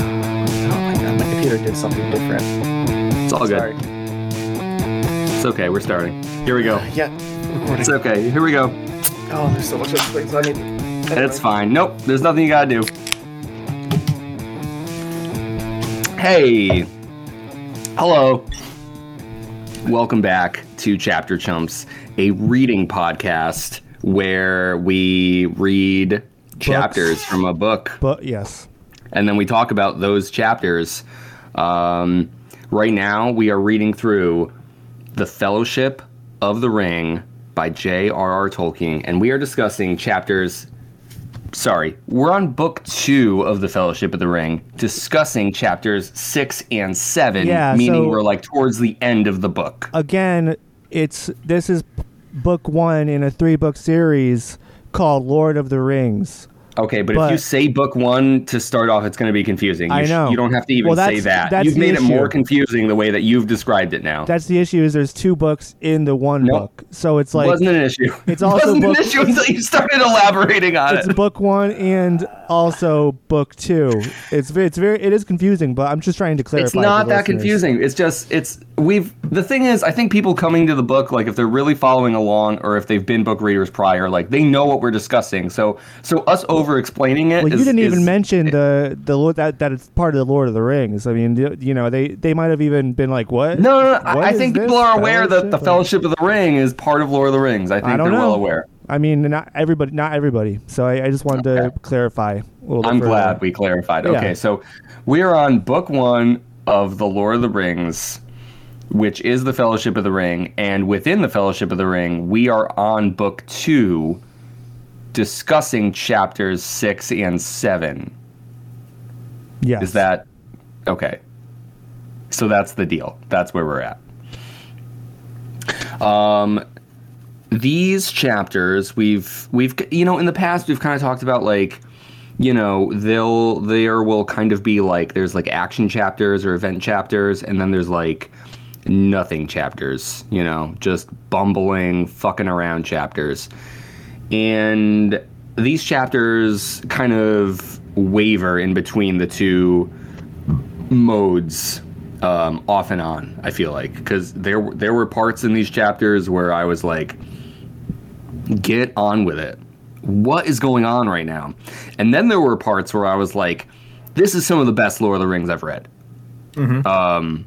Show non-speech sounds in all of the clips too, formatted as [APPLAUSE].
Oh my god, my computer did something different. It's all good. Sorry. It's okay. We're starting. Here we go. Uh, yeah, recording. It's okay. Here we go. Oh, there's so much other things I need. Anyway. It's fine. Nope. There's nothing you gotta do. Hey. Hello. Welcome back to Chapter Chumps, a reading podcast where we read chapters from a book But yes, and then we talk about those chapters. Um, right now, we are reading through The Fellowship of the Ring by J.R.R. Tolkien, and we are discussing chapters. Sorry, we're on book two of The Fellowship of the Ring, discussing chapters six and seven, Yeah, meaning so- we're like towards the end of the book. again, it's this is book one in a three book series called Lord of the Rings. Okay, but, if you say book one to start off, it's going to be confusing. You I sh- know. you don't have to even Well, say that. that's You've made it more confusing the way that you've described it now. That's the issue. Is there's two books in the one Nope. book, so it's like wasn't an issue. It's It also wasn't book- an issue until you started elaborating on it's it. It's book one and also book two. It's it's very it is confusing, but I'm just trying to clarify. It's not that listeners. confusing. It's just it's we've the thing is I think people coming to the book like if they're really following along or if they've been book readers prior like they know what we're discussing. So so us over explaining it. Well, you didn't even is- mention the the Lord that that it's part of the Lord of the Rings. I mean, you- know, they they might have even been like, "What? No, no, no. I- What I is think people are aware that the fellowship? Fellowship of the Ring is part of Lord of the Rings. I think I they're know. well aware. I mean, not everybody, not everybody. So I, I just wanted to Okay. clarify. A little I'm glad we clarified. Yeah. Okay, so we are on book one of the Lord of the Rings, which is the Fellowship of the Ring, and within the Fellowship of the Ring, we are on book two, discussing chapters six and seven. Yes. Is that okay? So that's the deal. That's where we're at. Um, these chapters we've we've you know in the past we've kind of talked about like you know they'll there will kind of be like there's like action chapters or event chapters and then there's like nothing chapters you know just bumbling fucking around chapters and these chapters kind of waver in between the two modes um, off and on. I feel like because there there were parts in these chapters where I was like, "Get on with it. What is going on right now?" And then there were parts where I was like, "This is some of the best Lord of the Rings I've read." Um,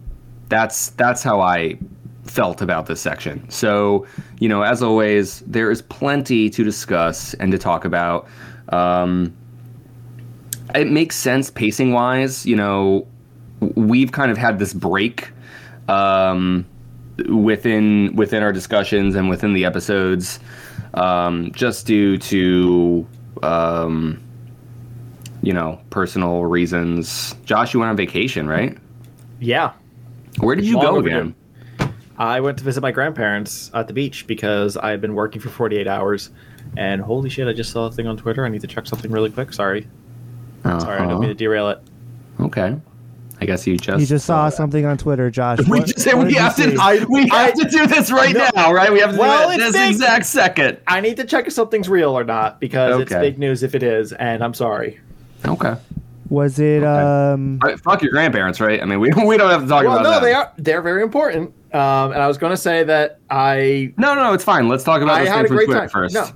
that's that's how I felt about this section. So, you know, as always, there is plenty to discuss and to talk about. Um, it makes sense pacing wise. You know, we've kind of had this break um, within within our discussions and within the episodes, um, just due to um, you know personal reasons. Josh, you went on vacation, right? Yeah, Where did you Long go again? I went to visit my grandparents at the beach because I had been working for 48 hours. And holy shit, I just saw a thing on Twitter. I need to check something really quick. Sorry. Sorry, I don't mean to derail it. Uh-huh. Okay. I guess you just You just saw something on Twitter, Josh. [LAUGHS] We What- just said what we have to. I, we [LAUGHS] I- have to do this right No. now, right? We have to Well, do it it's this big. exact second. I need to check if something's real or not because it's Okay. big news if it is, and I'm sorry. Okay. Was it um? All right, fuck your grandparents, right? I mean, we, we don't have to talk Well, about no, that. they are they're very important. Um, and I was going to say that I No, no, it's fine. Let's talk about I this had a from great Twitter time. first. No,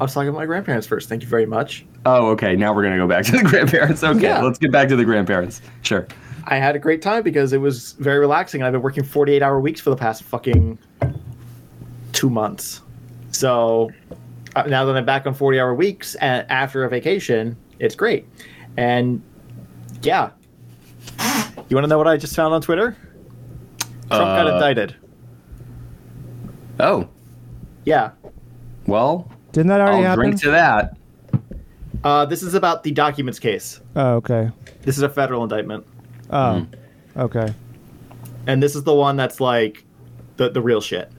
I was talking about my grandparents first. Thank you very much. Oh, okay. Now we're gonna go back [LAUGHS] to the grandparents. Okay, Yeah. let's get back to the grandparents. Sure. I had a great time because it was very relaxing. I've been working 48 hour weeks for the past fucking two months. So uh, now that I'm back on 40 hour weeks and after a vacation, it's great. And yeah. You want to know what I just found on Twitter? Trump got Uh, indicted. Oh, Yeah. well, Didn't that already I'll happen? drink to that. Uh, this is about the documents case. oh, okay. This is a federal indictment. Oh, Hmm. okay. And this is the one that's like the, the real shit.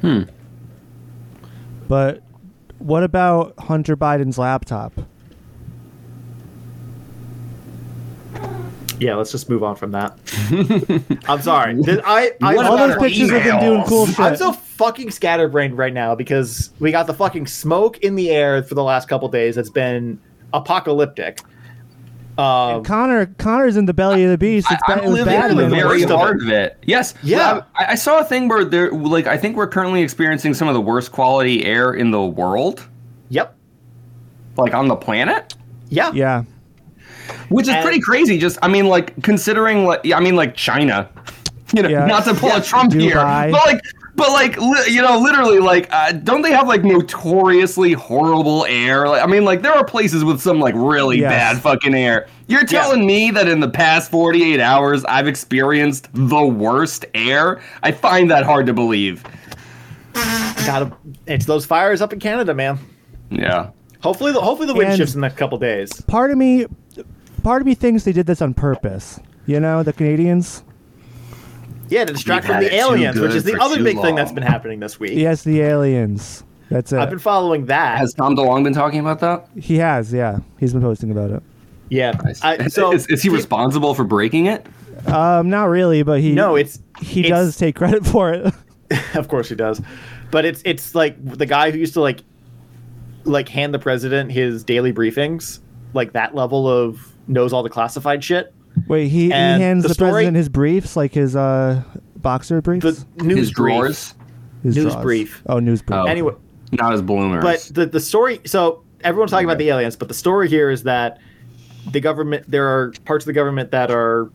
Hmm. But what about Hunter Biden's laptop? Yeah, let's just move on from that. [LAUGHS] I'm sorry. This- I, I, What All about those our pictures of him doing cool shit. I'm so fucking scatterbrained right now because we got the fucking smoke in the air for the last couple days. It's been apocalyptic. Um, Connor Connor's in the belly of the beast. It's I, ba- I'm it living bad in the in very of it. heart of it. Yes. Yeah. I, I saw a thing where there, like, I think we're currently experiencing some of the worst quality air in the world, yep. like on the planet. Yeah. Yeah. Which is And- pretty crazy. Just, I mean, like considering, like, I mean, like China. You know, Yeah. not to pull a Trump here, but like, but like, li- you know, literally, like, uh, don't they have like notoriously horrible air? Like, I mean, like, there are places with some like really Yes. bad fucking air. You're telling me that in the past 48 hours, I've experienced the worst air? I find that hard to believe. Gotta. It's those fires up in Canada, man. Yeah. Hopefully, the hopefully the wind And- shifts in the next couple days. Part of me, part of me thinks they did this on purpose. You know, the Canadians. Yeah, to distract from the aliens, which is the other too big thing that's been happening this week. Yes, the aliens. That's it. I've been following that. Has Tom DeLonge been talking about that? he has, yeah. He's been posting about it. yeah. I, [LAUGHS] so is, is he responsible for breaking it? Um, not really, but he. No, it's he it's- does take credit for it. [LAUGHS] [LAUGHS] of course he does, but it's it's like the guy who used to like like hand the president his daily briefings, like that level of knows all the classified shit. Wait, he, he And hands the the, story- president his briefs, like his uh boxer briefs. The news His brief. drawers? his news drawers. brief. Oh, news brief. Oh. Anyway, Not his bloomers. but the the story. So everyone's talking about the aliens, but the story here is that the government. There are parts of the government that are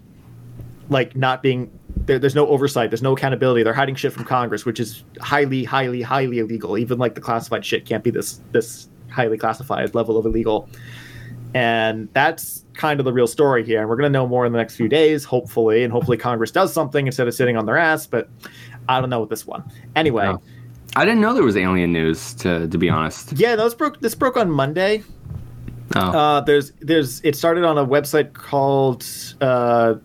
like not being. There, there's no oversight. There's no accountability. They're hiding shit from Congress, which is highly, highly, highly illegal. Even like the classified shit can't be this this highly classified level of illegal. And that's kind of the real story here. And we're going to know more in the next few days, hopefully. And hopefully Congress does something instead of sitting on their ass. But I don't know with this one. Anyway, No. I didn't know there was alien news. To to be honest. yeah, those broke. This broke on Monday. Oh. Uh, there's there's it started on a website called uh,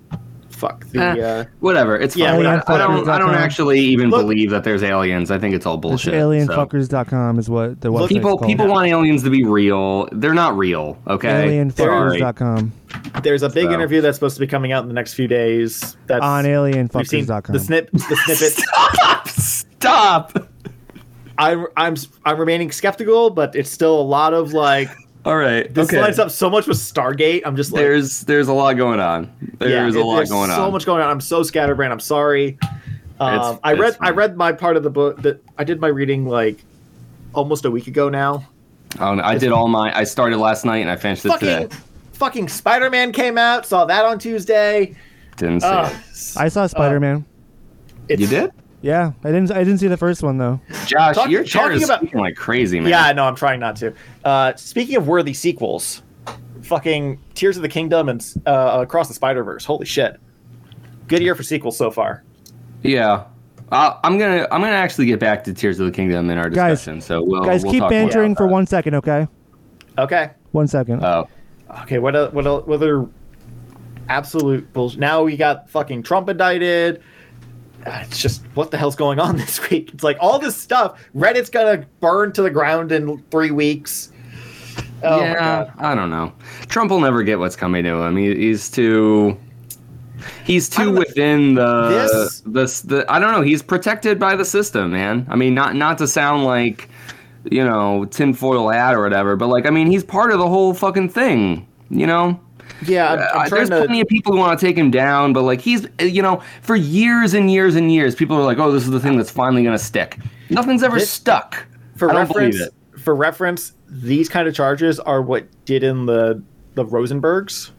fuck the Eh, uh, whatever. It's yeah, fine. I. I don't. I don't actually even Look- believe that there's aliens. I think it's all It's bullshit. so. alienfuckers.com is what the website's People called. people want aliens to be real. They're not real. Okay. Sorry. alienfuckers.com there's a big So. interview that's supposed to be coming out in the next few days. That's on we've seen alienfuckers.com. the snip the [LAUGHS] snippet. Stop! Stop! I'm I'm I'm remaining skeptical, but it's still a lot of like All right. this okay. lines up so much with Stargate. I'm just like There's there's a lot going on. There's yeah, a lot there's going on. so much going on. I'm so scatterbrained. I'm sorry. Um, It's- I read it's I read my part of the book that I did my reading like almost a week ago now. Oh, no, I did all my. I started last night and I finished it fucking today. fucking Spider-Man came out. Saw that on Tuesday. Didn't see Ugh. it. I saw Spider Man. It's- You did, yeah, I didn't. I didn't see the first one though. Josh? Talk- your chair talking is about- speaking like crazy, man. Yeah, no, I'm trying not to. Uh, speaking of worthy sequels, fucking Tears of the Kingdom and uh, Across the Spider Verse. Holy shit! Good year for sequels so far. Yeah. Uh, I'm gonna I'm gonna actually get back to Tears of the Kingdom in our Guys- discussion. so we'll Guys, we'll keep talk bantering for one second, okay? Okay, One second. Oh, okay. What el- what el- what other absolute bullshit? Now we got fucking Trump indicted. Uh, It's just what the hell's going on [LAUGHS] this week? It's like all this stuff. Reddit's gonna burn to the ground in three weeks. Oh yeah. I don't know. Trump will never get what's coming to him. He, he's too. He's too within the This- this the I don't know. He's protected by the system, man. I mean, not not to sound like you know tinfoil hat or whatever, but like I mean, he's part of the whole fucking thing. You know. Yeah, I'm, I'm Uh, there's to. plenty of people who want to take him down, but like he's, you know, for years and years and years, people are like, "Oh, this is the thing that's finally going to stick." Nothing's ever This- stuck. for I don't believe reference, for reference, these kind of charges are what did in the the Rosenbergs,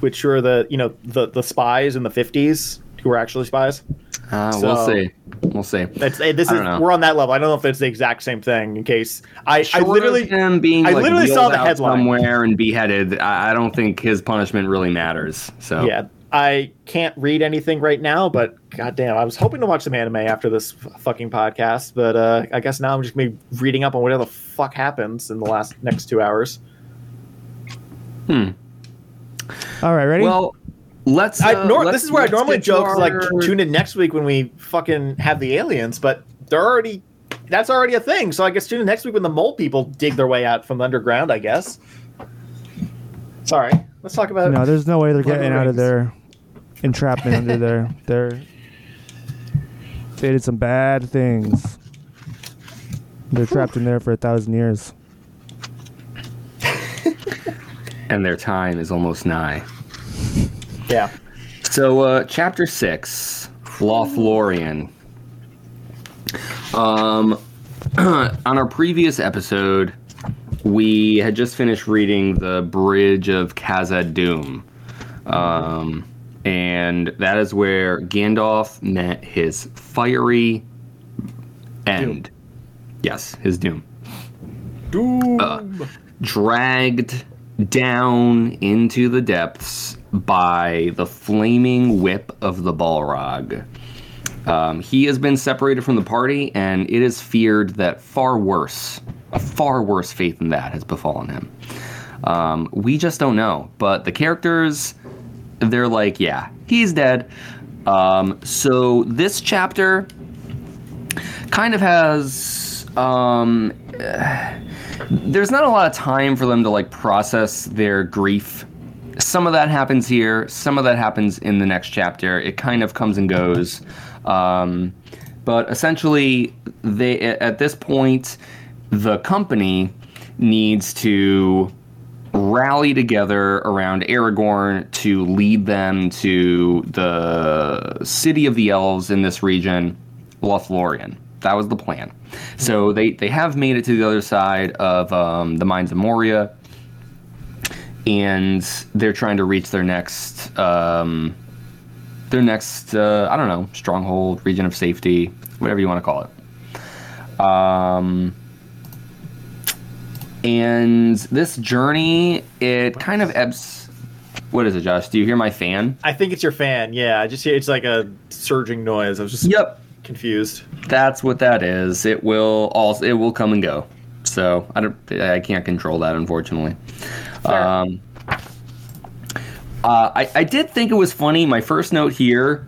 which were the you know the the spies in the fifties who are actually spies. Uh, So- we'll see. We'll see. It's eh, this I is don't know. we're on that level. I don't know if it's the exact same thing. In case I I Short of literally him being I like, literally saw the out headline. somewhere and beheaded. I, I don't think his punishment really matters. So yeah I can't read anything right now. But goddamn, I was hoping to watch some anime after this f- fucking podcast. But uh, I guess now I'm just gonna be reading up on whatever the fuck happens in the last next two hours. Hmm. All right, ready? Well, let's. I, uh, nor, let's- this is where I let's normally joke, is like tune in next week when we fucking have the aliens, but they're already that's already a thing. So I guess tune in next week when the mole people dig their way out from underground. I guess. Sorry, let's talk about. It. No, there's no way they're getting out of Rings. their entrapment under [LAUGHS] there. They're they did some bad things. They're trapped in there for a thousand years. [LAUGHS] and their time is almost nigh. Yeah. So, uh, chapter six, Lothlorien. Um, [CLEARS THROAT] on our previous episode, we had just finished reading the Bridge of Khazad-dûm, um, and that is where Gandalf met his fiery end. Yes, his doom. Doom. dragged down into the depths by the flaming whip of the Balrog. Um, he has been separated from the party, and it is feared that far worse, a far worse fate than that has befallen him. Um, we just don't know, but the characters, they're like, yeah, he's dead. Um, so this chapter kind of has um, [SIGHS] there's not a lot of time for them to like process their grief. Some of that happens here, some of that happens in the next chapter. It kind of comes and goes. Um, but essentially, they at this point, the company needs to rally together around Aragorn to lead them to the city of the elves in this region, Lothlorien. That was the plan. So they, they have made it to the other side of um, the Mines of Moria, and they're trying to reach their next um, their next uh, I don't know stronghold, region of safety, whatever you want to call it. Um, and this journey, it kind of ebbs. What is it, Josh? Do you hear my fan? I think it's your fan. Yeah, I just hear it's like a surging noise. I was just Yep, confused. that's what that is. It will also it will come and go. So I don't I can't control that unfortunately. Fair. Um, uh, I I did think it was funny. My first note here,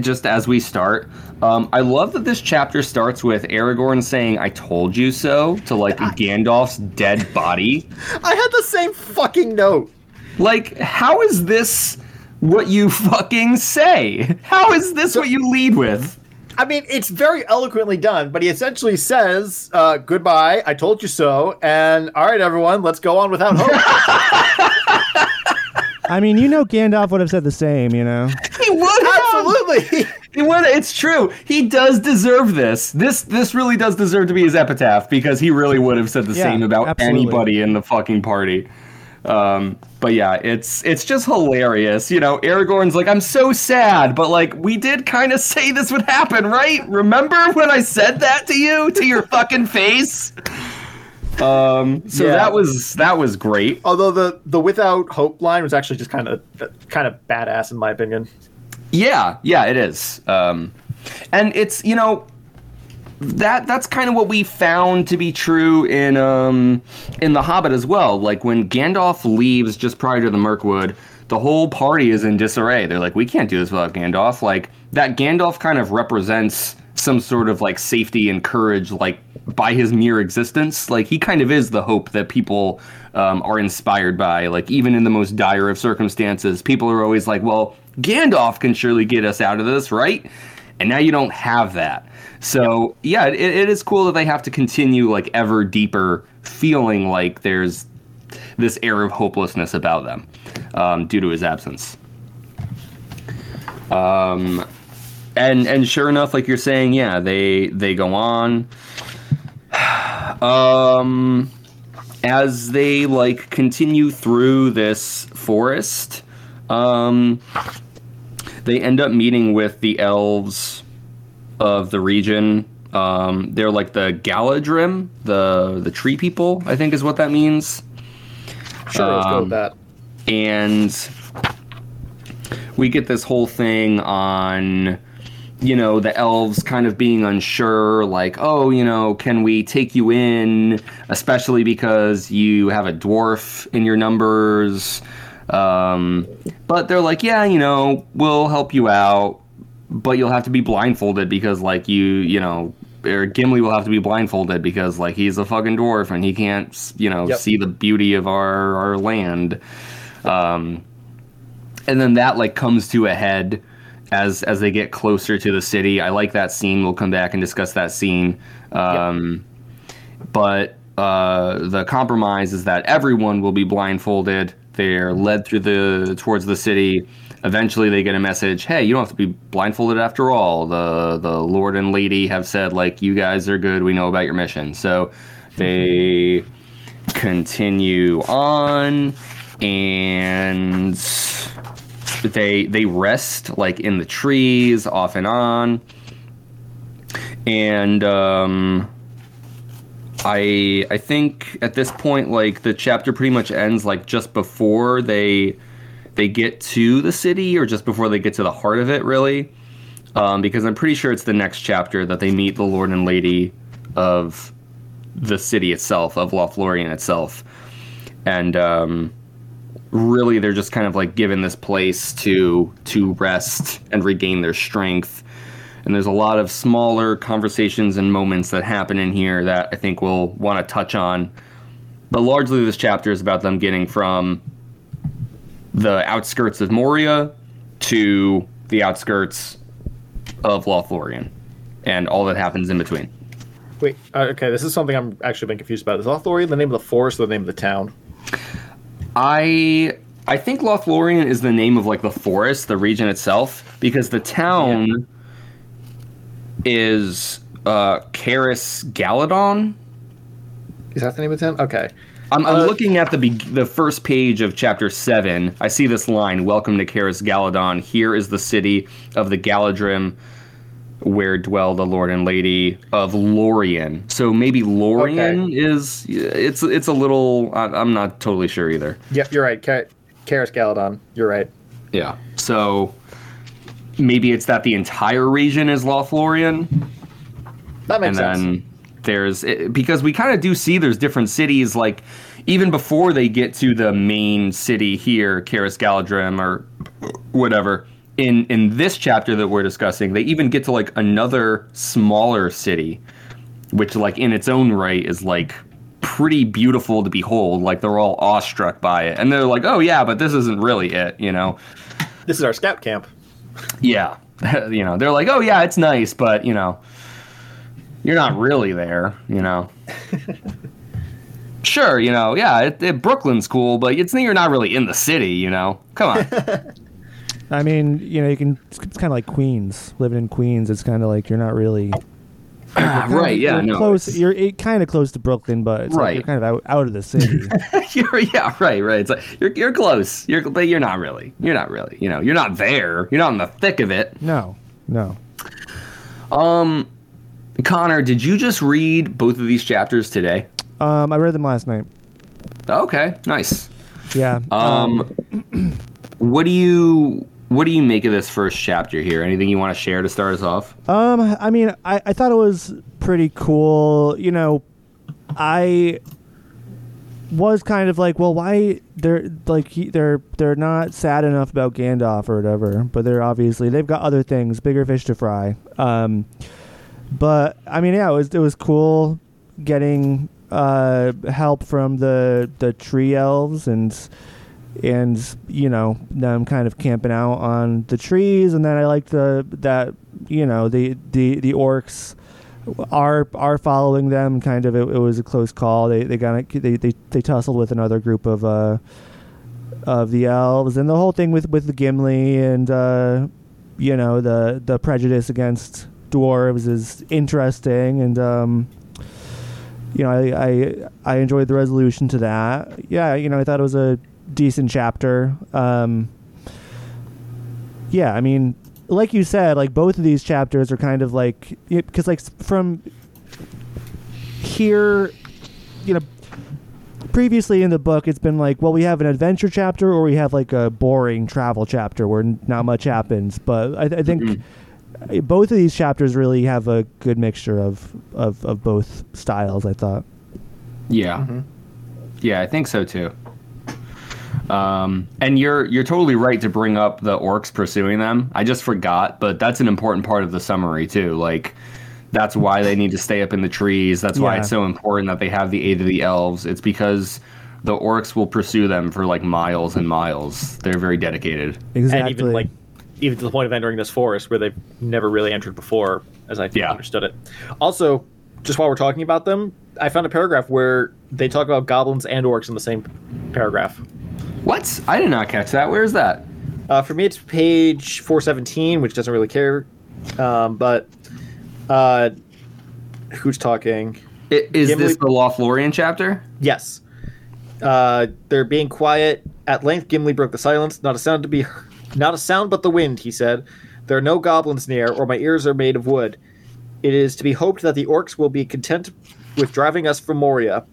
just as we start, um, I love that this chapter starts with Aragorn saying "I told you so" to like [LAUGHS] Gandalf's dead body. I had the same fucking note. Like, how is this what you fucking say? How is this what you lead with? I mean, it's very eloquently done, but he essentially says, uh, "Goodbye, I told you so," and all right, everyone, let's go on without hope. [LAUGHS] I mean, you know, Gandalf would have said the same. You know, [LAUGHS] He would have. Absolutely. He would. It's true. He does deserve this. This this really does deserve to be his epitaph because he really would have said the Yeah, same about absolutely. anybody in the fucking party. Um, but yeah, it's it's just hilarious. You know, Aragorn's like, I'm so sad, but like, we did kind of [LAUGHS] say this would happen, right? Remember when I said that to you to your [LAUGHS] fucking face? Um, so Yeah. that was that was great. Although the the without hope line was actually just kind of kind of badass in my opinion. Yeah, yeah, it is. Um, and it's you know that that's kind of what we found to be true in um, in the Hobbit as well. Like when Gandalf leaves just prior to the Mirkwood, the whole party is in disarray. They're like, we can't do this without Gandalf. Like that Gandalf kind of represents some sort of like safety and courage, like by his mere existence. Like he kind of is the hope that people um, are inspired by. Like even in the most dire of circumstances, people are always like, well, Gandalf can surely get us out of this, right? And now you don't have that. So yeah, it, it is cool that they have to continue like ever deeper feeling like there's this air of hopelessness about them um, due to his absence. Um, and and sure enough, like you're saying, yeah, they they go on. [SIGHS] Um, as they like continue through this forest, um, they end up meeting with the elves of the region. Um, they're like the Galadhrim, the the tree people, I think is what that means. Sure, let's go Um, with that. and we get this whole thing on you know the elves kind of being unsure like oh you know can we take you in especially because you have a dwarf in your numbers um, but they're like yeah you know we'll help you out but you'll have to be blindfolded because like you you know or Gimli will have to be blindfolded because like he's a fucking dwarf and he can't you know Yep. see the beauty of our our land um, and then that like comes to a head as as they get closer to the city. I like that scene. We'll come back and discuss that scene. Um, But uh, the compromise is that everyone will be blindfolded. They're led through the towards the city. Eventually, they get a message. Hey, you don't have to be blindfolded after all. The the Lord and Lady have said like you guys are good. We know about your mission. So they continue on and they they rest like in the trees off and on and um i i think at this point like the chapter pretty much ends like just before they they get to the city or just before they get to the heart of it really. Um, because i'm pretty sure it's the next chapter that they meet the lord and lady of the city itself of lothlorien itself. And um really they're just kind of like given this place to to rest and regain their strength. And there's a lot of smaller conversations and moments that happen in here that I think we'll want to touch on. But largely, this chapter is about them getting from the outskirts of Moria to the outskirts of Lothlorien and all that happens in between. Wait, uh, okay, this is something I'm actually been confused about. Is Lothlorien the name of the forest or the name of the town? I I think Lothlorien is the name of like the forest, the region itself, because the town is uh Caras Galadhon. Is that the name of the town? Okay. I'm, I'm Uh, looking at the be- the first page of chapter seven. I see this line: "Welcome to Caras Galadhon. Here is the city of the Galadhrim, where dwell the Lord and Lady of Lorien." So maybe Lorien Okay. is it's it's a little. I, I'm not totally sure either. Yep, you're right. Ka- Caras Galadhon. You're right. Yeah. So maybe it's that the entire region is Lothlorien, That and makes sense. then there's it, because we kind of do see there's different cities like even before they get to the main city here, Karis Galadrim or whatever. In in this chapter that we're discussing, they even get to like another smaller city, which like in its own right is like pretty beautiful to behold. Like they're all awestruck by it, and they're like, "Oh yeah, but this isn't really it," you know. This is our scout camp. Yeah. [LAUGHS] you know, they're like, oh, yeah, it's nice, but, you know, you're not really there, you know. [LAUGHS] sure, you know, yeah, it, it, Brooklyn's cool, but it's you're not really in the city, you know. Come on. [LAUGHS] I mean, you know, you can. It's, kind of like Queens. Living in Queens, it's kind of like you're not really of- [CLEARS THROAT] right, yeah, you're no. close. it's- You're kind of close to Brooklyn, but it's like Right. you're kind of out, out of the city. [LAUGHS] you're, yeah, right, right. It's like you're, you're close. You're but you're not really. You're not really. You know, you're not there. You're not in the thick of it. no, no. Um Connor, did you just read both of these chapters today? Um, I read them last night. Okay, nice. Yeah. Um, [CLEARS THROAT] what do you what do you make of this first chapter here? Anything you want to share to start us off? Um, I mean, I, I thought it was pretty cool. You know, I was kind of like, well, why they're like he, they're they're not sad enough about Gandalf or whatever, but they're obviously they've got other things, bigger fish to fry. Um, but I mean, yeah, it was it was cool getting uh help from the the tree elves and and you know them kind of camping out on the trees. And then i liked the that you know the the the orcs are are following them. Kind of it, it was a close call. They they got they, they they tussled with another group of uh of the elves. And the whole thing with with the gimli and uh you know the the prejudice against dwarves is interesting and um you know, I, I I enjoyed the resolution to that. Yeah, you know, I thought it was a decent chapter. Um, yeah, I mean, like you said, like both of these chapters are kind of like because like from here, you know, previously in the book, it's been like, well, we have an adventure chapter or we have like a boring travel chapter where not much happens. But I, I think Mhm. Both of these chapters really have a good mixture of of, of both styles. I thought. Yeah, Mm-hmm. yeah, I think so too. Um, and you're you're totally right to bring up the orcs pursuing them. I just forgot, but that's an important part of the summary too. Like that's why they need to stay up in the trees. That's why Yeah. it's so important that they have the aid of the elves. It's because the orcs will pursue them for like miles and miles. They're very dedicated. Exactly. And even like, even to the point of entering this forest where they've never really entered before, as I Yeah. understood it. Also, just while we're talking about them, I found a paragraph where they talk about goblins and orcs in the same paragraph. What? I did not catch that. Where is that? Uh, for me, it's page 417, which doesn't really care. Um, but uh, who's talking? I- Is Gimli- this the Lothlorien chapter? Yes. Uh, they're being quiet. At length, Gimli broke the silence. Not a sound to be, not a sound but the wind. He said, "There are no goblins near, or my ears are made of wood. It is to be hoped that the orcs will be content with driving us from Moria,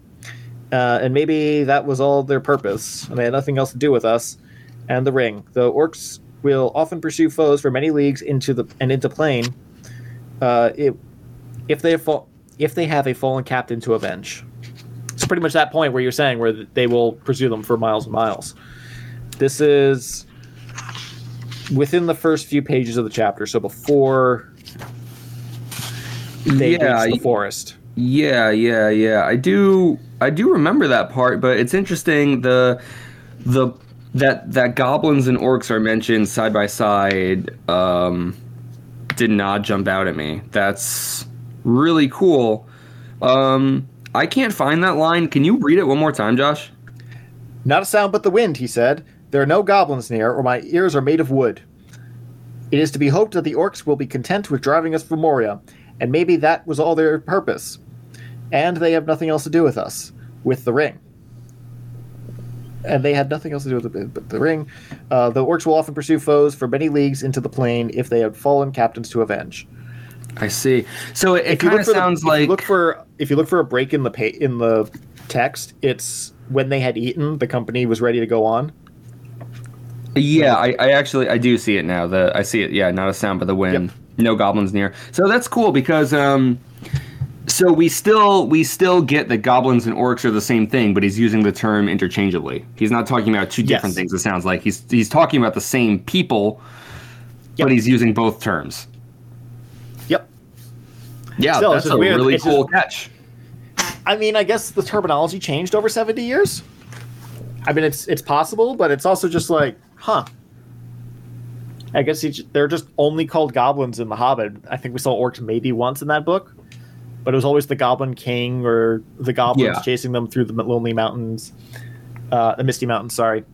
uh, and maybe that was all their purpose, and they had nothing else to do with us and the ring. The orcs will often pursue foes for many leagues into the and into plain. Uh, it, if they have fall, if they have a fallen captain to avenge." It's pretty much that point where you're saying where they will pursue them for miles and miles. This is within the first few pages of the chapter, so before they yeah, reach the forest. yeah, yeah, yeah. I do, I do remember that part, but it's interesting the the that that goblins and orcs are mentioned side by side. Um, did not jump out at me. That's really cool. Um, I can't find that line. Can you read it one more time, Josh? Not a sound but the wind, he said. There are no goblins near, or my ears are made of wood. It is to be hoped that the orcs will be content with driving us from Moria, and maybe that was all their purpose. And they have nothing else to do with us, with the ring. And they had nothing else to do with the, but the ring. Uh, the orcs will often pursue foes for many leagues into the plain if they have fallen captains to avenge. I see. So it, it kind of the- sounds if like look for if you look for a break in the pa- in the text, it's when they had eaten, the company was ready to go on. Yeah, I, I actually I do see it now. The I see it. Yeah, not a sound but the wind. No goblins near. So that's cool because um, so we still we still get that goblins and orcs are the same thing, but he's using the term interchangeably. He's not talking about two different Yes. things. It sounds like he's he's talking about the same people, Yep. but he's using both terms. Yep. Yeah, Still, that's a weird. really It's cool just- catch. I mean, I guess the terminology changed over 70 years. I mean, it's it's possible, but it's also just like, huh. I guess he, they're just only called goblins in The Hobbit. I think we saw orcs maybe once in that book, but it was always the Goblin King or the goblins Yeah. chasing them through the Lonely Mountains, uh, the Misty Mountains. Sorry,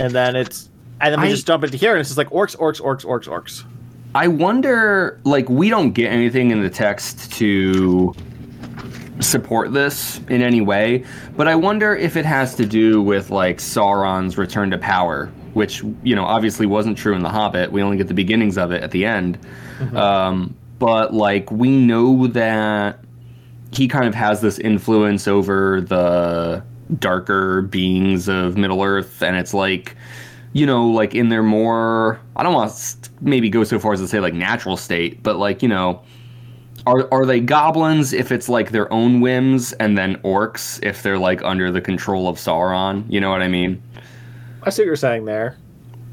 and then it's and then we I- just jump into here, and it's just like orcs, orcs, orcs, orcs, orcs. I wonder, like, we don't get anything in the text to support this in any way, but I wonder if it has to do with, like, Sauron's return to power, which, you know, obviously wasn't true in The Hobbit. We only get the beginnings of it at the end. Um, but, like, we know that he kind of has this influence over the darker beings of Middle Earth, and it's like, you know, like in their more, I don't want to maybe go so far as to say like natural state, but like, you know, are are they goblins if it's like their own whims, and then orcs if they're like under the control of Sauron? You know what I mean? I see what you're saying there.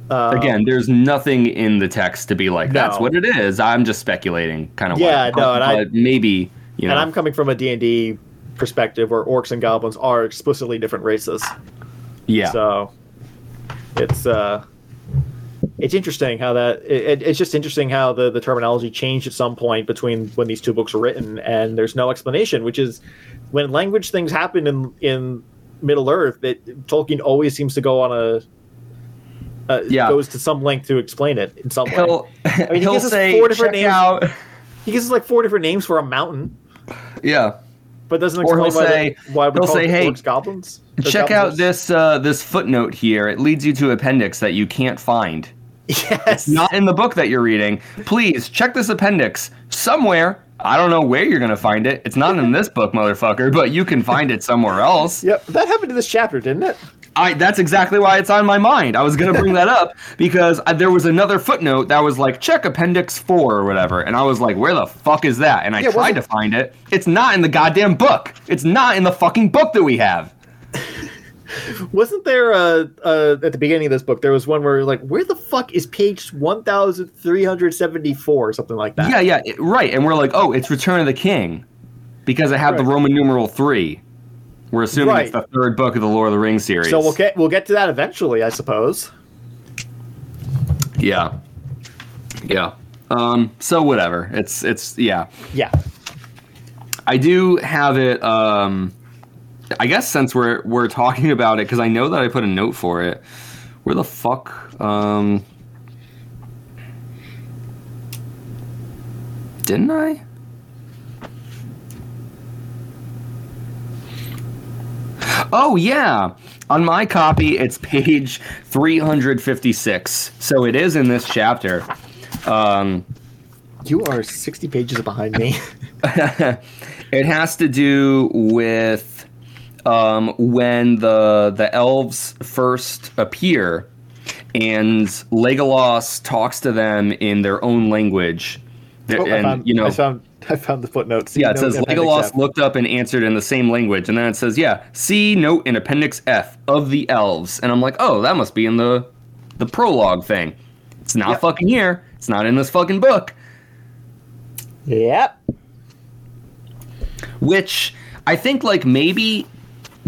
Um, Again, there's nothing in the text to be like that's No. what it is. I'm just speculating, kind of. Yeah, what, no, and I- but maybe you know. and I'm coming from a D&D perspective where orcs and goblins are explicitly different races. yeah, So it's uh it's interesting how that it, it's just interesting how the the terminology changed at some point between when these two books were written and there's no explanation which is when language things happen in in Middle Earth that Tolkien always seems to go on a uh, Yeah. goes to some length to explain it in some way. he'll mean, he [LAUGHS] he'll gives us four different names. out. He gives us like four different names for a mountain, Yeah, but doesn't Or he'll why, say- they, why we he'll call say, it "Hey, orcs goblins. Check goblins out this uh, this footnote here. It leads you to appendix that you can't find. [LAUGHS] Yes. Not in the book that you're reading. Please check this appendix somewhere. I don't know where you're gonna find it. It's not in this [LAUGHS] book, motherfucker, but you can find it somewhere else. Yep, that happened to this chapter, didn't it? I that's exactly why it's on my mind. I was gonna bring that up [LAUGHS] because I, there was another footnote that was like check appendix four or whatever, and I was like, where the fuck is that? And I Yeah, tried to find it. It's not in the goddamn book. It's not in the fucking book that we have. [LAUGHS] Wasn't there uh, uh, at the beginning of this book? There was one where like, where the fuck is page one thousand three hundred seventy four or something like that? Yeah, yeah, it- right. And we're like, oh, it's Return of the King because it had the Roman numeral three. We're assuming it's the third book of the Lord of the Rings series. So we'll get we'll get to that eventually, I suppose. yeah, yeah. Um. So whatever. It's it's yeah. Yeah. I do have it. Um, I guess since we're we're talking about it, because I know that I put a note for it. Where the fuck? Um, didn't I? Oh yeah, on my copy it's page 356. So it is in this chapter. Um, You are 60 pages behind me. [LAUGHS] it has to do with um, when the the elves first appear, and Legolas talks to them in their own language. Oh, I and found, you know, I found I found the footnotes. yeah, it says Legolas F. looked up and answered in the same language, and then it says, "Yeah, see note in Appendix F of the elves," and I'm like, "Oh, that must be in the the prologue thing." It's not Yep. fucking here. It's not in this fucking book. Yep. which I think like maybe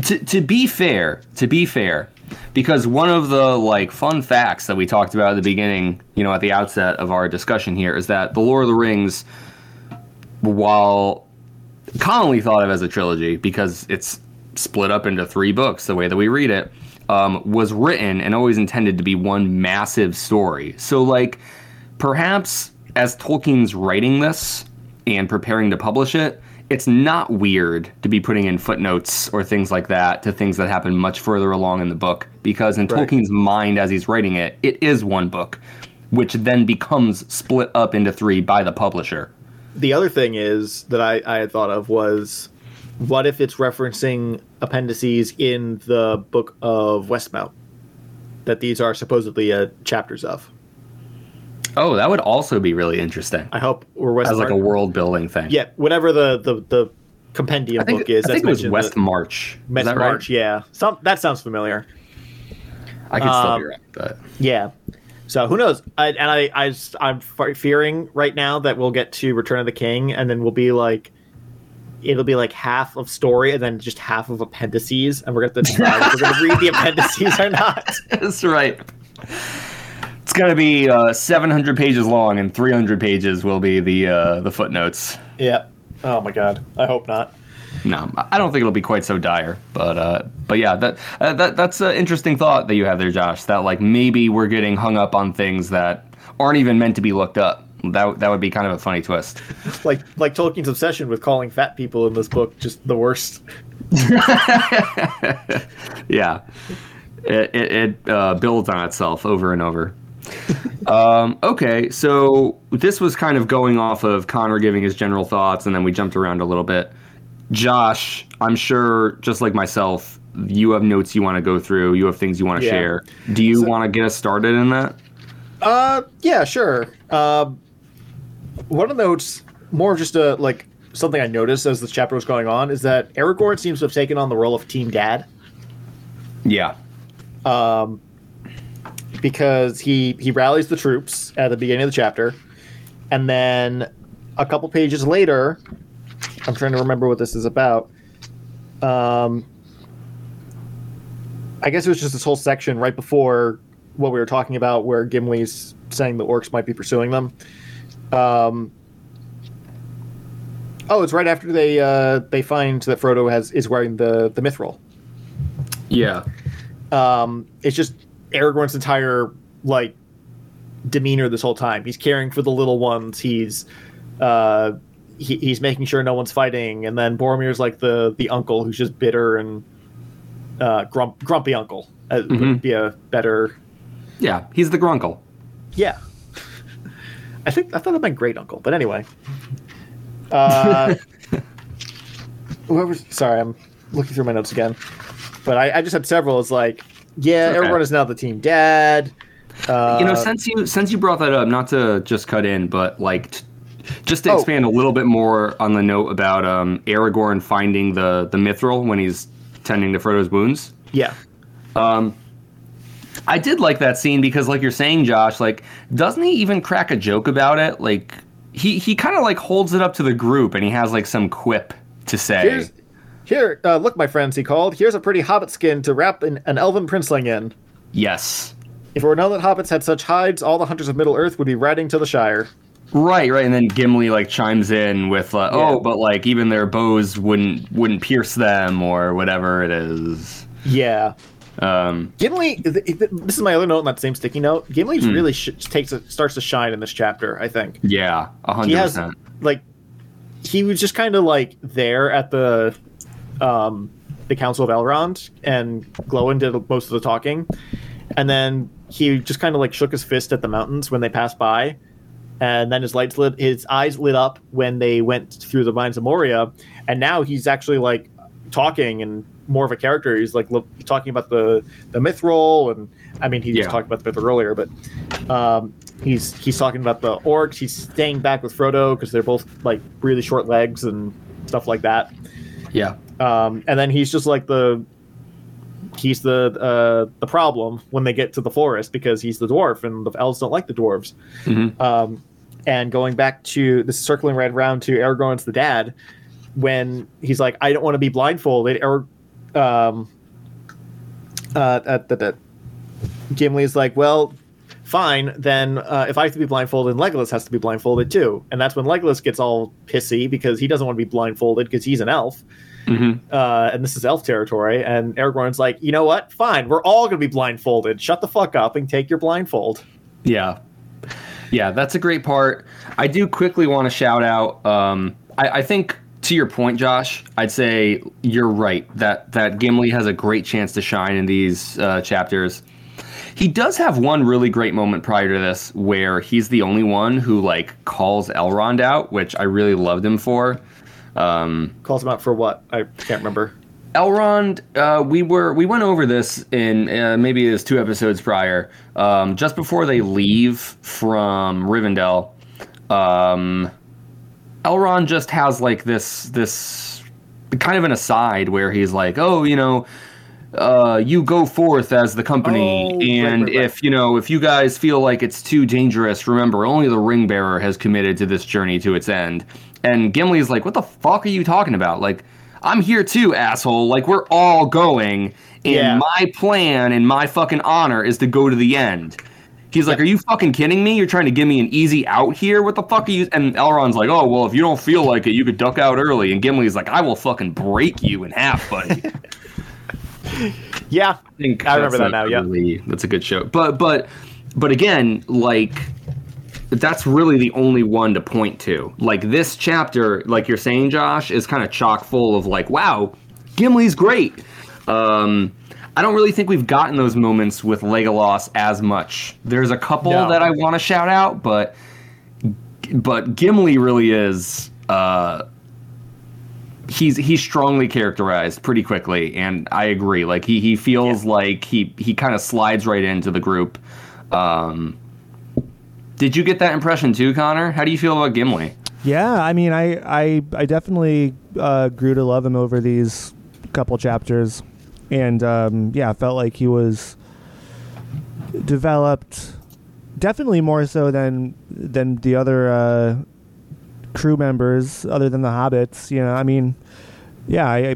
to to be fair, to be fair, because one of the like fun facts that we talked about at the beginning, you know, at the outset of our discussion here is that the Lord of the Rings while commonly thought of as a trilogy because it's split up into three books the way that we read it um, was written and always intended to be one massive story. So like perhaps as tolkien's writing this and preparing to publish it it's not weird to be putting in footnotes or things like that to things that happen much further along in the book because in Right. tolkien's mind as he's writing it it is one book which then becomes split up into three by the publisher The other thing is that I, I had thought of was what if it's referencing appendices in the book of Westmount that these are supposedly uh, chapters of. Oh, that would also be really interesting I hope or West as like a world building thing. Yeah, whatever the the, the compendium think, book is. I think it was West the- March. West that right? March. Yeah, some that sounds familiar. I could still Um, be right, but Yeah. So who knows? I, and I, I I'm fearing right now that we'll get to Return of the King, and then we'll be like, it'll be like half of story, and then just half of appendices, and we're gonna have to decide if we're gonna read the [LAUGHS] appendices or not. that's right. It's gonna be uh, 700 pages long, and 300 pages will be the uh, the footnotes. Yeah. Oh my god. I hope not. No, I don't think it'll be quite so dire, but uh, but yeah, that uh, that that's an interesting thought that you have there, Josh. That like maybe we're getting hung up on things that aren't even meant to be looked up. That that would be kind of a funny twist. [LAUGHS] Like like Tolkien's obsession with calling fat people in this book just the worst. [LAUGHS] yeah, it it, it uh, builds on itself over and over. Um, okay, so this was kind of going off of Connor giving his general thoughts, and then we jumped around a little bit. Josh, I'm sure, just like myself, you have notes you want to go through. You have things you want to Yeah. share. Do you So- want to get us started in that? Uh, yeah, sure. Um, one of the notes, more just a like something I noticed as this chapter was going on, is that Aragorn seems to have taken on the role of team dad. Yeah. Because he he rallies the troops at the beginning of the chapter, and then a couple pages later, I'm trying to remember what this is about. Um, I guess it was just this whole section right before what we were talking about, where Gimli's saying the orcs might be pursuing them. Um, oh, it's right after they uh, they find that Frodo has is wearing the the mithril Yeah. um, it's just Aragorn's entire like demeanor this whole time. He's caring for the little ones. He's uh, he, he's making sure no one's fighting, and then Boromir's like the the uncle who's just bitter and uh, grump, grumpy uncle. Uh, Would be a better Yeah. He's the grunkle. yeah. [LAUGHS] I think I thought that meant great uncle, but anyway. Uh, [LAUGHS] whoever's sorry, I'm looking through my notes again, but I, I just had several. It's like, yeah, Okay. everyone is now the team dad. Uh, you know, since you since you brought that up, not to just cut in, but like t- just to Oh. expand a little bit more on the note about um, Aragorn finding the the mithril when he's tending to Frodo's wounds. yeah, I did like that scene because, like you're saying, Josh, like doesn't he even crack a joke about it? Like he he kind of like holds it up to the group and he has like some quip to say. here's here. Uh, look, my friends, he called. Here's a pretty hobbit skin to wrap an, an elven princeling in. yes. If it were known that hobbits had such hides, all the hunters of Middle Earth would be riding to the Shire. Right, right, and then Gimli like chimes in with, uh, Yeah. "Oh, but like even their bows wouldn't wouldn't pierce them or whatever it is." Yeah. Um, Gimli, th- th- this is my other note on that same sticky note. Gimli Hmm. really sh- takes a, starts to shine in this chapter. I think yeah, hundred percent. like he was just kind of like there at the um the Council of Elrond, and Glóin did most of the talking, and then he just kind of like shook his fist at the mountains when they passed by, and then his lights lit, his eyes lit up when they went through the mines of Moria, and now he's actually like talking and more of a character. He's like look, talking about the the mithril, and I mean he was talking about the mithril earlier, but um, he's he's talking about the orcs. He's staying back with Frodo because they're both like really short legs and stuff like that. Yeah, Um, and then he's just like the he's the uh, the problem when they get to the forest because he's the dwarf and the elves don't like the dwarves. Mhm. Um, and going back to this, circling right around to Aragorn's the dad, when he's like, "I don't want to be blindfolded," or um, uh, uh, that that Gimli's like, "Well." Fine, then uh, if I have to be blindfolded, Legolas has to be blindfolded too, and that's when Legolas gets all pissy because he doesn't want to be blindfolded because he's an elf, hmm uh, and this is elf territory. And Aragorn's like, you know what? Fine, we're all gonna be blindfolded. Shut the fuck up and take your blindfold. yeah, yeah. That's a great part. I do quickly want to shout out. Um, I, I think to your point, Josh, I'd say you're right that that Gimli has a great chance to shine in these uh, chapters. He does have one really great moment prior to this where he's the only one who like calls Elrond out, which I really loved him for. Um, Calls him out for what? I can't remember. Elrond, uh, we were we went over this in uh, maybe it was two episodes prior, um, just before they leave from Rivendell. Um, Elrond just has like this this kind of an aside where he's like, oh, you know. Uh, you go forth as the company, Oh, and right, right. if you know if you guys feel like it's too dangerous, remember only the ring bearer has committed to this journey to its end. And Gimli's like, "What the fuck are you talking about? Like, I'm here too, asshole. Like, we're all going, and Yeah. my plan and my fucking honor is to go to the end." He's like, "Are you fucking kidding me? You're trying to give me an easy out here? What the fuck are you?" And Elrond's like, "Oh well, if you don't feel like it, you could duck out early." And Gimli's like, "I will fucking break you in half, buddy." [LAUGHS] Yeah, think I remember that now, yeah. that's a good show. But but but again, like that's really the only one to point to. Like this chapter, like you're saying, Josh, is kind of chock full of like, wow, Gimli's great. Um, I don't really think we've gotten those moments with Legolas as much. There's a couple No. that I want to shout out, but but Gimli really is. Uh, he's he's strongly characterized pretty quickly, and I agree. Like he he feels like he he kind of slides right into the group. Um, did you get that impression too, Connor? How do you feel about Gimli? Yeah, I mean, I I, I definitely uh, grew to love him over these couple chapters, and um, yeah, I felt like he was developed definitely more so than than the other uh, crew members, other than the hobbits. You know, I mean, yeah, I I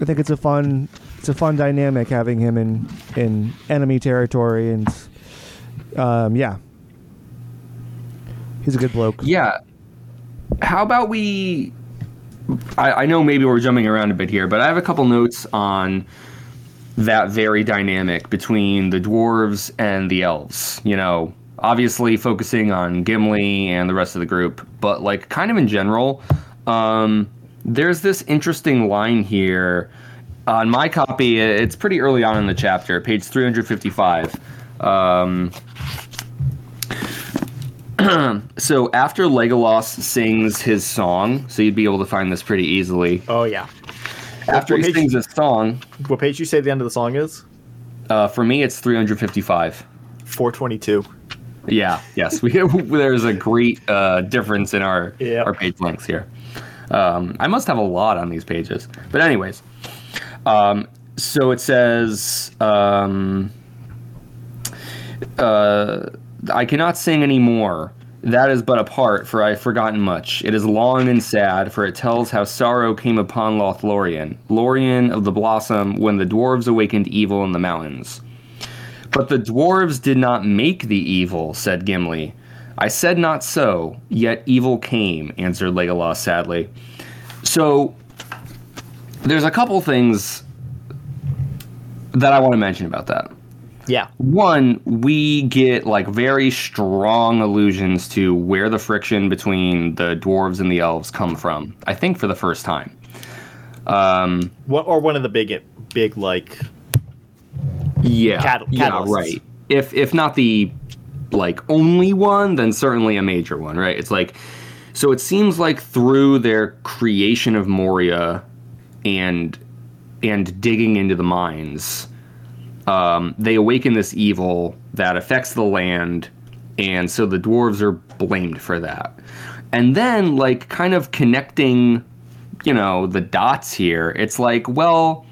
I think it's a fun it's a fun dynamic having him in in enemy territory, and um, yeah, he's a good bloke. Yeah. How about we? I, I know maybe we're jumping around a bit here, but I have a couple notes on that very dynamic between the dwarves and the elves. You know, obviously focusing on Gimli and the rest of the group, but like kind of in general. Um, there's this interesting line here on my copy. It's pretty early on in the chapter, page 355. Um, [CLEARS THROAT] so after Legolas sings his song, so you'd be able to find this pretty easily. Oh yeah. After he page- sings his song, What page do you say the end of the song is? uh, for me it's 355. 422. Yeah, yes, we [LAUGHS] there's a great uh, difference in our Yep. our page lengths here. Um, I must have a lot on these pages, but anyways, um, so it says. Um, uh, I cannot sing any more. That is but a part, for I have forgotten much. It is long and sad, for it tells how sorrow came upon Lothlorien, Lorien of the Blossom, when the dwarves awakened evil in the mountains. But the dwarves did not make the evil, said Gimli. I said not so, yet evil came, answered Legolas sadly. So there's a couple things that I want to mention about that. Yeah. One, we get like very strong allusions to where the friction between the dwarves and the elves come from. I think for the first time. Um, What, or one of the big, big like yeah, Cat- yeah, right. If if not the like only one, then certainly a major one, right? It's like so it seems like through their creation of Moria and and digging into the mines, um, they awaken this evil that affects the land, and so the dwarves are blamed for that. And then, like, kind of connecting, you know, the dots here, it's like, well,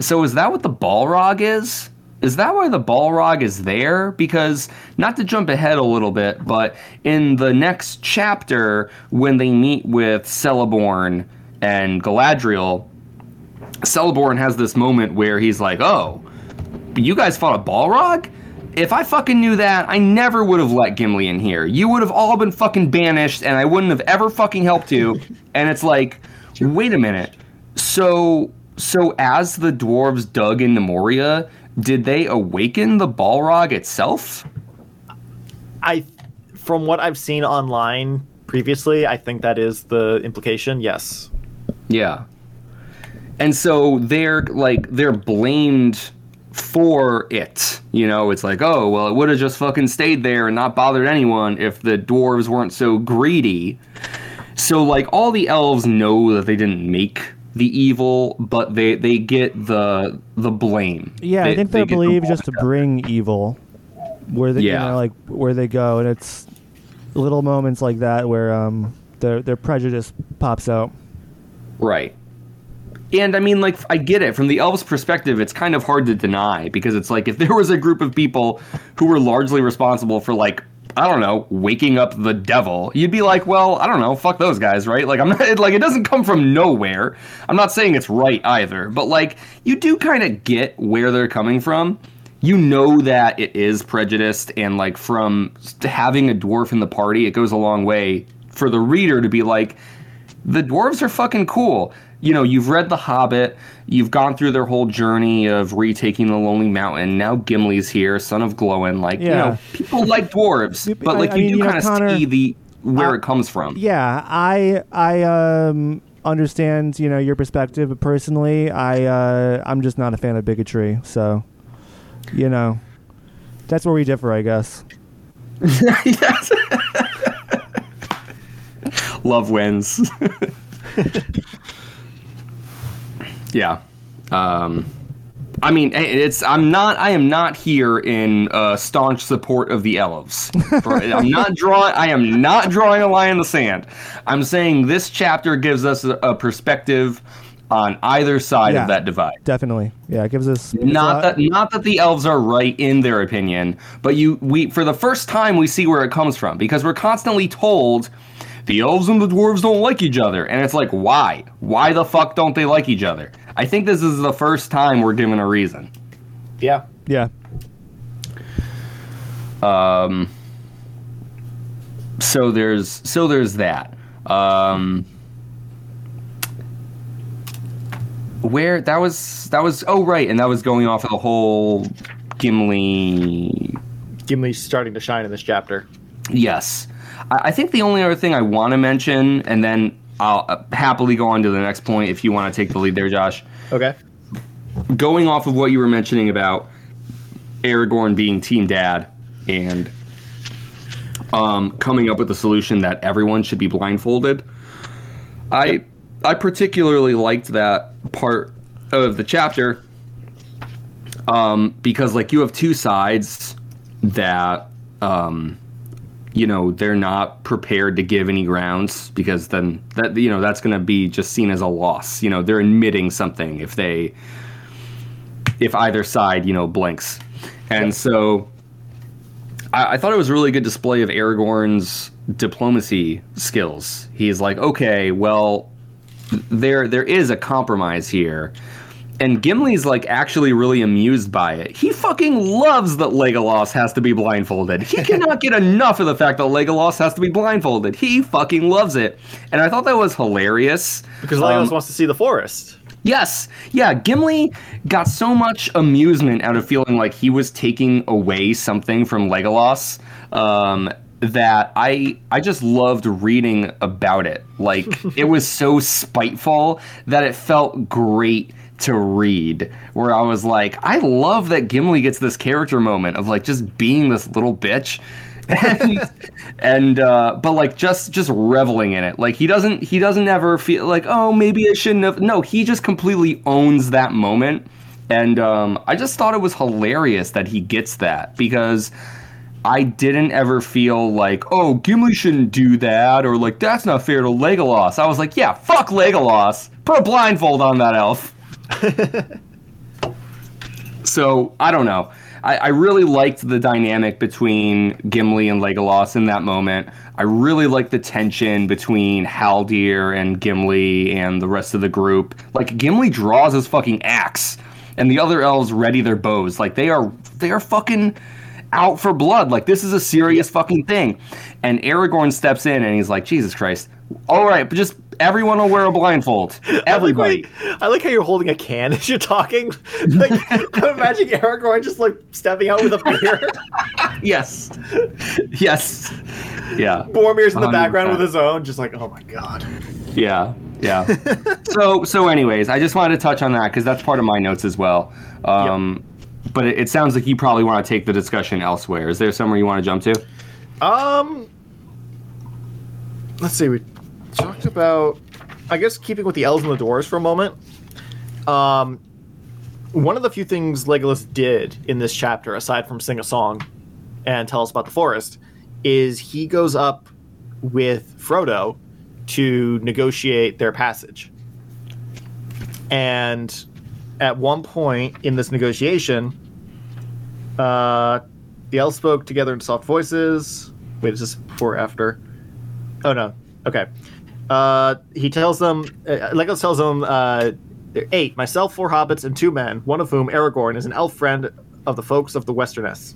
so is that what the Balrog is? Is that why the Balrog is there? Because, not to jump ahead a little bit, but in the next chapter, when they meet with Celeborn and Galadriel, Celeborn has this moment where he's like, oh, you guys fought a Balrog? If I fucking knew that, I never would have let Gimli in here. You would have all been fucking banished, and I wouldn't have ever fucking helped you. [LAUGHS] And it's like, wait a minute. So, so as the dwarves dug into Moria, did they awaken the Balrog itself? I, from what I've seen online previously, I think that is the implication. Yes. Yeah. And so they're like they're blamed for it. You know, it's like, oh, well, it would have just fucking stayed there and not bothered anyone if the dwarves weren't so greedy. So like all the elves know that they didn't make the evil, but they they get the the blame. Yeah, They- I think they they're get the just to bring evil where they, Yeah. you know, like where they go, and it's little moments like that where um their their prejudice pops out. Right. And I mean, like, I get it. From the elves' perspective, it's kind of hard to deny because it's like if there was a group of people who were largely responsible for, like, I don't know, waking up the devil, you'd be like, well, I don't know, fuck those guys, right? Like, I'm [LAUGHS] not, like, it doesn't come from nowhere. I'm not saying it's right either, but, like, you do kind of get where they're coming from. You know that it is prejudiced, and, like, from having a dwarf in the party, it goes a long way for the reader to be like, the dwarves are fucking cool. You know, you've read The Hobbit, you've gone through their whole journey of retaking the Lonely Mountain. Now Gimli's here, son of Glóin. Like, you know, people like dwarves, but like I you mean, do kind of Connor, see the where I- it comes from. Yeah, I I um understand you know your perspective, but personally, I uh, I'm just not a fan of bigotry. So, you know, that's where we differ, I guess. [LAUGHS] yes. [LAUGHS] Love wins. [LAUGHS] yeah. Um, I mean, it's. I'm not. I am not here in uh, staunch support of the elves. [LAUGHS] I'm not drawing. I am not drawing a line in the sand. I'm saying this chapter gives us a, a perspective on either side Yeah. of that divide. Definitely, yeah. It gives us Not that not that the elves are right in their opinion, but you we for the first time we see where it comes from because we're constantly told the elves and the dwarves don't like each other and it's like why? Why the fuck don't they like each other? I think this is the first time we're given a reason. Yeah. yeah. Um so there's so there's that. Um where that was that was oh right and that was going off of the whole Gimli Gimli's starting to shine in this chapter. Yes. I, I think the only other thing I want to mention, and then I'll uh, happily go on to the next point if you want to take the lead there, Josh. Okay. Going off of what you were mentioning about Aragorn being Team Dad and um, coming up with a solution that everyone should be blindfolded, I I particularly liked that part of the chapter um, because like you have two sides that um, you know they're not prepared to give any grounds because then that you know that's going to be just seen as a loss. You know they're admitting something if they if either side you know blinks. And so I, I thought it was a really good display of aragorn's diplomacy skills. He's like okay well there there is a compromise here and Gimli's like actually really amused by it. He fucking loves that Legolas has to be blindfolded. He [LAUGHS] cannot get enough of the fact that Legolas has to be blindfolded. He fucking loves it. And I thought that was hilarious. Because Legolas Um, wants to see the forest. Yes. Yeah, Gimli got so much amusement out of feeling like he was taking away something from Legolas um, that I I just loved reading about it. Like [LAUGHS] it was so spiteful that it felt great to read where I was like, I love that Gimli gets this character moment of like just being this little bitch. [LAUGHS] and uh but like just just reveling in it. Like he doesn't he doesn't ever feel like oh maybe i shouldn't have no he just completely owns that moment. And um i just thought it was hilarious that he gets that because i didn't ever feel like oh gimli shouldn't do that or like that's not fair to legolas. I was like yeah fuck legolas. Put a blindfold on that elf [LAUGHS] so I don't know. I, I really liked the dynamic between Gimli and Legolas in that moment. I really liked the tension between Haldir and Gimli and the rest of the group. Like Gimli draws his fucking axe, and the other elves ready their bows. Like they are they are fucking out for blood. Like this is a serious fucking thing. And Aragorn steps in and he's like, Jesus Christ. All right, but just everyone will wear a blindfold. Everybody. [LAUGHS] I like, how you- I like how you're holding a can as you're talking. [LAUGHS] Like, [LAUGHS] I'm imagining Aragorn just like stepping out with a beer. Yes. yes. Yeah. Boromir's in the 100%. background with his own, just like, oh my god. Yeah. Yeah. so so anyways, I just wanted to touch on that because that's part of my notes as well. Um but it, it sounds like you probably want to take the discussion elsewhere. Is there somewhere you want to jump to? Um, let's see. We talked about, I guess, keeping with the elves and the dwarves for a moment. Um, one of the few things Legolas did in this chapter, aside from sing a song and tell us about the forest, is he goes up with Frodo to negotiate their passage. And at one point in this negotiation, uh, the elves spoke together in soft voices. Wait, is this before or after? Oh no. Okay. Uh, he tells them. Uh, Legolas tells them. Uh, eight. Myself, four hobbits, and two men. One of whom, Aragorn, is an elf friend of the folks of the Westernesse.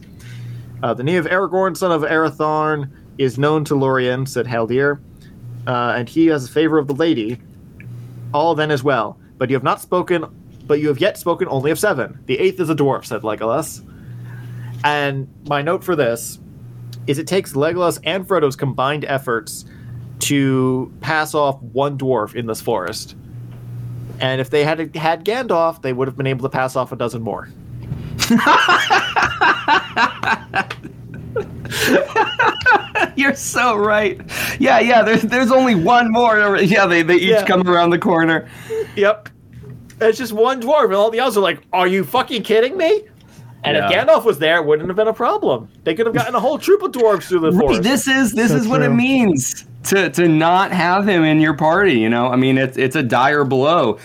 Uh, the name of Aragorn, son of Arathorn, is known to Lorien," said Haldir, uh, and he has a favor of the lady. All then as well. But you have not spoken. But you have yet spoken only of seven. The eighth is a dwarf," said Legolas. And my note for this is it takes Legolas and Frodo's combined efforts to pass off one dwarf in this forest. And if they had had Gandalf, they would have been able to pass off a dozen more. [LAUGHS] You're so right. Yeah, yeah. There's there's only one more. Yeah, they they each Yeah. come around the corner. Yep. It's just one dwarf, and all the others are like, "Are you fucking kidding me?" And if Gandalf was there, it wouldn't have been a problem. They could have gotten a whole troop of dwarves through the Right, forest. this is this So is what it means to to not have him in your party. You know, I mean, it's it's a dire blow.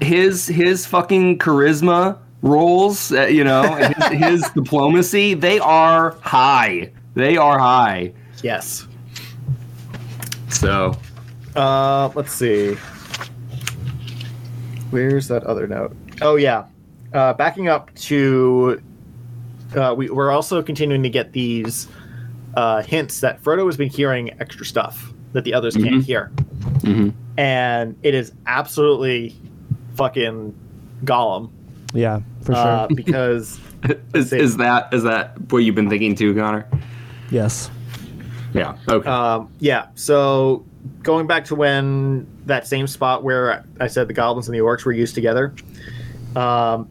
His his fucking charisma rolls, uh, you know, his, [LAUGHS] his diplomacy, they are high. They are high. yes. So Uh, let's see. Where's that other note? Oh yeah, uh, backing up to. Uh, we, we're also continuing to get these uh, hints that Frodo has been hearing extra stuff that the others can't Mhm. hear, mhm. and it is absolutely fucking Gollum Yeah, for sure. uh, [LAUGHS] because [LAUGHS] is, see. is that is that what you've been thinking too, Connor? yes. Yeah. Okay. Um, yeah. So going back to when that same spot where I said the goblins and the orcs were used together, um,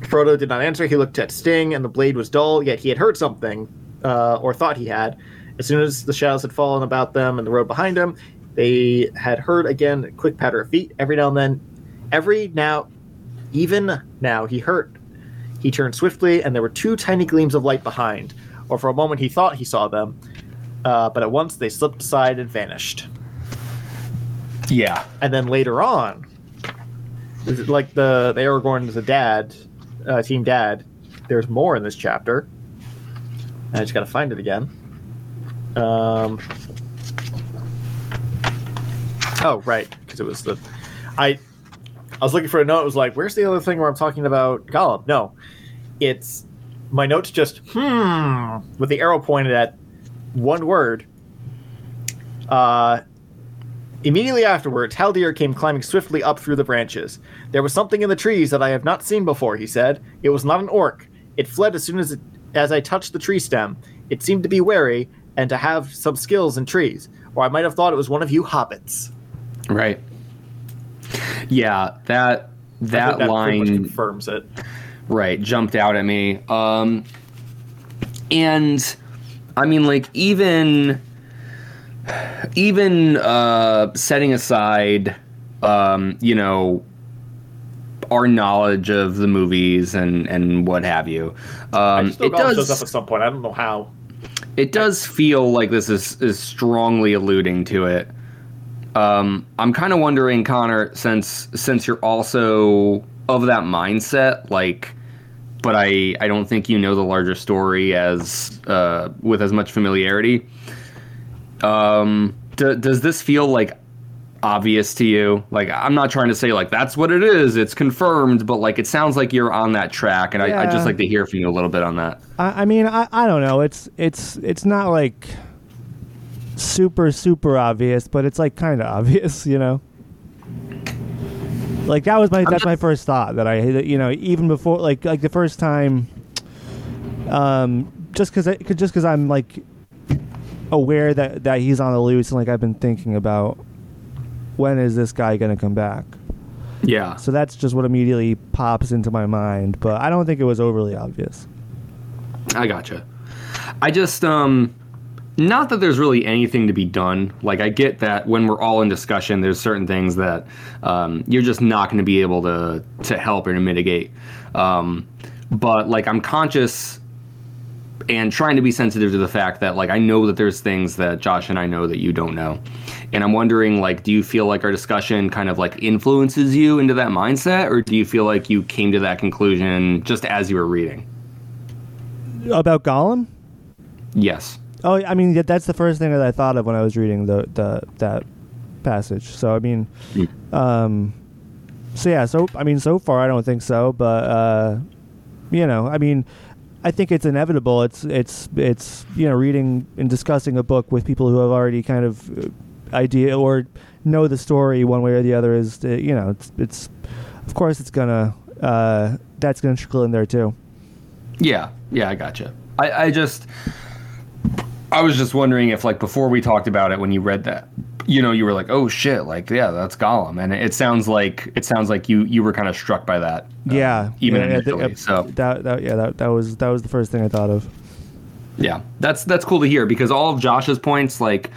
Frodo did not answer. He looked at Sting, and the blade was dull. Yet he had heard something, uh, or thought he had. As soon as the shadows had fallen about them and the road behind him, they had heard again a quick patter of feet. Every now and then, every now, even now, he heard. He turned swiftly, and there were two tiny gleams of light behind. Or for a moment, he thought he saw them, uh, but at once they slipped aside and vanished. yeah. And then later on, like the, the Aragorn is a dad, uh, team dad. There's more in this chapter. I just gotta find it again. Um. Oh right, because it was the, I, I was looking for a note. It was like, where's the other thing where I'm talking about Gollum? No, it's my notes just hmm with the arrow pointed at one word. Uh, immediately afterwards, Haldir came climbing swiftly up through the branches. There was something in the trees that I have not seen before. He said, "It was not an orc. It fled as soon as it, as I touched the tree stem. It seemed to be wary and to have some skills in trees, or I might have thought it was one of you hobbits." Right. Yeah, that that, that line confirms it. right jumped out at me. Um, and I mean, like even even uh, setting aside, um, you know, our knowledge of the movies and and what have you, I um, it does shows up at some point. I don't know how. it does feel like this is, is strongly alluding to it. Um, I'm kind of wondering, Connor, since since you're also of that mindset, like, but I I don't think you know the larger story as uh, with as much familiarity. Um, d- does this feel like obvious to you? Like, I'm not trying to say like that's what it is. It's confirmed, but like it sounds like you're on that track, and I, I'd just like to hear from you a little bit on that. I, I mean, I, I don't know. It's it's it's not like super super obvious, but it's like kind of obvious, [LAUGHS] you know. Like that was my that's my first thought that I you know even before like like the first time, um, just because just because I'm like aware that that he's on the loose and like I've been thinking about when is this guy gonna come back. Yeah. So that's just what immediately pops into my mind, but I don't think it was overly obvious. I gotcha. I just um not that there's really anything to be done. Like I get that when we're all in discussion, there's certain things that um, you're just not going to be able to to help or to mitigate. Um, but like I'm conscious and trying to be sensitive to the fact that like I know that there's things that Josh and I know that you don't know. And I'm wondering like do you feel like our discussion kind of like influences you into that mindset or do you feel like you came to that conclusion just as you were reading? About Gollum? Yes. Oh, I mean that- that's the first thing that I thought of when I was reading the, the that passage. So I mean, um, so yeah. So I mean, so far I don't think so, but uh, you know, I mean, I think it's inevitable. It's it's it's you know, reading and discussing a book with people who have already kind of uh, idea or know the story one way or the other is uh, you know it's it's of course it's gonna uh, that's gonna trickle in there too. Yeah, yeah, I gotcha. I, I just, I was just wondering if, like, before we talked about it, when you read that, you know, you were like, "Oh shit!" Like, yeah, that's Gollum, and it sounds like it sounds like you you were kind of struck by that. uh, yeah, even yeah, think- initially. uh, so that, that yeah that, that was that was the first thing I thought of. yeah, that's that's cool to hear because all of Josh's points, like,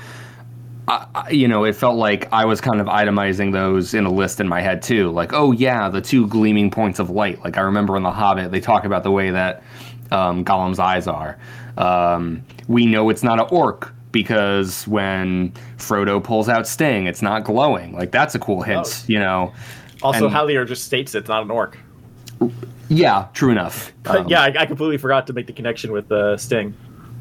I- you know, it felt like I was kind of itemizing those in a list in my head too. Like, oh yeah, the two gleaming points of light. Like I remember in The Hobbit, they talk about the way that um, Gollum's eyes are. Um, we know it's not an orc because when Frodo pulls out Sting, it's not glowing. Like that's a cool hint, Oh. you know. Also, And- Haldir just states it's not an orc. Yeah, true enough. [LAUGHS] Um, yeah, I, I completely forgot to make the connection with uh, Sting.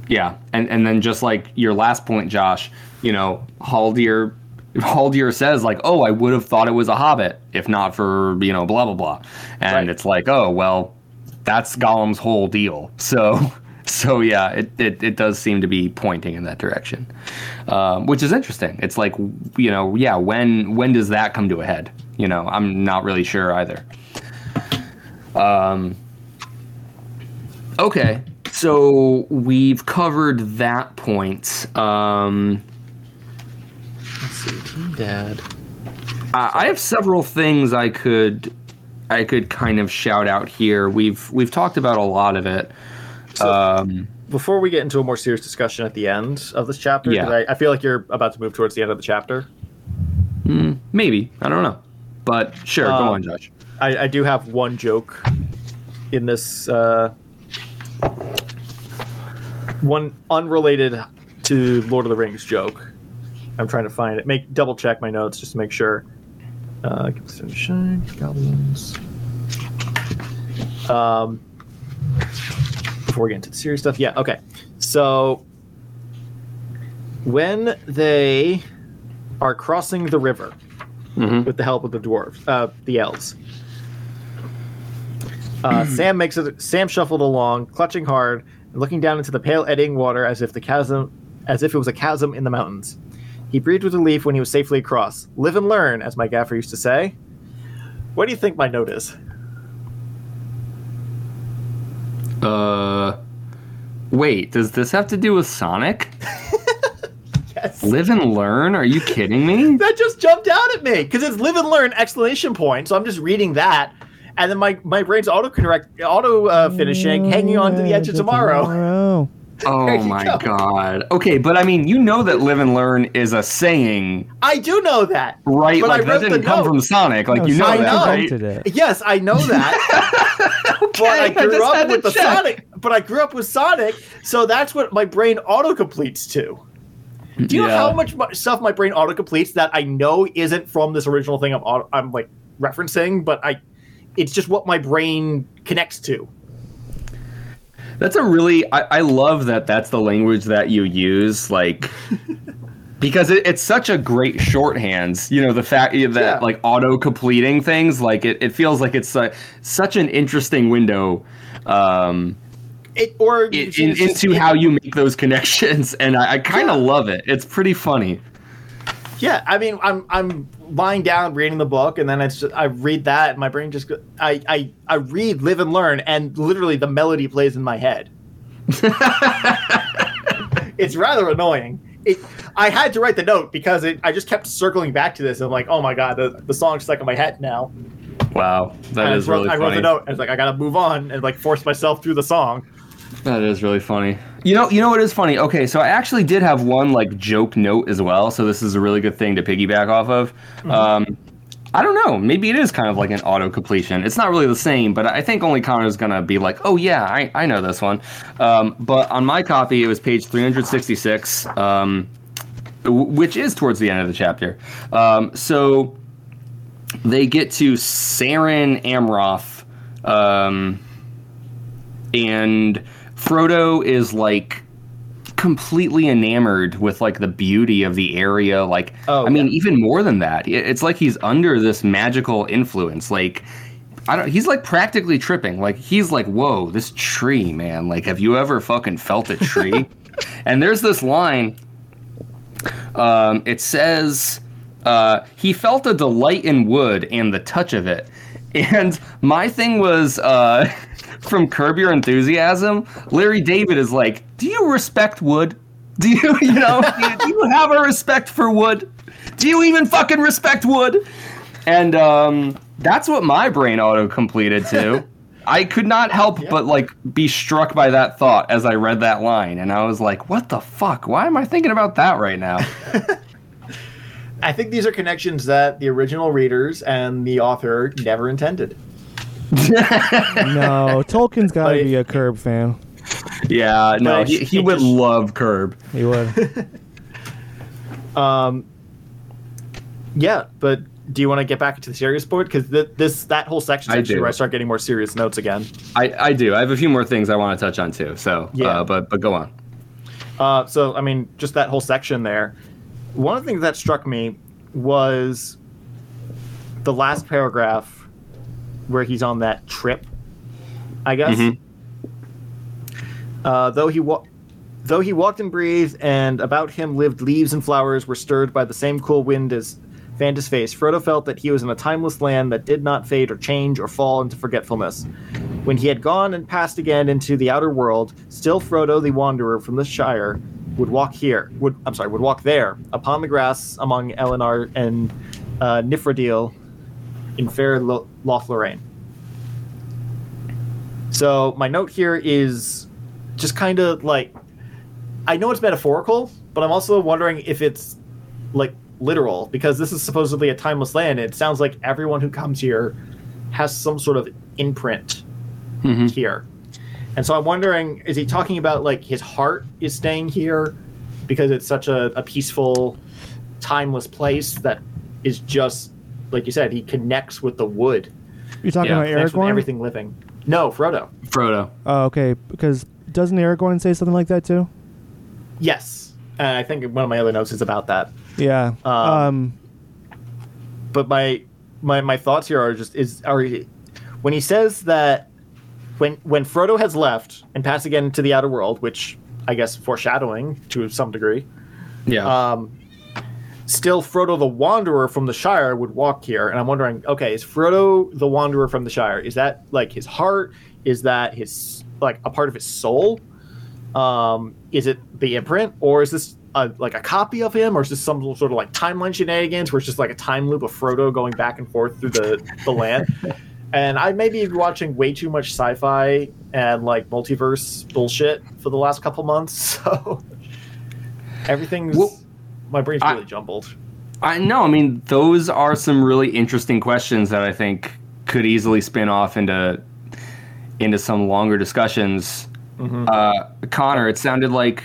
Yeah, and and then just like your last point, Josh, you know, Haldir [LAUGHS] Haldir says like, "Oh, I would have thought it was a hobbit if not for you know blah blah blah," and Right. it's like, oh well, that's Gollum's whole deal. [LAUGHS] So so yeah, it it, it does seem to be pointing in that direction, um, which is interesting. It's like you know, yeah, when when does that come to a head? You know, I'm not really sure either. Um, Okay, so we've covered that point. Um, Let's see, Team Dad. I I have several things I could I could kind of shout out here. We've we've talked about a lot of it. So- um, Before we get into a more serious discussion at the end of this chapter, Yeah. I, I feel like you're about to move towards the end of the chapter. mm, maybe I don't know, but sure, Um, go on, Josh. I, I do have one joke in this. Uh, one unrelated to Lord of the Rings joke. I'm trying to find it. Make double check my notes just to make sure. Uh, give us shine, goblins. Um, before we get into the serious stuff, yeah, okay. So when they are crossing the river, Mhm. with the help of the dwarves, uh, the elves. Uh, [CLEARS THROAT] Sam makes it. Sam shuffled along, clutching hard and looking down into the pale eddying water as if the chasm, as if it was a chasm in the mountains. He breathed with relief when he was safely across. Live and learn, as my gaffer used to say. What do you think my note is? Uh, wait, does this have to do with Sonic? [LAUGHS] Yes. Live and learn? Are you kidding me? [LAUGHS] That just jumped out at me because it's live and learn exclamation point. So I'm just reading that, and then my, my brain's auto correct, auto uh, finishing, hanging on to the edge of tomorrow. tomorrow. [LAUGHS] Oh my go. god. Okay, but I mean, you know that live and learn is a saying, I do know that, right? But like I that didn't come note. from Sonic. Like No, you know I that, know. right? it. Yes, I know that. [LAUGHS] but I I grew just up had with the check. Sonic. But I grew up with Sonic, so that's what my brain auto completes to. Do you know how much stuff my brain auto completes that I know isn't from this original thing I'm auto- I'm like referencing, but I, it's just what my brain connects to. That's a really I, I love that that's the language that you use, like [LAUGHS] because it, it's such a great shorthand. You know, the fact that Yeah. like auto completing things, like it, it feels like it's uh, such an interesting window um, It or it's in- into it- how you make those connections, and I, I kind of Yeah. love it. It's pretty funny. Yeah, I mean, I'm I'm lying down reading the book, and then it's just, I read that, and my brain just go, I I I read Live and Learn, and literally the melody plays in my head. [LAUGHS] it's rather annoying. It I had to write the note because it, I just kept circling back to this. And I'm like, oh my god, the, the song's stuck in my head now. Wow, that And is I wrote, really I wrote funny. the note, and it's like I gotta move on, and like force myself through the song. That is really funny. You know, you know what is funny? Okay, so I actually did have one like joke note as well. So this is a really good thing to piggyback off of. Um, I don't know. Maybe it is kind of like an auto completion. It's not really the same, but I think only Connor's gonna be like, "Oh yeah, I, I know this one." Um, but on my copy, it was page 366, um, which is towards the end of the chapter. Um, so they get to Cerin Amroth. Um, and Frodo is like completely enamored with like the beauty of the area like Oh, I mean yeah. even more than that it's like he's under this magical influence like I don't he's like practically tripping like he's like whoa this tree man like have you ever fucking felt a tree [LAUGHS] and there's this line um, it says uh, he felt a delight in wood and the touch of it and my thing was uh, [LAUGHS] from curb your enthusiasm larry david is like do you respect wood? Do you [LAUGHS] you know do you, do you have a respect for wood? Do you even fucking respect wood? And um, that's what my brain auto completed to i could not help but like be struck by that thought as i read that line and i was like what the fuck? Why am i thinking about that right now? [LAUGHS] I think these are connections that the original readers and the author never intended. [LAUGHS] No, Tolkien's got to But- be a Curb fan. yeah no But he, it- he would just- love curb He would. [LAUGHS] Um, yeah, but do you want to get back into the serious point? Because th- this that whole section I actually where I start getting more serious notes again. I, I do. I have a few more things I want to touch on too. So, Yeah. uh, but but go on. Uh, so I mean, just that whole section there. One of the things that struck me was the last paragraph where he's on that trip. I guess. Mhm. Uh, though he wa- though he walked and breathed, and about him lived leaves and flowers were stirred by the same cool wind as his face. Frodo felt that he was in a timeless land that did not fade or change or fall into forgetfulness. When he had gone and passed again into the outer world, still Frodo, the wanderer from the Shire, would walk here. Would I'm sorry, would walk there upon the grass among elanor and uh, niphredil in fair Lo- Lothlorraine. So my note here is just kind of like I know it's metaphorical, but I'm also wondering if it's like literal because this is supposedly a timeless land. It sounds like everyone who comes here has some sort of imprint Mhm. here. And so I'm wondering is he talking about like his heart is staying here because it's such a, a peaceful, timeless place that is just like you said, he connects with the wood, You're talking Yeah, about connects with Aragorn? everything living. No, Frodo. Frodo. Oh, okay. Because doesn't Aragorn say something like that too? Yes. And I think one of my other notes is about that. Yeah. Um, Um. but my my my thoughts here are just is are when he says that when when Frodo has left and passed again to the outer world, which I guess foreshadowing to some degree. Yeah. Um, still, Frodo the Wanderer from the Shire would walk here, and I'm wondering, okay, is Frodo the Wanderer from the Shire? Is that like his heart? Is that his like a part of his soul? Um, is it the imprint, or is this a, like a copy of him, or is this some sort of like timeline shenanigans where it's just like a time loop of Frodo going back and forth through the the land? [LAUGHS] and I may be watching way too much sci-fi and like multiverse bullshit for the last couple months, [LAUGHS] so everything's Well, my brain's I- really jumbled. I know. I mean, those are some really interesting questions that I think could easily spin off into into some longer discussions. Mm-hmm. Uh, Connor, it sounded like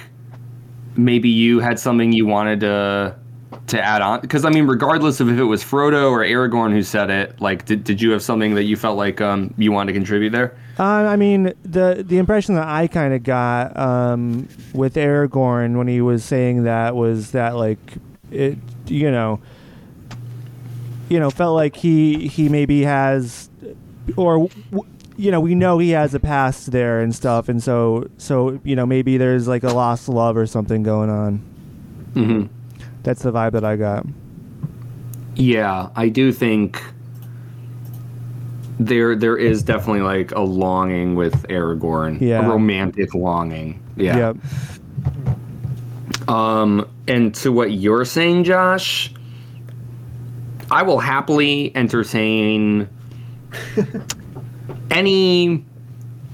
maybe you had something you wanted to to add on because I mean, regardless of if it was Frodo or Aragorn who said it, like, did, did you have something that you felt like um, you wanted to contribute there? Uh, I mean, the the impression that I kind of got um, with Aragorn when he was saying that was that like it, you know, you know, felt like he he maybe has, or w- you know, we know he has a past there and stuff, and so so you know maybe there's like a lost love or something going on. Mm-hmm. That's the vibe that I got. Yeah, I do think there there is definitely like a longing with Aragorn. Yeah. A romantic longing. Yeah. Yep. Um and to what you're saying, Josh, I will happily entertain [LAUGHS] any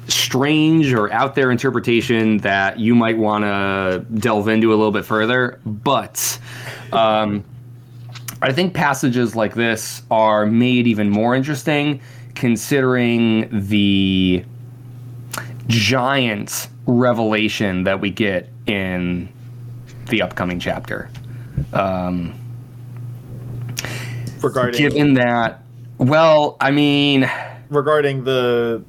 strange or out there interpretation that you might want to delve into a little bit further, but um I think passages like this are made even more interesting considering the giant revelation that we get in the upcoming chapter. Um, regarding given that, well, I mean, regarding the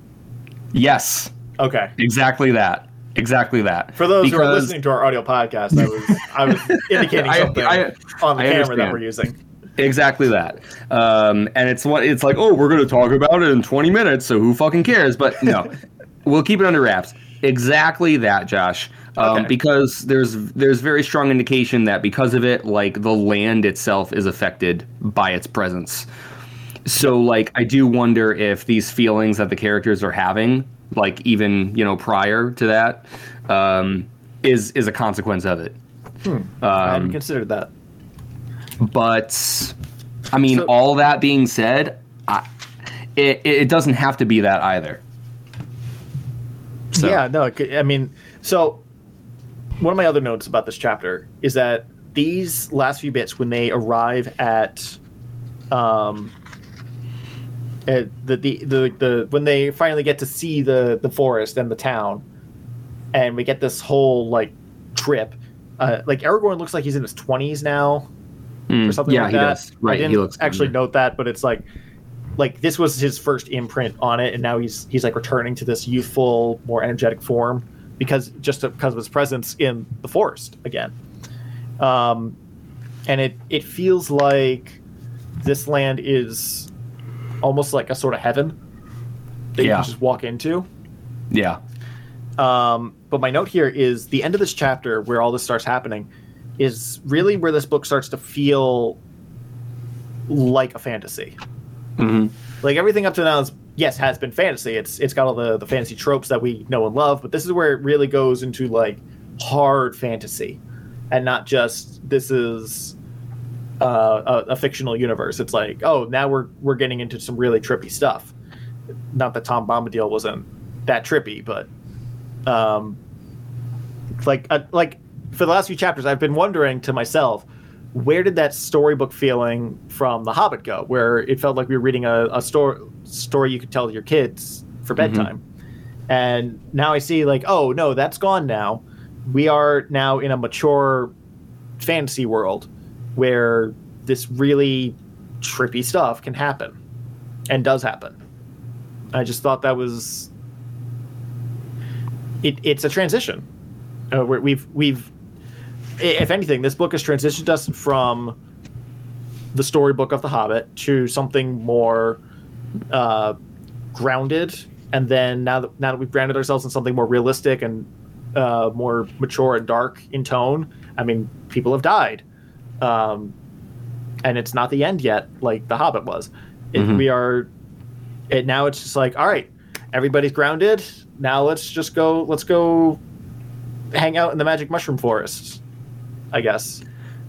yes, okay. exactly that. Exactly that. For those who are listening to our audio podcast, I was I was [LAUGHS] indicating something I- on the I camera that we're using. Exactly that. Um, and it's what it's like. Oh, we're going to talk about it in 20 minutes, so who fucking cares? But no, [LAUGHS] we'll keep it under wraps. Exactly that, Josh. Um, Okay. Because there's there's very strong indication that because of it, like the land itself is affected by its presence. So, like, I do wonder if these feelings that the characters are having, like even you know prior to that, um, is is a consequence of it. I hadn't Um, considered that. but I mean, So- all that being said, I, it it doesn't have to be that either. So, Yeah, no, I mean, so one of my other notes about this chapter is that these last few bits, when they arrive at, um, the, the the the when they finally get to see the the forest and the town, and we get this whole like trip, uh, like Aragorn looks like he's in his twenties now, Mm, or something yeah, like he that. does. Right, I didn't he looks actually note that, but it's like like this was his first imprint on it, and now he's he's like returning to this youthful, more energetic form because just because of his presence in the forest again. Um, and it it feels like this land is almost like a sort of heaven that you Yeah. can just walk into. Yeah, Um, but my note here is the end of this chapter where all this starts happening is really where this book starts to feel like a fantasy. hmm Like everything up to now is yes has been fantasy. It's it's got all the the fantasy tropes that we know and love, but this is where it really goes into like hard fantasy, and not just this is uh, a, a fictional universe. It's like oh now we're we're getting into some really trippy stuff. Not that Tom Bombadil wasn't that trippy, but um, like uh, like for the last few chapters, I've been wondering to myself, where did that storybook feeling from The Hobbit go? Where it felt like we were reading a, a story story you could tell your kids for bedtime, and now I see like, oh no, that's gone now. We are now in a mature fantasy world where this really trippy stuff can happen and does happen. I just thought that was it, it's a transition. Uh, we've we've if anything, this book has transitioned us from the storybook of The Hobbit to something more uh, grounded, and then now that now that we've grounded ourselves in something more realistic and uh, more mature and dark in tone, I mean, people have died, um, and it's not the end yet, like The Hobbit was. It, Mhm. We are, it now. It's just like, all right, everybody's grounded. Now let's just go. Let's go hang out in the magic mushroom forest. I guess.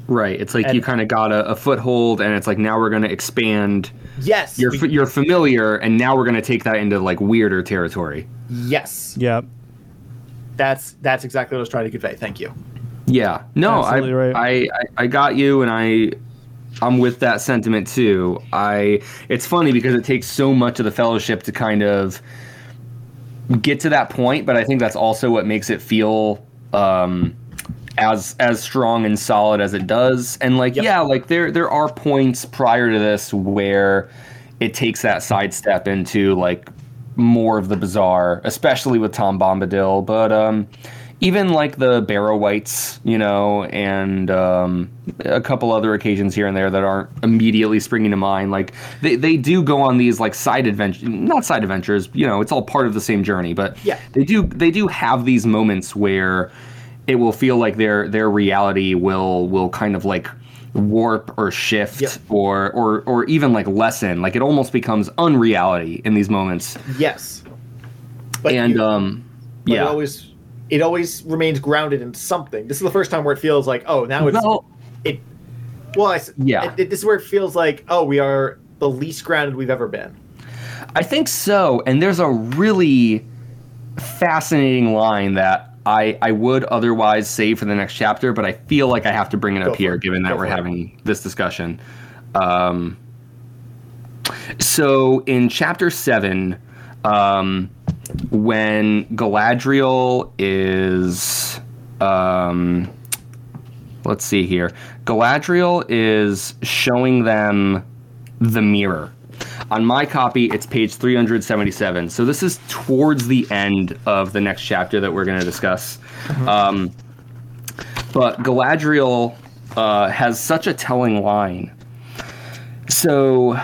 Right. It's like And- you kind of got a, a foothold, and it's like now we're going to expand. Yes. You're we- you're familiar, and now we're going to take that into like weirder territory. yes. Yep. That's that's exactly what I was trying to convey. Thank you. Yeah. No, I, right. I, I I got you, and I I'm with that sentiment too. I it's funny because it takes so much of the fellowship to kind of get to that point, but I think that's also what makes it feel um as as strong and solid as it does. And like Yep. yeah, like there there are points prior to this where it takes that sidestep into like more of the bizarre, especially with Tom Bombadil, but um even like the Barrow Wights, you know, and um, a couple other occasions here and there that aren't immediately springing to mind. Like they, they do go on these like side adventures, not side adventures, you know, it's all part of the same journey. But Yeah. they do they do have these moments where it will feel like their their reality will will kind of like warp or shift Yep. or or or even like lessen. Like it almost becomes unreality in these moments. Yes. But and you- um, but yeah. Always it always remains grounded in something. This is the first time where it feels like oh now it's well, it. Well, I, Yeah. It, it- this is where it feels like oh we are the least grounded we've ever been. I think so. And there's a really fascinating line that I, I would otherwise save for the next chapter, but I feel like I have to bring it Go up here, it. given that Go we're for it. having this discussion. Um, so in chapter seven, um, when Galadriel is, um, let's see here, Galadriel is showing them the mirror. On my copy, it's page 377. So this is towards the end of the next chapter that we're going to discuss. Um, but Galadriel uh, has such a telling line. So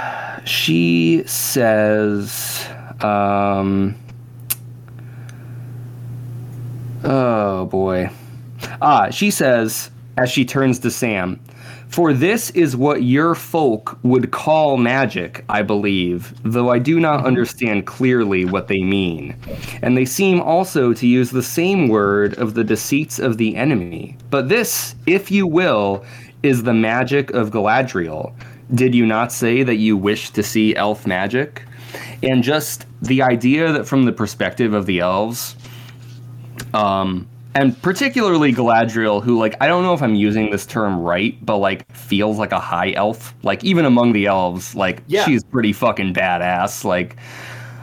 she says, um, oh boy. Ah, she says, as she turns to Sam, For this is what your folk would call magic, I believe, though I do not understand clearly what they mean. And they seem also to use the same word of the deceits of the enemy. But this, if you will, is the magic of Galadriel. Did you not say that you wished to see elf magic? And just the idea that from the perspective of the elves, um, and particularly Galadriel, who like I don't know if I'm using this term right, but like feels like a high elf. Like even among the elves, like Yeah. she's pretty fucking badass. Like,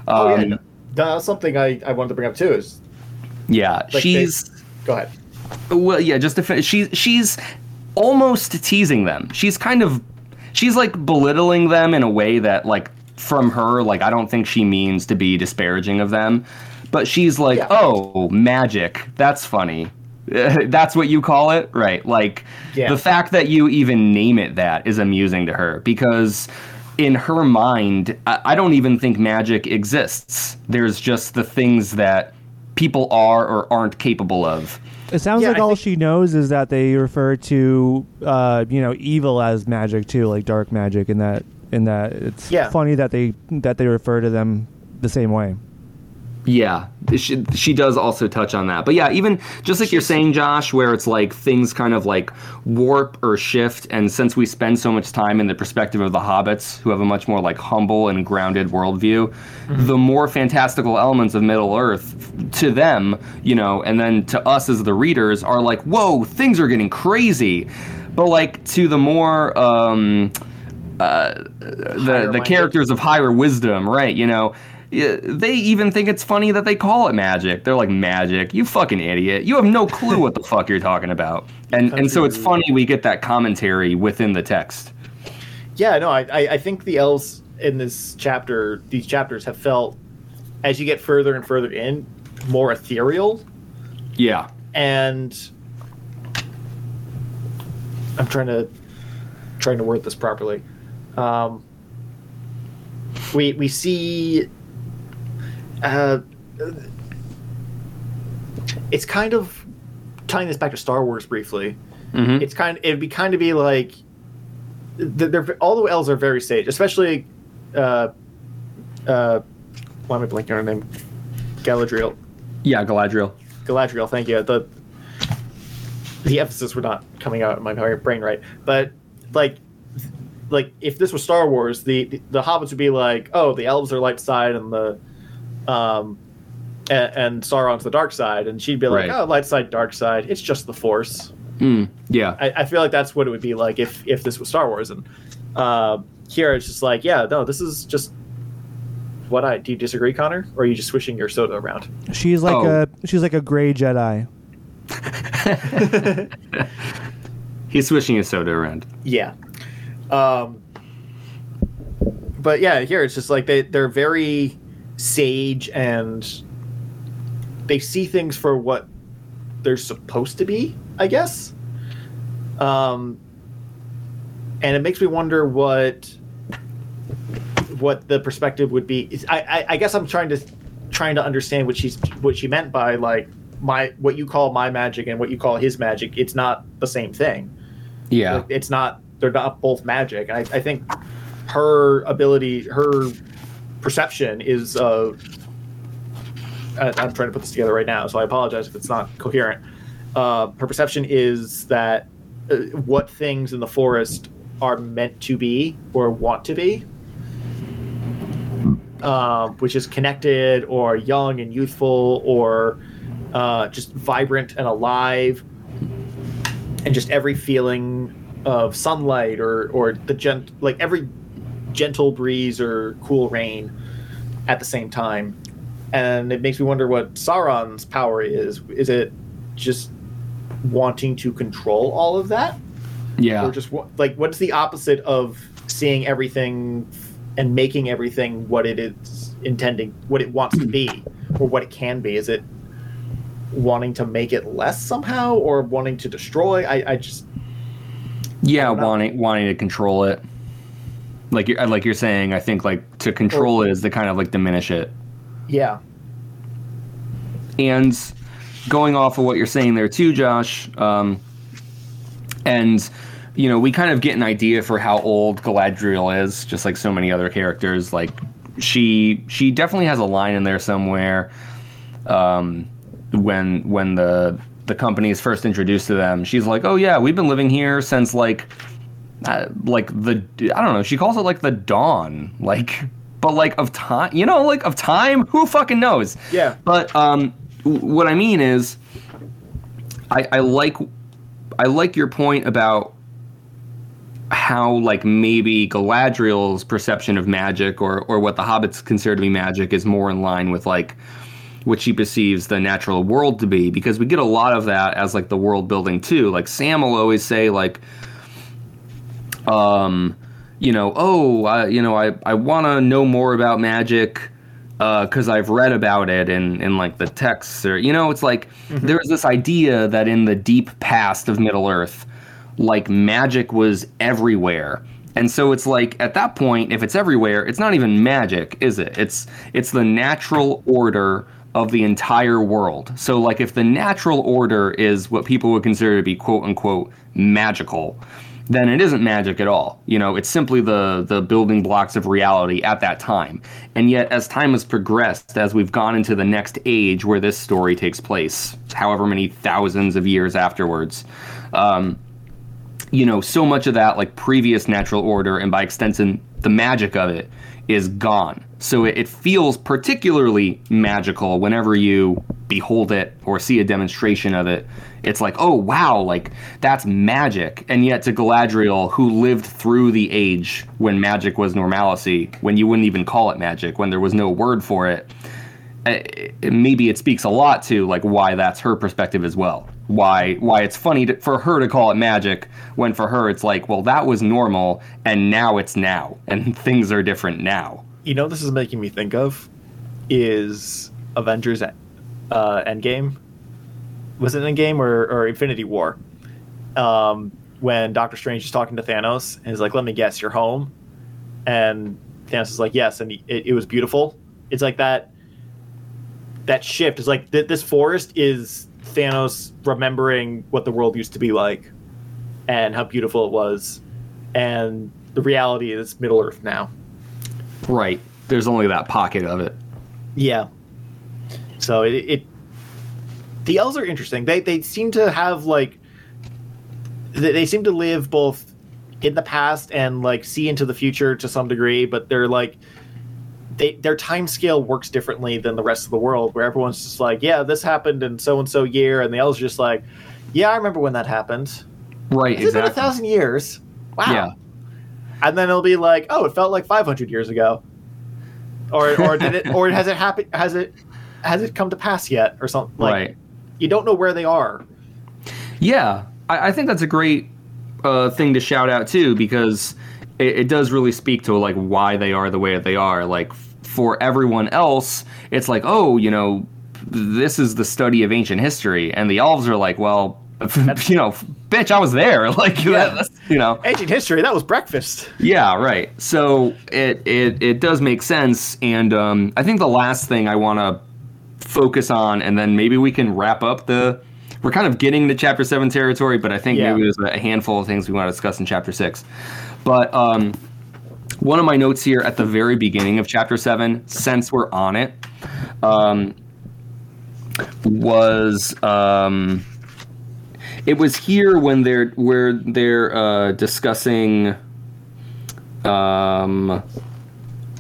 um, Oh yeah, that's something I, I wanted to bring up too. Is yeah, they- she's go ahead. well, yeah. Just to finish, she's she's almost teasing them. She's kind of she's like belittling them in a way that like from her, like I don't think she means to be disparaging of them, but she's like, Yeah. oh, magic. That's funny. [LAUGHS] That's what you call it, right? Like Yeah. the fact that you even name it that is amusing to her because in her mind, I, I don't even think magic exists. There's just the things that people are or aren't capable of. It sounds Yeah, like I all think- she knows is that they refer to, uh, you know, evil as magic too, like dark magic, and that, and that it's Yeah. funny that they that they refer to them the same way. Yeah, she, she does also touch on that. But yeah, even just like you're saying, Josh, where it's like things kind of like warp or shift. And since we spend so much time in the perspective of the hobbits, who have a much more like humble and grounded worldview, the more fantastical elements of Middle Earth to them, you know, and then to us as the readers are like, whoa, things are getting crazy. But like to the more, um, uh, the the characters of higher wisdom, right? You know, they even think it's funny that they call it magic. They're like magic, you fucking idiot. You have no clue what the fuck you're talking about. And and so it's funny we get that commentary within the text. Yeah, no, I, I I think the elves in this chapter, these chapters have felt as you get further and further in, more ethereal, Yeah. and I'm trying to. trying to word this properly. Um, we we see. Uh, it's kind of tying this back to Star Wars briefly. Mhm. It's kind. It'd be kind of be like. th- They're all the elves are very sage, especially. Uh, uh, why am I blanking on her name? Galadriel. Yeah, Galadriel. Galadriel, thank you. The the emphasis were not coming out in my brain right, but like like if this was Star Wars, the, the the hobbits would be like, oh, the elves are light side and the um and, and Sauron's the dark side, and she'd be like, Right. oh, light side, dark side. It's just the Force. Mm, yeah. I, I feel like that's what it would be like if if this was Star Wars, and uh, here it's just like, yeah, no, this is just what I do. You disagree, Connor, or are you just swishing your soda around? She's like Oh. a she's like a gray Jedi. [LAUGHS] [LAUGHS] He's swishing his soda around. Yeah. Um, but yeah, here it's just like they they're very sage and they see things for what they're supposed to be, I guess. Um, and it makes me wonder what what the perspective would be. I, I I guess I'm trying to trying to understand what she's what she meant by like my what you call my magic and what you call his magic. It's not the same thing. Yeah. It's not they're not both magic. I, I think her ability, her perception is. Uh, I, I'm trying to put this together right now, so I apologize if it's not coherent. Uh, her perception is that uh, what things in the forest are meant to be or want to be, um, which is connected or young and youthful or uh, just vibrant and alive and just every feeling of sunlight or or the gent like every gentle breeze or cool rain at the same time. And it makes me wonder what sauron's power is. Is it just wanting to control all of that? Yeah. or just like what's the opposite of seeing everything and making everything what it is intending what it wants to be or what it can be? Is it wanting to make it less somehow or wanting to destroy? I, I just Yeah, wanting wanting to control it. Like you're like you're saying, I think like to control it is to kind of like diminish it. yeah And going off of what you're saying there too, Josh, um, and you know, we kind of get an idea for how old Galadriel is, just like so many other characters. Like she she definitely has a line in there somewhere. Um, when when the the company is first introduced to them, she's like, "Oh yeah, we've been living here since like uh, like the I don't know." She calls it like the dawn, like but like of time, you know, like of time. Who fucking knows? Yeah. But um, what I mean is, I, I like I like your point about how like maybe Galadriel's perception of magic or or what the hobbits consider to be magic is more in line with like what she perceives the natural world to be because we get a lot of that as like the world building too like sam will always say like um you know oh I, you know i i want to know more about magic because I've read about it in, in like the texts or you know it's like there's this idea that in the deep past of Middle Earth, like magic was everywhere. And so it's like at that point, if it's everywhere, it's not even magic, is it? It's it's the natural order of the entire world. So like if the natural order is what people would consider to be quote unquote magical, then it isn't magic at all. You know, it's simply the the building blocks of reality at that time. And yet, as time has progressed, as we've gone into the next age where this story takes place, however many thousands of years afterwards, um, you know, so much of that like previous natural order and by extension the magic of it is gone. So it, it feels particularly magical whenever you behold it or see a demonstration of it. It's like, oh wow, like that's magic. And yet to Galadriel, who lived through the age when magic was normalcy, when you wouldn't even call it magic, when there was no word for it, it- maybe it speaks a lot to like why that's her perspective as well. Why why it's funny to, for her to call it magic when for her it's like, well, that was normal and now it's now [LAUGHS] and things are different now. you know this is making me think of is avengers eh, uh, endgame was it endgame or, or infinity war um, when Doctor Strange is talking to Thanos and he's like, "Let me guess, you're home," and Thanos is like, "Yes," and he, it, it was beautiful. It's like that. That shift is like th- this forest is Thanos remembering what the world used to be like, and how beautiful it was, and the reality is Middle Earth now. Right. There's only that pocket of it. Yeah. So it, it the elves are interesting. They they seem to have like they, they seem to live both in the past and like see into the future to some degree, but they're like they their time scale works differently than the rest of the world, where everyone's just like, yeah, this happened in so and so year, and the elves are just like, yeah, I remember when that happened. Right. It's been a thousand years. Wow. Yeah. And then it'll be like, oh, it felt like 500 years ago, or or did it, or has it happened? Has it has it come to pass yet, or something? Like, right. You don't know where they are. Yeah, I, I think that's a great uh, thing to shout out too because it, it does really speak to like why they are the way that they are. Like for everyone else, it's like, oh, you know, this is the study of ancient history, and the elves are like, well, [LAUGHS] you know, bitch, I was there. [LAUGHS] Like, Yeah. that, you know, Ancient history. That was breakfast. yeah, right. So it it it does make sense, and um, I think the last thing I want to focus on, and then maybe we can wrap up the. We're kind of getting to chapter seven territory, but I think Yeah. maybe there's a handful of things we want to discuss in chapter six. But um, one of my notes here at the very beginning of chapter seven, since we're on it, um, was um, it was here when they're where they're uh, discussing um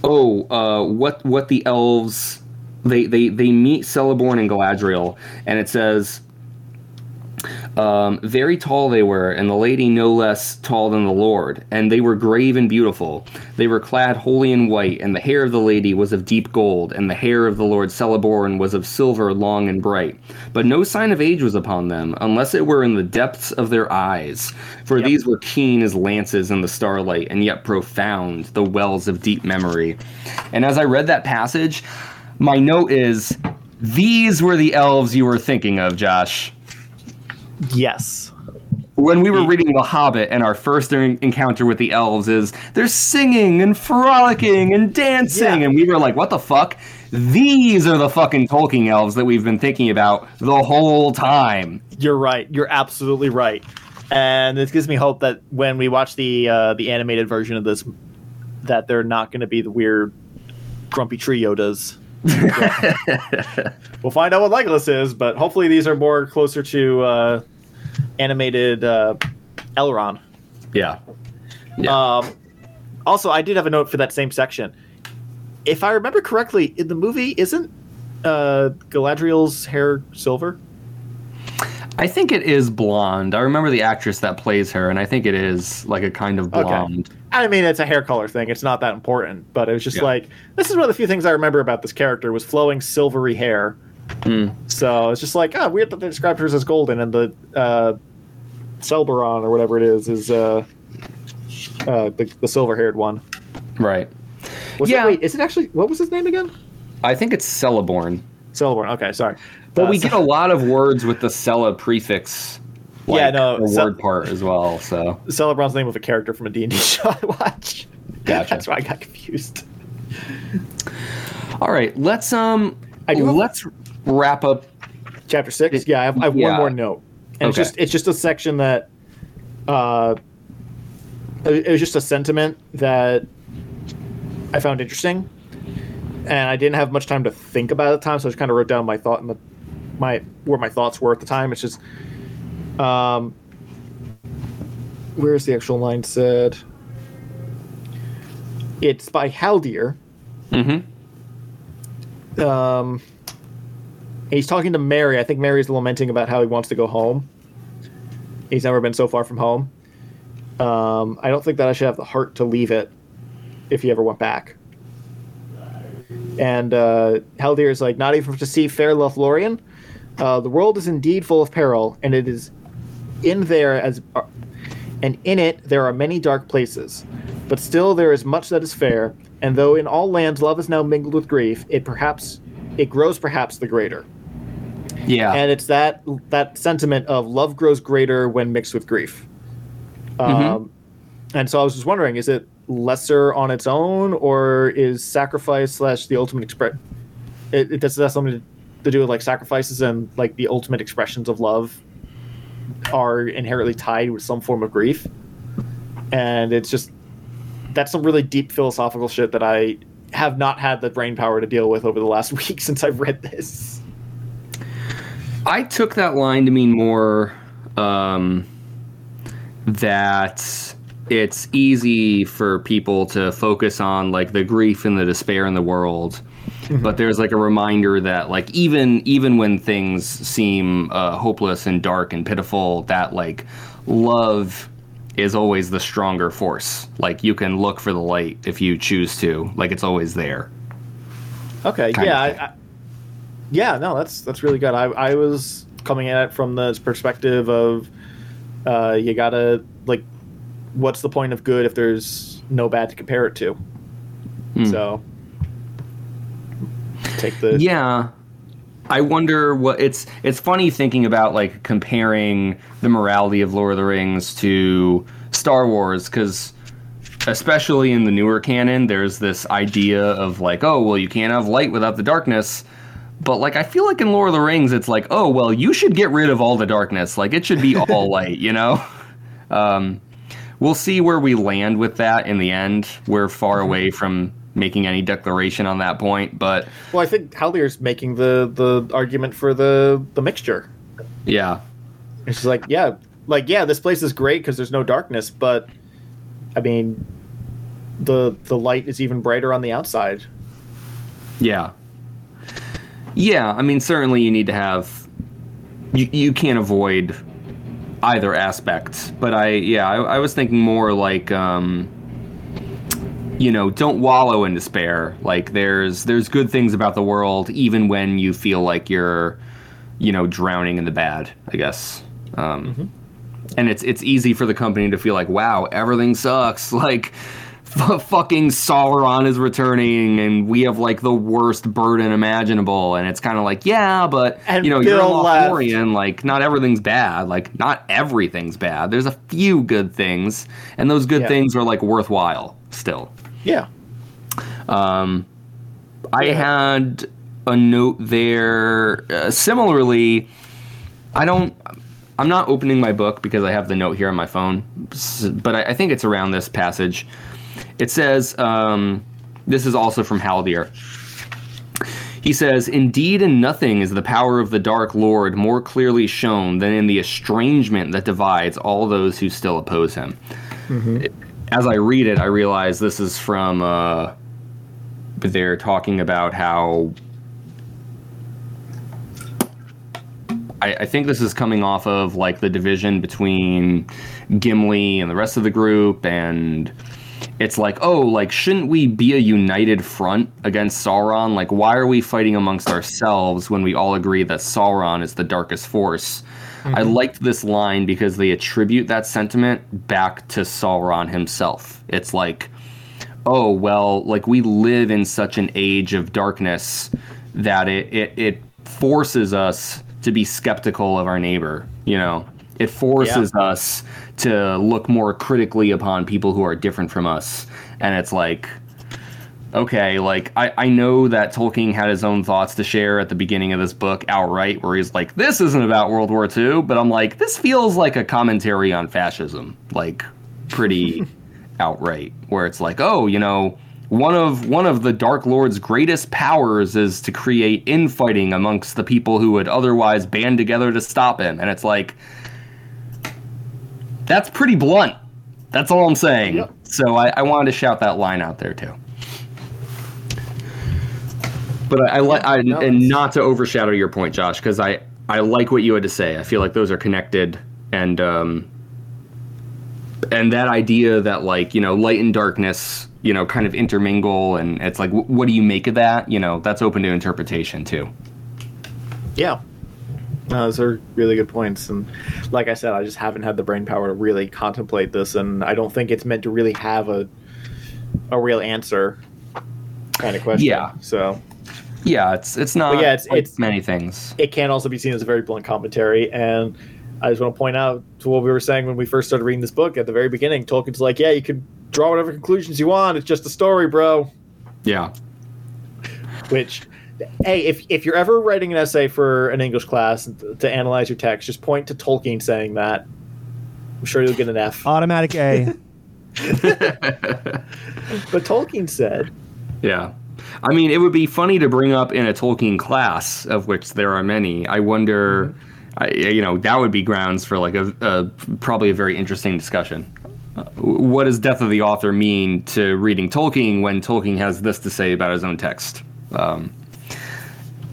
oh uh what what the elves they they they meet Celeborn and Galadriel and it says um, very tall they were, and the lady no less tall than the Lord, and they were grave and beautiful. They were clad wholly in white, and the hair of the lady was of deep gold, and the hair of the Lord Celeborn was of silver long and bright. But no sign of age was upon them, unless it were in the depths of their eyes. For Yep. these were keen as lances in the starlight, and yet profound, the wells of deep memory. And as I read that passage, my note is these were the elves you were thinking of, Josh Yes. when we were reading The Hobbit and our first encounter with the elves is they're singing and frolicking and dancing, Yeah. and we were like, what the fuck? These are the fucking Tolkien elves that we've been thinking about the whole time. You're right. You're absolutely right. And this gives me hope that when we watch the uh, the animated version of this, that they're not going to be the weird, grumpy tree Yodas. [LAUGHS] we'll find out what Legolas is, but hopefully these are more closer to uh, animated uh, Elrond. Yeah. Yeah. Um, also, I did have a note for that same section. If I remember correctly, in the movie, isn't uh, Galadriel's hair silver? I think it is blonde. I remember the actress that plays her, and I think it is like a kind of Okay. Blonde. I mean, it's a hair color thing. It's not that important, but it was just Yeah. like this is one of the few things I remember about this character was flowing silvery hair. Mm. So it's just like, oh, weird that they described hers as golden, and the uh, Celberon or whatever it is is uh, uh, the, the silver-haired one. Right. Was Yeah. It, wait, is it actually what was his name again? I think it's Celeborn. Celeborn. Okay, sorry. But Uh, we so- get a lot of words with the Cella prefix. Yeah, like, no, the Cel- word part as well. So [LAUGHS] Celebron's name of a character from a D&D show I watch. Gotcha. That's why I got confused. All right, let's um, I do have- let's wrap up. Chapter six. Yeah, I have, I have Yeah. one more note, and it's just it's just a section that, uh, it it was just a sentiment that I found interesting, and I didn't have much time to think about it at the time, so I just kind of wrote down my thought and the my where my thoughts were at the time. It's just, um, where's the actual line said? It's by Haldir. Mm-hmm. um, he's talking to Merry. I think Merry's lamenting about how he wants to go home. He's never been so far from home. Um, I don't think that I should have the heart to leave it if he ever went back. And uh, Haldir is like, not even to see fair Lothlorien. Uh, the world is indeed full of peril, and it is in there as, and in it there are many dark places. But still there is much that is fair, and though in all lands love is now mingled with grief, it perhaps it grows perhaps the greater. Yeah. And it's that that sentiment of love grows greater when mixed with grief. Um, and so I was just wondering, is it lesser on its own, or is sacrifice slash the ultimate express? It, it does that have something to do with like sacrifices and like the ultimate expressions of love are inherently tied with some form of grief, and it's just that's some really deep philosophical shit that I have not had the brain power to deal with over the last [LAUGHS] week since I've read this. I took that line to mean more um, that it's easy for people to focus on like the grief and the despair in the world [LAUGHS] but there's like a reminder that like even even when things seem uh, hopeless and dark and pitiful that like love is always the stronger force like you can look for the light if you choose to like it's always there Okay, kind yeah, I. I, yeah, no, that's that's really good. I I was coming at it from the perspective of uh, you gotta like, what's the point of good if there's no bad to compare it to? Hmm. So take the Yeah. I wonder what it's it's funny thinking about like comparing the morality of Lord of the Rings to Star Wars cuz especially in the newer canon there's this idea of like oh well you can't have light without the darkness. But like I feel like in Lord of the Rings it's like oh well you should get rid of all the darkness. Like it should be all [LAUGHS] light you know? Um we'll see where we land with that in the end. We're far away from making any declaration on that point but Well, I think Haldir's making the the argument for the the mixture. yeah It's like, yeah, like yeah, this place is great because there's no darkness, but I mean, the the light is even brighter on the outside. Yeah. Yeah, I mean certainly you need to have you you can't avoid either aspect. But I yeah, I, I was thinking more like um you know, don't wallow in despair. Like there's there's good things about the world even when you feel like you're you know, drowning in the bad, I guess. Um and it's it's easy for the company to feel like, wow, everything sucks. [LAUGHS] Like, f- fucking Sauron is returning, and we have like the worst burden imaginable. And it's kind of like, yeah, but And you know, you're a Bill. Lothlorien. Like, not everything's bad. Like, not everything's bad. There's a few good things, and those good Yeah. things are like worthwhile still. Yeah. Um, I had a note there. Uh, similarly, I don't. I'm not opening my book because I have the note here on my phone, but I, I think it's around this passage. It says, um, "This is also from Haldir." He says, Indeed, in nothing is the power of the Dark Lord more clearly shown than in the estrangement that divides all those who still oppose him. As I read it, I realize this is from, uh, they're talking about how. I, I think this is coming off of like the division between Gimli and the rest of the group, and it's like, oh, like shouldn't we be a united front against Sauron? Like, why are we fighting amongst ourselves when we all agree that Sauron is the darkest force? I mm-hmm. liked this line because they attribute that sentiment back to Sauron himself. It's like, oh well, like we live in such an age of darkness that it it, it forces us to be skeptical of our neighbor. You know, it forces us to look more critically upon people who are different from us. And it's like, okay, like I, I know that Tolkien had his own thoughts to share at the beginning of this book outright, where he's like, this isn't about World War II, but I'm like, this feels like a commentary on fascism, like pretty [LAUGHS] outright, where it's like, oh, you know, one of one of the Dark Lord's greatest powers is to create infighting amongst the people who would otherwise band together to stop him. And it's like that's pretty blunt. That's all I'm saying. Yep. So I, I wanted to shout that line out there too. But I, I like, I, no, and not to overshadow your point, Josh, because I, I like what you had to say. I feel like those are connected, and um, and that idea that like you know light and darkness, you know, kind of intermingle, and it's like, wh- what do you make of that? You know, that's open to interpretation too. Yeah. No, those are really good points. And like I said, I just haven't had the brain power to really contemplate this. And I don't think it's meant to really have a, a real answer kind of question. Yeah. So Yeah, it's it's not. But yeah, it's- like it's- many things. it can also be seen as a very blunt commentary. And I just want to point out to what we were saying when we first started reading this book at the very beginning. Tolkien's like, yeah, you can draw whatever conclusions you want. It's just a story, bro. Yeah. Which, hey, if if you're ever writing an essay for an English class to analyze your text, just point to Tolkien saying that. I'm sure you'll get an F. Automatic A. [LAUGHS] But Tolkien said, Yeah. I mean, it would be funny to bring up in a Tolkien class, of which there are many. I wonder, I, you know, that would be grounds for like a, a probably a very interesting discussion. Uh, what does death of the author mean to reading Tolkien when Tolkien has this to say about his own text? Um,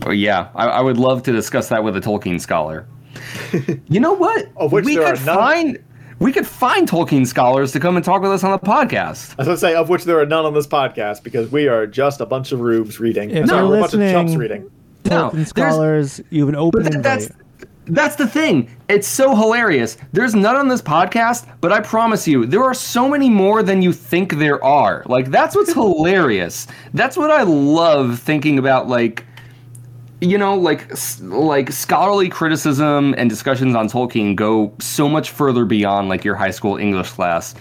yeah, I, I would love to discuss that with a Tolkien scholar. [LAUGHS] you know what? We could find we could find Tolkien scholars to come and talk with us on the podcast. I was going to say, of which there are none on this podcast because we are just a bunch of rubes reading. If Sorry, you're we're a bunch of chumps reading. No, Tolkien there's- scholars, you have an open But th- invite. that's that's the thing. It's so hilarious. There's none on this podcast, but I promise you, there are so many more than you think there are. Like that's what's [LAUGHS] hilarious. That's what I love thinking about. Like, you know, like like scholarly criticism and discussions on Tolkien go so much further beyond like your high school English class.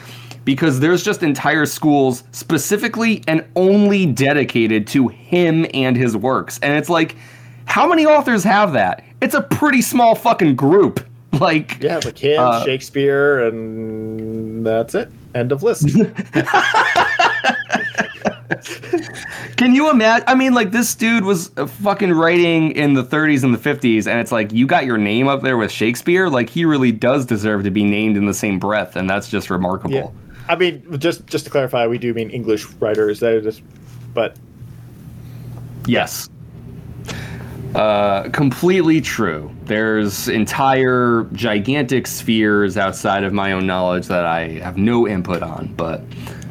Because there's just entire schools specifically and only dedicated to him and his works. And it's like, how many authors have that? It's a pretty small fucking group. [LAUGHS] Like, Yeah, McKim, Uh, Shakespeare, and that's it. End of list. [LAUGHS] can you imagine? I mean, like, this dude was uh, fucking writing in the 30s and the 50s, and it's like, you got your name up there with Shakespeare? Like, he really does deserve to be named in the same breath, and that's just remarkable. yeah. I mean, just just to clarify, we do mean English writers. That is just, but Yes. Uh, completely true. There's entire gigantic spheres outside of my own knowledge that I have no input on, but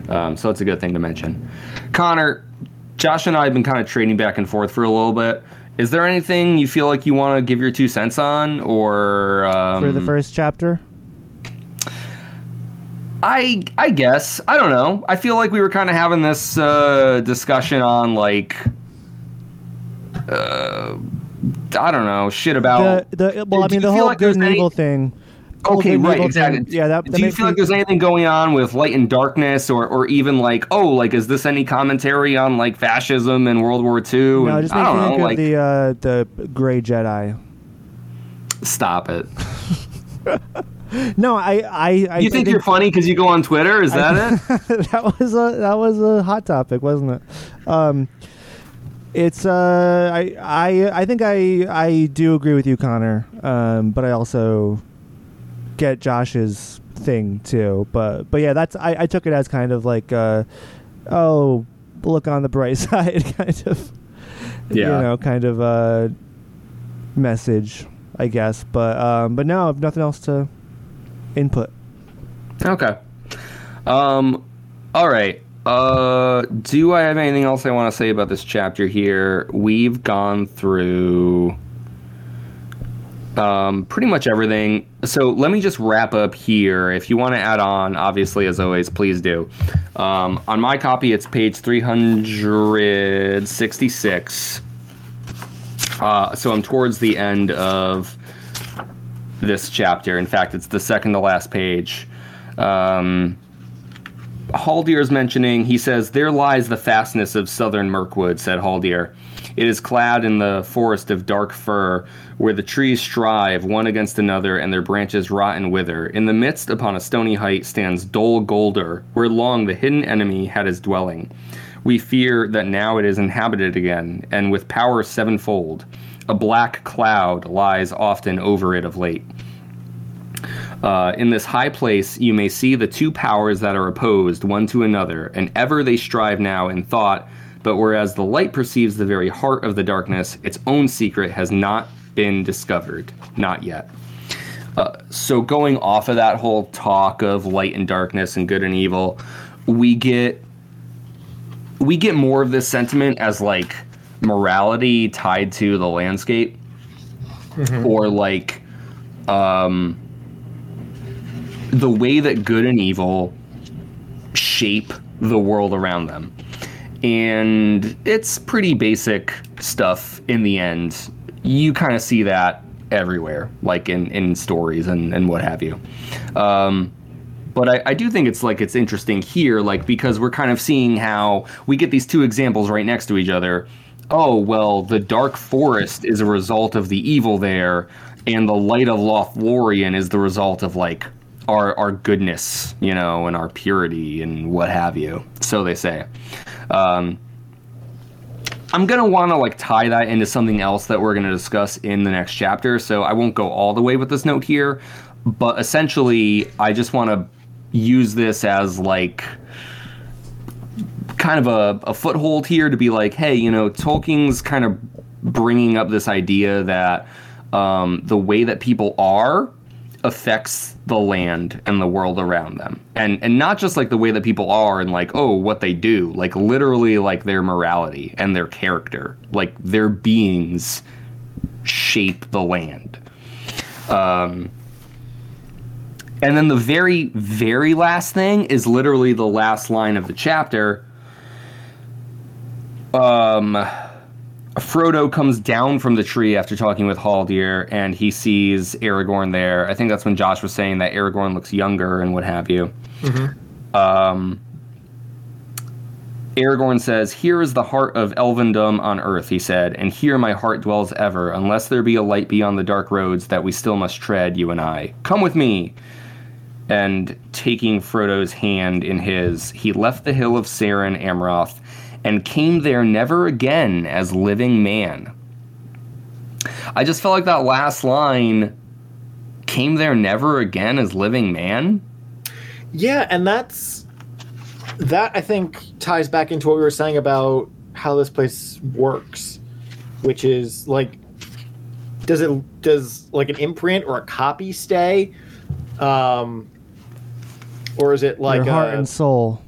um, so it's a good thing to mention. Connor, Josh and I have been kind of trading back and forth for a little bit. Is there anything you feel like you want to give your two cents on, or um, for the first chapter. I I guess I don't know. I feel like we were kind of having this uh, discussion on like uh, I don't know shit about. the, the well, I mean, the whole like good and any- evil thing. Okay, right, exactly. thing, Yeah, that, that Do you feel me- like there's anything going on with light and darkness, or or even like oh, like is this any commentary on like fascism and World War II? No, and, just I don't me know, think like of the uh, the Gray Jedi. stop it. [LAUGHS] No, I I, I You think you're funny because you go on Twitter? Is that it? [LAUGHS] that was a that was a hot topic, wasn't it? Um, it's uh, I I I think I I do agree with you, Connor. Um, but I also get Josh's thing too. But but yeah, that's I, I took it as kind of like uh, oh, look on the bright [LAUGHS] side, kind of. Yeah. You know, kind of uh, message, I guess. But um, but now I have nothing else to input. Okay. Um. All right. Uh. Do I have anything else I want to say about this chapter here? We've gone through. Um, pretty much everything. So let me just wrap up here. If you want to add on, obviously, as always, please do. Um, on my copy, it's page 366. Uh, so I'm towards the end of this chapter. In fact, it's the second to last page. Um, Haldir's mentioning, he says, There lies the fastness of southern Mirkwood, said Haldir. It is clad in the forest of dark fir, where the trees strive one against another and their branches rot and wither. In the midst, upon a stony height, stands Dol Guldur, where long the hidden enemy had his dwelling. We fear that now it is inhabited again, and with power sevenfold. A black cloud lies often over it of late. Uh, in this high place, you may see the two powers that are opposed one to another, and ever they strive now in thought. But whereas the light perceives the very heart of the darkness, its own secret has not been discovered. Not yet. Uh, so, going off of that whole talk of light and darkness and good and evil, we get we get more of this sentiment as like morality tied to the landscape, or like um, the way that good and evil shape the world around them. And it's pretty basic stuff in the end. You kind of see that everywhere, like in in stories and and what have you. Um, but I, I do think it's like it's interesting here, like because we're kind of seeing how we get these two examples right next to each other. Oh well, the dark forest is a result of the evil there, and the light of Lothlorien is the result of like our our goodness, you know, and our purity and what have you. So they say. Um, I'm gonna want to like tie that into something else that we're gonna discuss in the next chapter. So I won't go all the way with this note here, but essentially, I just want to use this as like kind of a, a foothold here to be like, hey, you know, Tolkien's kind of bringing up this idea that um, the way that people are affects the land and the world around them. And and not just like the way that people are and like oh what they do like literally like their morality and their character like their beings shape the land. Um and then the very very last thing is literally the last line of the chapter. Um Frodo comes down from the tree after talking with Haldir, and he sees Aragorn there. I think that's when Josh was saying that Aragorn looks younger and what have you. Um, Aragorn says, Here is the heart of Elvendom on earth, he said, and here my heart dwells ever, unless there be a light beyond the dark roads that we still must tread, you and I. Come with me. And taking Frodo's hand in his, he left the hill of Cerin Amroth and came there never again as living man. I just felt like that last line came there never again as living man. Yeah, and that's that I think ties back into what we were saying about how this place works, which is like does it does like an imprint or a copy stay? Um or is it like Your heart a- and soul.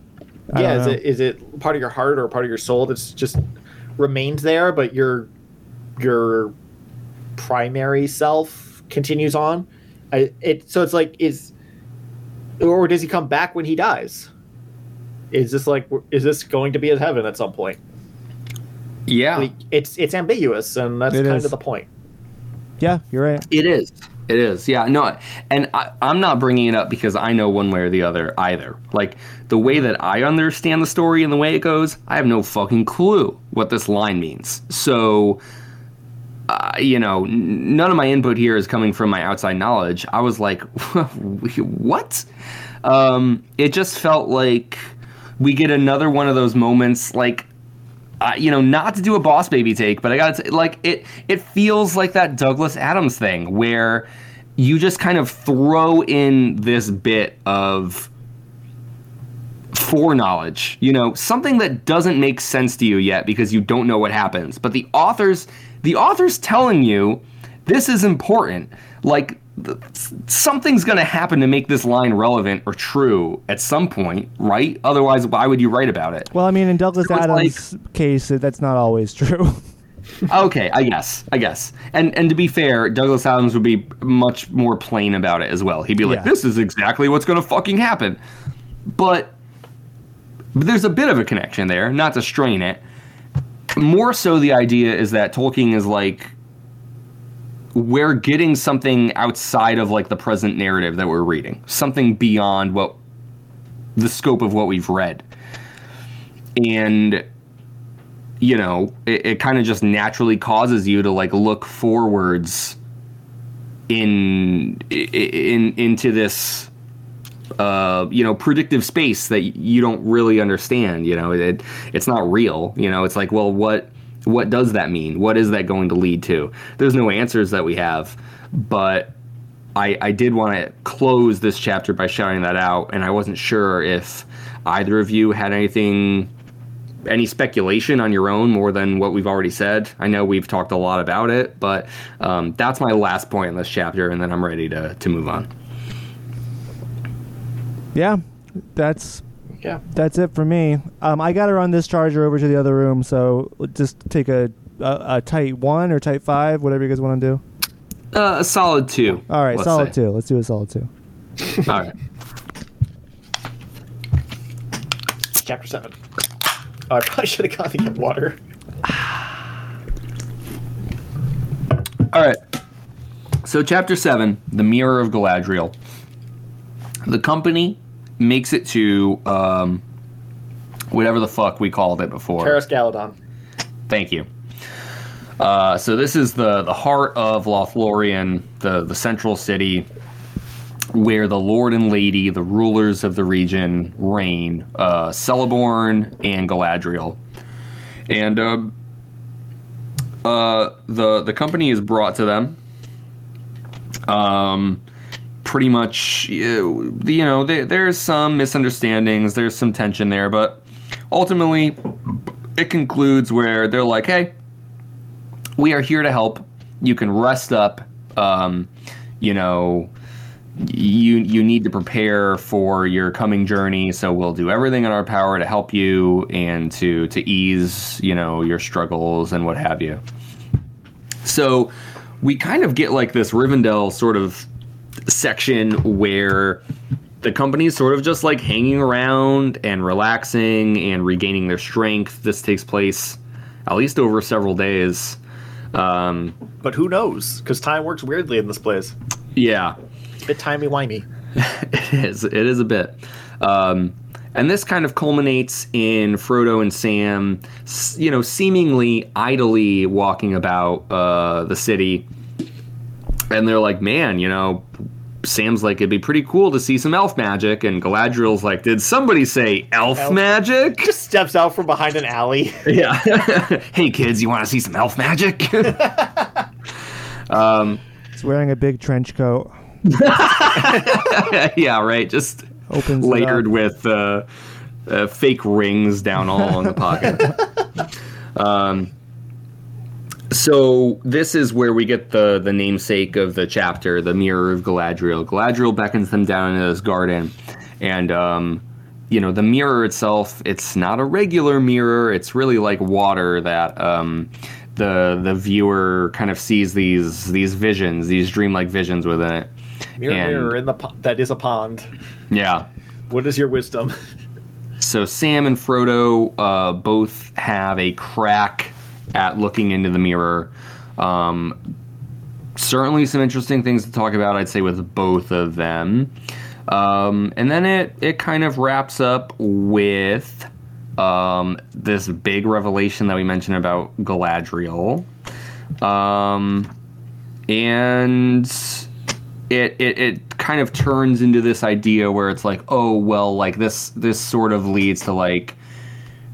I yeah, is it is it part of your heart or part of your soul that's just remains there, but your your primary self continues on? I, it so it's like is or does he come back when he dies? Is this like is this going to be in heaven at some point? Yeah, Like, it's it's ambiguous, and that's It kind is. of the point. Yeah, you're right. it is. It is. Yeah, no, and I, I'm not bringing it up because I know one way or the other either. Like the way that I understand the story and the way it goes, I have no fucking clue what this line means. So, uh, you know, none of my input here is coming from my outside knowledge. I was like, [LAUGHS] what? Um, it just felt like we get another one of those moments, like uh, you know, not to do a boss baby take, but I got to like it. It feels like that Douglas Adams thing where you just kind of throw in this bit of foreknowledge, you know, something that doesn't make sense to you yet because you don't know what happens. But the author's the author's telling you this is important. Like th- something's going to happen to make this line relevant or true at some point, right? Otherwise, why would you write about it? Well, I mean, in Douglas Adams' case, that's not always true. [LAUGHS] okay, I guess, I guess. And and to be fair, Douglas Adams would be much more plain about it as well. He'd be like, Yeah. "This is exactly what's going to fucking happen," but, but there's a bit of a connection there. Not to strain it. More so, the idea is that Tolkien is like, we're getting something outside of like the present narrative that we're reading, something beyond what the scope of what we've read, and you know, it, it kind of just naturally causes you to like look forwards in in into this uh you know predictive space that you don't really understand you know? It it's not real you know? It's like well what what does that mean what is that going to lead to there's no answers that we have but i i did want to close this chapter by shouting that out and i wasn't sure if either of you had anything any speculation on your own more than what we've already said. I know we've talked a lot about it, but um, that's my last point in this chapter, and then I'm ready to, to move on. yeah, that's Yeah. that's it for me. Um, I got to run this charger over to the other room, so just take a, a, a tight one or tight five, whatever you guys want to do. Uh, a solid two. All right, solid say. two. Let's do a solid two. [LAUGHS] All right. Chapter seven. Oh, I probably should have gone to get water. [SIGHS] All right. So, chapter seven, the Mirror of Galadriel. The company makes it to um, whatever the fuck we called it before. Caras Galadhon. Thank you. Uh, so this is the the heart of Lothlorien, the the central city, where the Lord and Lady, the rulers of the region, reign. Uh, Celeborn and Galadriel, and uh, uh, the the company is brought to them. Um, pretty much, you you know, there, there's some misunderstandings, there's some tension there, but ultimately, it concludes where they're like, hey, we are here to help. You can rest up. Um, you know, you you need to prepare for your coming journey. So we'll do everything in our power to help you and to to ease you know your struggles and what have you. So we kind of get like this Rivendell sort of section where the company's sort of just like hanging around and relaxing and regaining their strength. This takes place at least over several days. Um, But who knows? Because time works weirdly in this place. yeah, It's a bit timey wimey. [LAUGHS] it is. It is a bit. Um, and this kind of culminates in Frodo and Sam, you know, seemingly idly walking about uh, the city. And they're like, man, you know, Sam's like, it'd be pretty cool to see some elf magic. And Galadriel's like, did somebody say elf, Elf- magic? [LAUGHS] Just steps out from behind an alley. [LAUGHS] Yeah. [LAUGHS] hey, kids, you want to see some elf magic? um, He's wearing a big trench coat. yeah, right. Just Opens layered with uh, uh, fake rings down all in the pocket. um, so this is where we get the the namesake of the chapter, the Mirror of Galadriel. Galadriel beckons them down into this garden, and um, you know the mirror itself. It's not a regular mirror. It's really like water that. Um, the, the viewer kind of sees these these visions, these dreamlike visions within it. Mirror, And- mirror in the po- that is a pond. Yeah, What is your wisdom? [LAUGHS] So Sam and Frodo uh, both have a crack at looking into the mirror. Um, certainly, some interesting things to talk about. I'd say with both of them, um, and then it it kind of wraps up with um, this big revelation that we mentioned about Galadriel, um, and it, it it kind of turns into this idea where it's like, oh well, like this this sort of leads to like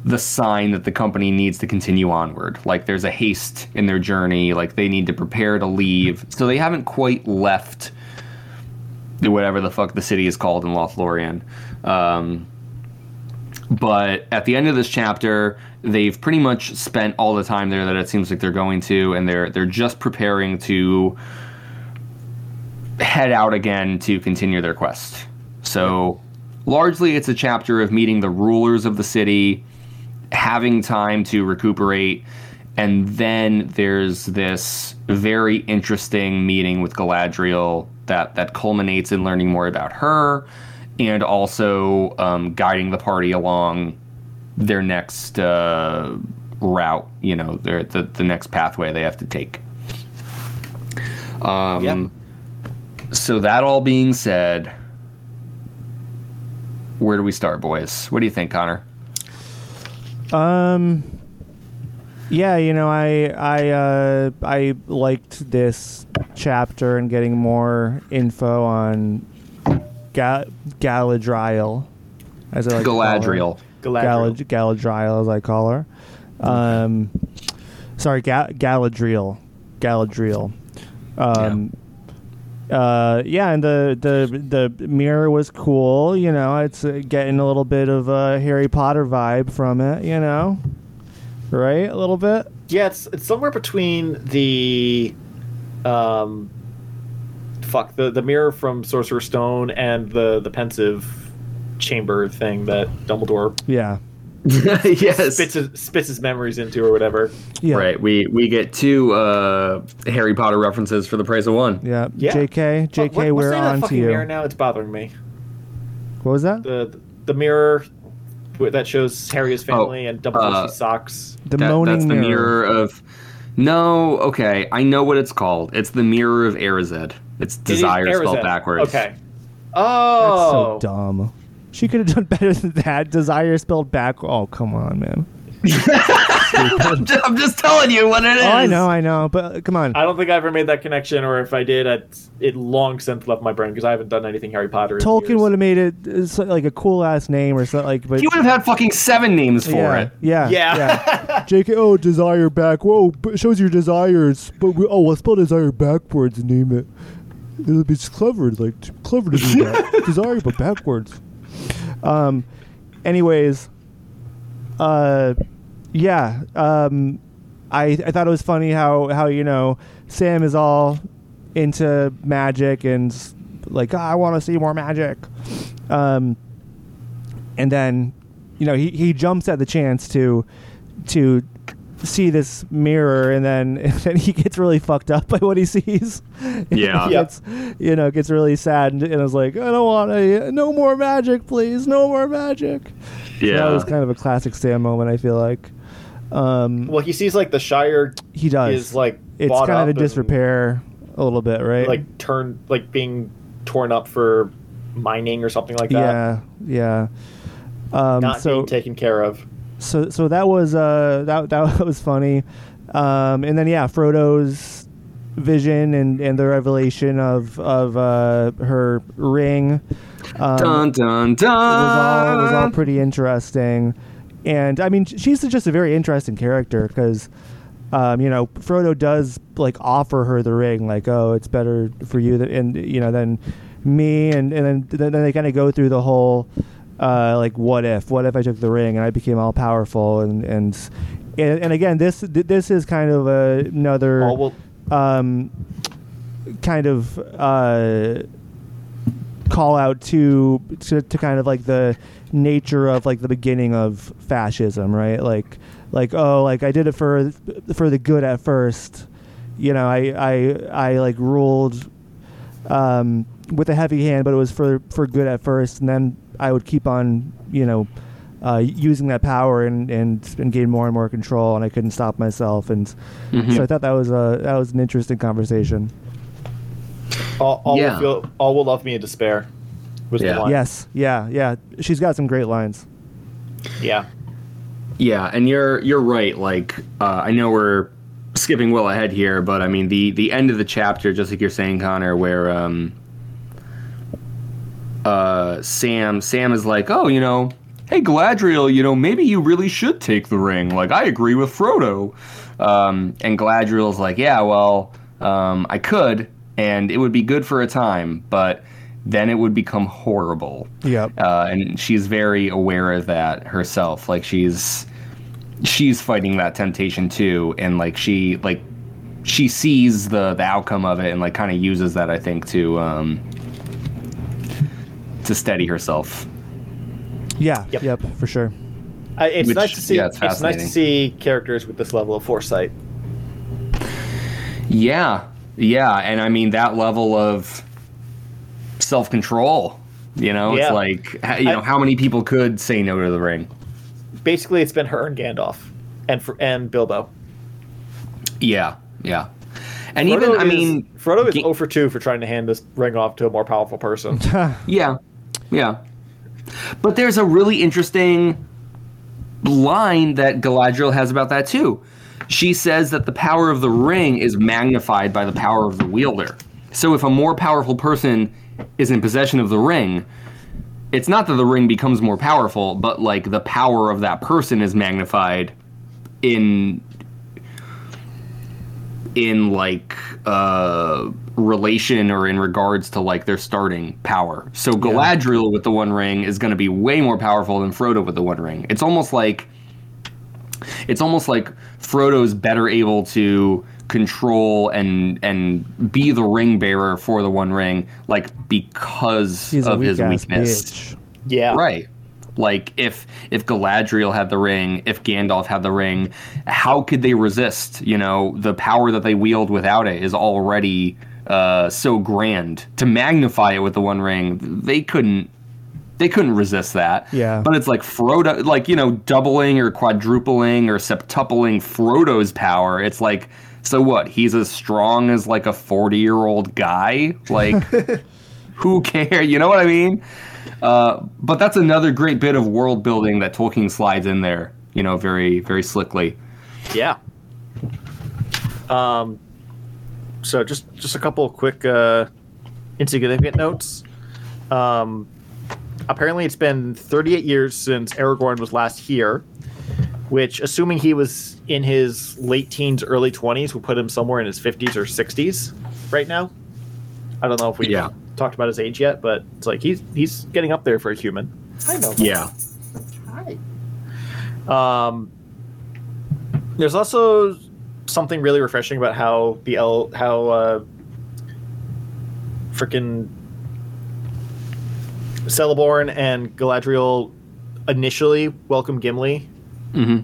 the sign that the company needs to continue onward. Like there's a haste in their journey, like they need to prepare to leave. So they haven't quite left whatever the fuck the city is called in Lothlorien. Um, but at the end of this chapter, they've pretty much spent all the time there that it seems like they're going to, and they're they're just preparing to head out again to continue their quest. So, largely, it's a chapter of meeting the rulers of the city, having time to recuperate, and then there's this very interesting meeting with Galadriel that that culminates in learning more about her, and also um, guiding the party along their next uh, route. You know, their the the next pathway they have to take. Um, Yep. So that all being said, where do we start, boys? What do you think, Connor? Um. Yeah, you know, I I uh, I liked this chapter and getting more info on Ga- Galadriel, as I like to call her. Galadriel. Galadriel. Galad- Galadriel, as I call her. Um, sorry, Ga- Galadriel, Galadriel. Um, uh, yeah, and the the the mirror was cool. You know, it's uh, getting a little bit of a Harry Potter vibe from it. You know, right? A little bit. Yeah, it's it's somewhere between the, um, fuck the the mirror from Sorcerer's Stone and the the Pensieve chamber thing that Dumbledore Yeah. [LAUGHS] yes. spits his, spits his memories into or whatever. Yeah. Right. We we get two uh, Harry Potter references for the price of one. Yeah. Yeah. J.K. J.K. what- what's we're the name that on to fucking you. mirror now? It's bothering me. What was that? The the mirror that shows Harry's his family and double uh, socks. The That- moaning that's the mirror. mirror of No, okay, I know what it's called. It's the Mirror of Erised. It's It is desire spelled backwards. Okay. Oh, That's Oh. so dumb. She could have done better than that. Desire spelled back. Oh, come on, man. [LAUGHS] I'm, just, I'm just telling you what it is. Oh, I know, I know, but uh, come on. I don't think I ever made that connection, or if I did, it, it long since left my brain because I haven't done anything Harry Potter. in Tolkien years. would have made it uh, like a cool ass name or something like. But You would have had fucking seven names for yeah, it. yeah, Yeah. yeah. [LAUGHS] J.K. Oh, desire back. Whoa, but it shows your desires. But we, oh, let's spell desire backwards and name it. It'll be clever. It's like clever to do that. [LAUGHS] desire, but backwards. Um. Anyways. Uh. Yeah. Um. I I thought it was funny how how you know Sam is all into magic and like "Ah, I want to see more magic. Um. And then, you know, he, he jumps at the chance to to see this mirror, and then [LAUGHS] and then he gets really fucked up by what he sees. [LAUGHS] Yeah. he gets, you know, gets really sad, and, and is like, I don't want to, no more magic, please, no more magic. So that was kind of a classic Sam moment. I feel like. Um, Well, he sees like the Shire he does. is like it's bought kind of up a disrepair a little bit, right? like turned, like being torn up for mining or something like that. yeah, yeah. Um, Not so being taken care of. So so that was uh that [LAUGHS] that was funny. Um and then yeah frodo's vision and and the revelation of of uh her ring um, Dun dun was all was all pretty interesting. And i mean she's just a very interesting character because um, you know, Frodo does like offer her the ring, like, oh, it's better for you, than, and you know, than me, and and then then they kind of go through the whole, uh, like, what if, what if I took the ring and I became all powerful, and and and, and again, this this is kind of a, another Oh well, um, kind of uh, call out to, to to kind of like the nature of like the beginning of fascism, right? Like like oh, like I did it for for the good at first. You know, I I I like ruled um, with a heavy hand, but it was for for good at first, and then I would keep on, you know. Uh, using that power and, and and gain more and more control, and I couldn't stop myself, and Mhm. so I thought that was a that was an interesting conversation. all, all Yeah. will feel, all will love me in despair. Was Yeah. the line. Yes, yeah, yeah. She's got some great lines. Yeah. Yeah, and you're you're right. Like uh, I know we're skipping well ahead here, but I mean the the end of the chapter, just like you're saying, Connor, where um uh Sam Sam is like, oh, you know, hey Galadriel, you know, maybe you really should take the ring. Like I agree with Frodo. Um, and Galadriel's like, yeah, well, um, I could, and it would be good for a time, but then it would become horrible Yeah. uh, and she's very aware of that herself. Like she's she's fighting that temptation too, and like she like she sees the the outcome of it, and like kind of uses that I think to um to steady herself. Yeah. Yep. Yep. For sure. I, it's Which- nice to see. yeah, it's it's, nice to see characters with this level of foresight. Yeah, yeah, and I mean that level of self control. You know, Yeah. it's like you know I- how many people could say no to the ring. Basically, it's been her and Gandalf, and for, and Bilbo. Yeah, yeah, and Frodo even I is- mean Frodo is Ga- 0 for 2 for trying to hand this ring off to a more powerful person. [LAUGHS] Yeah, yeah. But there's a really interesting line that Galadriel has about that too. She says that the power of the ring is magnified by the power of the wielder. So if a more powerful person is in possession of the ring, it's not that the ring becomes more powerful, but like the power of that person is magnified in in like uh relation or in regards to like their starting power. So Galadriel with the one ring is going to be way more powerful than Frodo with the one ring. It's almost like it's almost like Frodo's better able to control and and be the ring bearer for the one ring like because He's of his weakness. bitch. yeah. Right. Like if if Galadriel had the ring, if Gandalf had the ring, how could they resist? You know, the power that they wield without it is already uh, so grand. To magnify it with the one ring, they couldn't they couldn't resist that. Yeah. But it's like Frodo, like you know, doubling or quadrupling or septupling Frodo's power. It's like, so what? He's as strong as like a forty-year-old guy. Like, [LAUGHS] who cares? You know what I mean? Uh, but that's another great bit of world building that Tolkien slides in there. You know, very very slickly. Yeah. Um. So just just a couple of quick uh, insignificant notes. Um, apparently, it's been 38 years since Aragorn was last here, which, assuming he was in his late teens, early 20s, would put him somewhere in his 50s or 60s right now. I don't know if we Yeah. talked about his age yet, but it's like he's he's getting up there for a human. I know. Yeah. Hi. Um, there's also something really refreshing about how the L how uh, freaking Celeborn and Galadriel initially welcome Gimli. hmm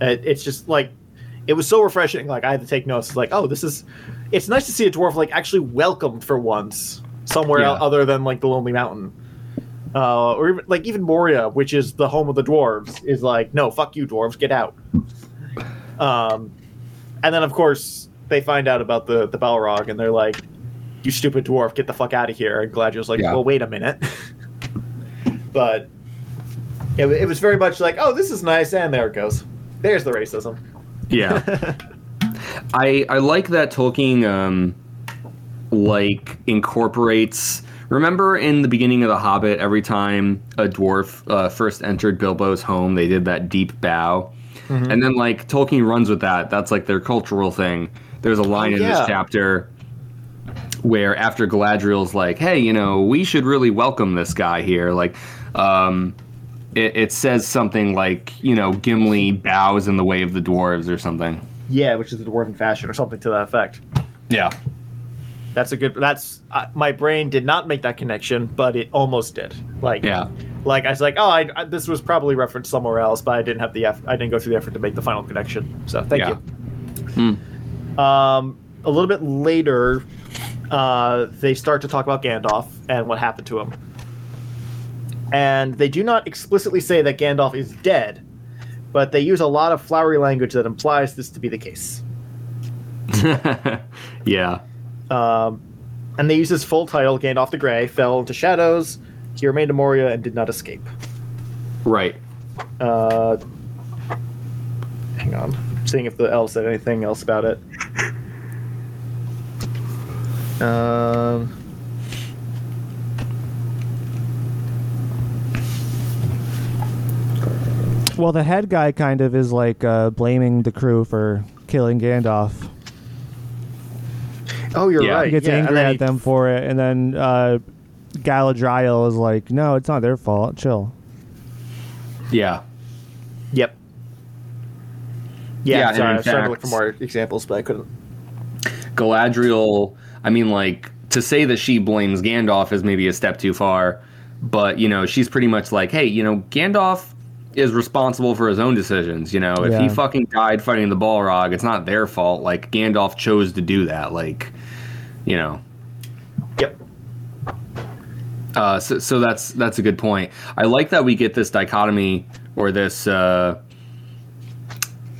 It, it's just like it was so refreshing. Like I had to take notes. Like, oh, this is. It's nice to see a dwarf like actually welcomed for once somewhere Yeah. other than like the Lonely Mountain, uh, or even like even Moria, which is the home of the dwarves, is like, no, fuck you, dwarves, get out. Um, and then of course they find out about the the Balrog, and they're like, you stupid dwarf, get the fuck out of here. And Galadriel's like, Yeah. well, wait a minute. [LAUGHS] but it, it was very much like, oh, this is nice, and there it goes. There's the racism. Yeah. [LAUGHS] I I like that Tolkien um like incorporates remember in the beginning of the Hobbit every time a dwarf uh, first entered Bilbo's home they did that deep bow. And then like Tolkien runs with that. That's like their cultural thing. There's a line Oh, in yeah. this chapter where after Galadriel's like, "Hey, you know, we should really welcome this guy here." Like um it, it says something like, you know, Gimli bows in the way of the dwarves or something. Yeah, which is the dwarven fashion or something to that effect. Yeah. That's a good. That's uh, my brain did not make that connection, but it almost did. Like, Yeah. Like I was like, oh, I, I, this was probably referenced somewhere else, but I didn't have the eff- I didn't go through the effort to make the final connection. So thank Yeah. you. Um, a little bit later, uh, they start to talk about Gandalf and what happened to him, and they do not explicitly say that Gandalf is dead, but they use a lot of flowery language that implies this to be the case. [LAUGHS] yeah. Um, and they use his full title, Gandalf the Grey, fell into shadows, he remained in Moria and did not escape. Right. Uh, hang on, seeing if the elves said anything else about it. Um, Well, the head guy kind of is like uh, blaming the crew for killing Gandalf. oh, you're Yeah. right. He gets yeah, angry at he- them for it, and then uh, Galadriel is like, "No, it's not their fault. Chill." Yeah. Yep. Yeah, Yeah, sorry, in I was trying to look for more examples, but I couldn't. Galadriel, I mean, like, to say that she blames Gandalf is maybe a step too far, but, you know, she's pretty much like, hey, you know, Gandalf is responsible for his own decisions. You know, if he fucking died fighting the Balrog, it's not their fault. Like, Gandalf chose to do that. Like, you know. Yep. Uh, so, so that's that's a good point. I like that we get this dichotomy or this uh,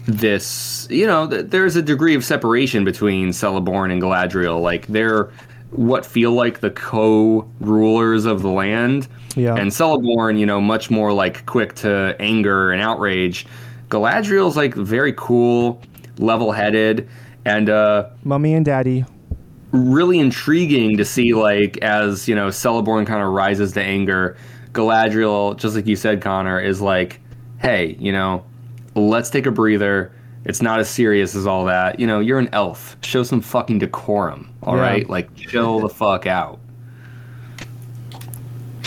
this you know th- there's a degree of separation between Celeborn and Galadriel. Like they're what feel like the co-rulers of the land, Yeah. and Celeborn, you know, much more like quick to anger and outrage. Galadriel's like very cool, level-headed, and uh, Mummy and Daddy. Really intriguing to see like as you know Celeborn kind of rises to anger Galadriel just like you said Connor is like hey you know let's take a breather. It's not as serious as all that. You know you're an elf. Show some fucking decorum all Yeah. right? like chill the fuck out.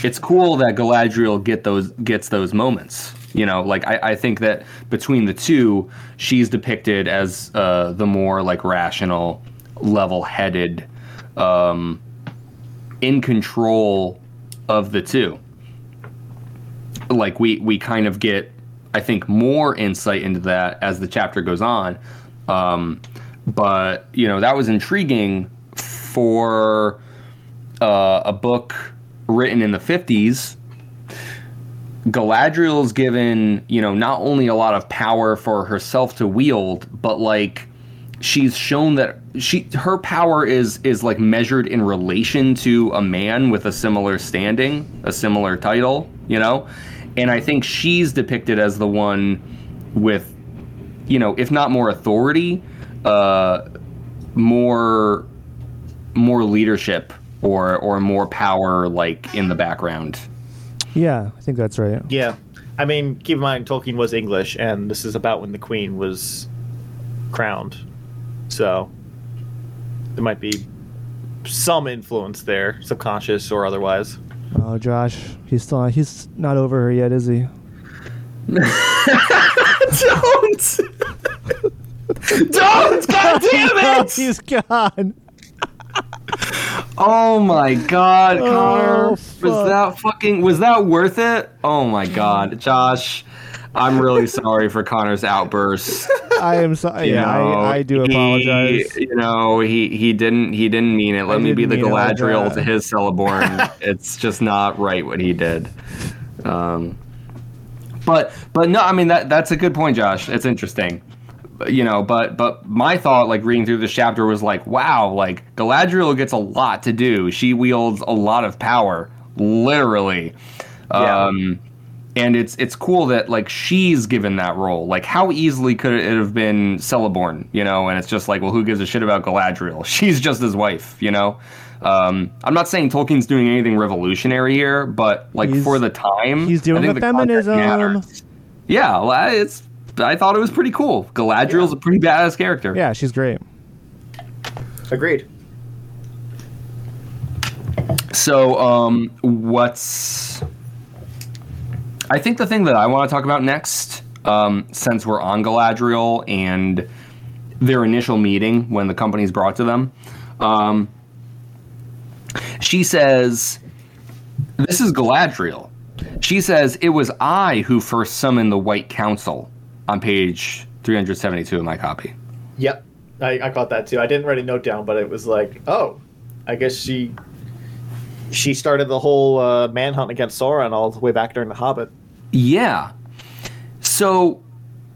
It's cool that Galadriel get those gets those moments you know? Like I, I think that between the two she's depicted as uh, the more like rational level-headed um, in control of the two. Like we we kind of get i think more insight into that as the chapter goes on. Um, but you know that was intriguing for uh, a book written in the 50s Galadriel's given, you know, not only a lot of power for herself to wield, but like she's shown that she her power is is like measured in relation to a man with a similar standing, a similar title, you know? And I think she's depicted as the one with you know, if not more authority, uh more more leadership or or more power like in the background. Yeah, I think that's right. Yeah. I mean, keep in mind, Tolkien was English, and this is about when the Queen was crowned. So there might be some influence there, subconscious or otherwise. Oh, Josh, he's still he's not over her yet, is he? [LAUGHS] Don't! Don't! [LAUGHS] God damn it! he's gone. Oh my god, Oh, Connor. was that fucking was that worth it? Oh my god, Josh. I'm really sorry for Connor's outburst. I am sorry. You Yeah, know, I, I do he- apologize. you know, he he didn't he didn't mean it. Let I me be the mean like Galadriel to his Celeborn. [LAUGHS] it's just not right what he did. Um, but but no, I mean that that's a good point, Josh. It's interesting. You know, but but my thought, like reading through this chapter, was like, wow, like Galadriel gets a lot to do. She wields a lot of power, literally. Yeah. Um, and it's it's cool that like she's given that role. Like, how easily could it have been Celeborn? You know, and it's just like, well, who gives a shit about Galadriel? [LAUGHS] She's just his wife. You know. Um, I'm not saying Tolkien's doing anything revolutionary here, but like He's- for the time, he's doing I think the context feminism. Yeah, well, I- it's. I thought it was pretty cool. Galadriel's a pretty badass character. Yeah, she's great. Agreed. So, um, what's? I think the thing that I want to talk about next, um, since we're on Galadriel and their initial meeting when the company's brought to them, um, she says, "This is Galadriel." She says, "It was I who first summoned the White Council." On page 372 of my copy. Yep. I, I caught that too. I didn't write a note down, but it was like, oh, I guess she she started the whole uh, manhunt against Sauron all the way back during the Hobbit. Yeah. So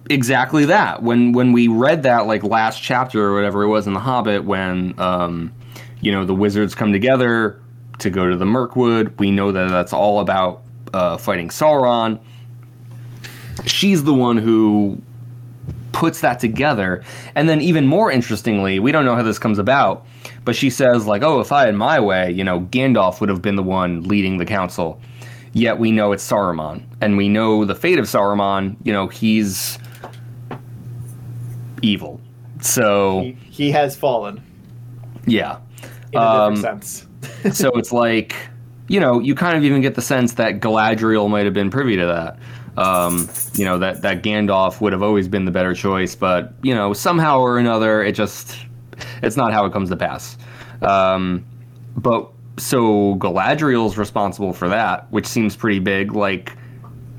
exactly that. When when we read that like last chapter or whatever it was in The Hobbit, when um, you know the wizards come together to go to the Mirkwood, we know that that's all about uh, fighting Sauron. She's the one who puts that together, and then even more interestingly, we don't know how this comes about, but she says like, "Oh, if I had my way, you know, Gandalf would have been the one leading the council." Yet we know it's Saruman, and we know the fate of Saruman. You know, he's evil. So He, he has fallen yeah. in a Um, different sense. [LAUGHS] so it's like, you know, you kind of even get the sense that Galadriel might have been privy to that. Um, you know, that, that Gandalf would have always been the better choice, but, you know, somehow or another, it just, it's not how it comes to pass. Um, but so Galadriel's responsible for that, which seems pretty big. Like,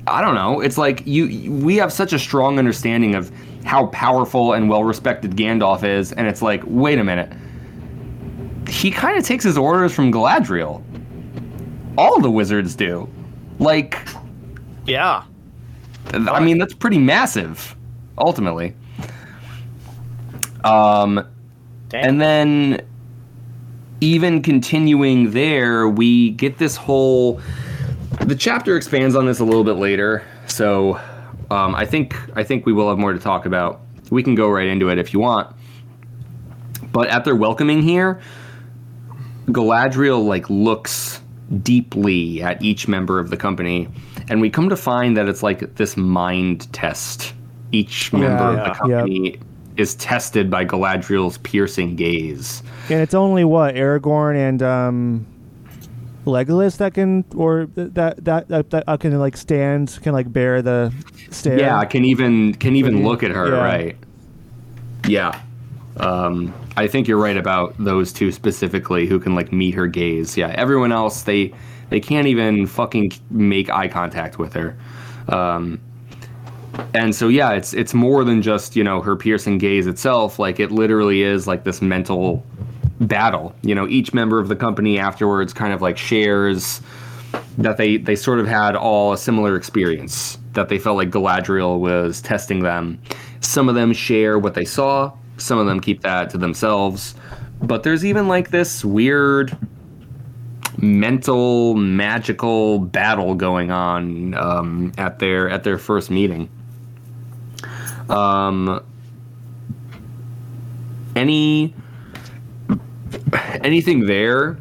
I don't know. It's like you, we have such a strong understanding of how powerful and well respected Gandalf is, and it's like, wait a minute he kind of takes his orders from Galadriel. All the wizards do. Like, Yeah. I mean, that's pretty massive, ultimately. Um, Damn. and then, even continuing there, we get this whole. The chapter expands on this a little bit later, so um, I think I think we will have more to talk about. We can go right into it if you want. But at their welcoming here, Galadriel like looks deeply at each member of the company, and we come to find that it's like this mind test. Each member Yeah, of the company is tested by Galadriel's piercing gaze. And it's only what Aragorn and um, Legolas that can, or that that that, that uh, can like stand, can like bear the stare. Yeah, can even can even look at her, Yeah. right? Yeah. Um, I think you're right about those two specifically who can like meet her gaze. Yeah, everyone else they they can't even fucking make eye contact with her. Um, and so yeah, it's it's more than just you know her piercing gaze itself. Like it literally is like this mental battle. You know, each member of the company afterwards kind of like shares that they they sort of had all a similar experience that they felt like Galadriel was testing them. Some of them share what they saw, some of them keep that to themselves. But there's even like this weird mental magical battle going on um, at their at their first meeting. Um, any anything there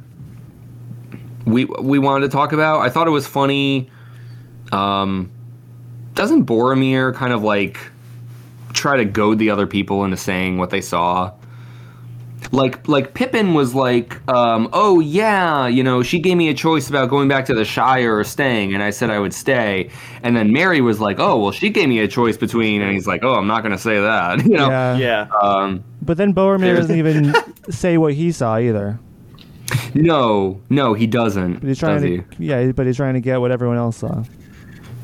we we wanted to talk about? I thought it was funny. Um, doesn't Boromir kind of like try to goad the other people into saying what they saw? Like like Pippin was like, um, oh yeah, you know, she gave me a choice about going back to the Shire or staying, and I said I would stay. And then Merry was like, oh well, she gave me a choice between, and he's like, oh, I'm not gonna say that, [LAUGHS] you know. Yeah. Yeah. Um, But then Boromir doesn't even [LAUGHS] say what he saw either. no, no, he doesn't. But he's trying does to, he? yeah, but he's trying to get what everyone else saw.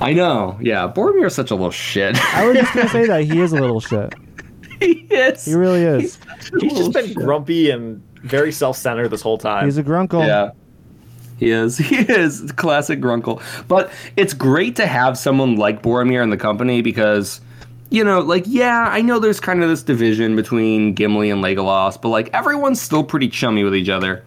I know. Yeah, Boromir's such a little shit. I was just gonna say that he is a little [LAUGHS] shit. he is. He really is. He's [LAUGHS] just been grumpy and very self-centered this whole time. He's a grunkle. Yeah. He is. [LAUGHS] He is. Classic Grunkle. But it's great to have someone like Boromir in the company because, you know, like, yeah, I know there's kind of this division between Gimli and Legolas, but, like, everyone's still pretty chummy with each other.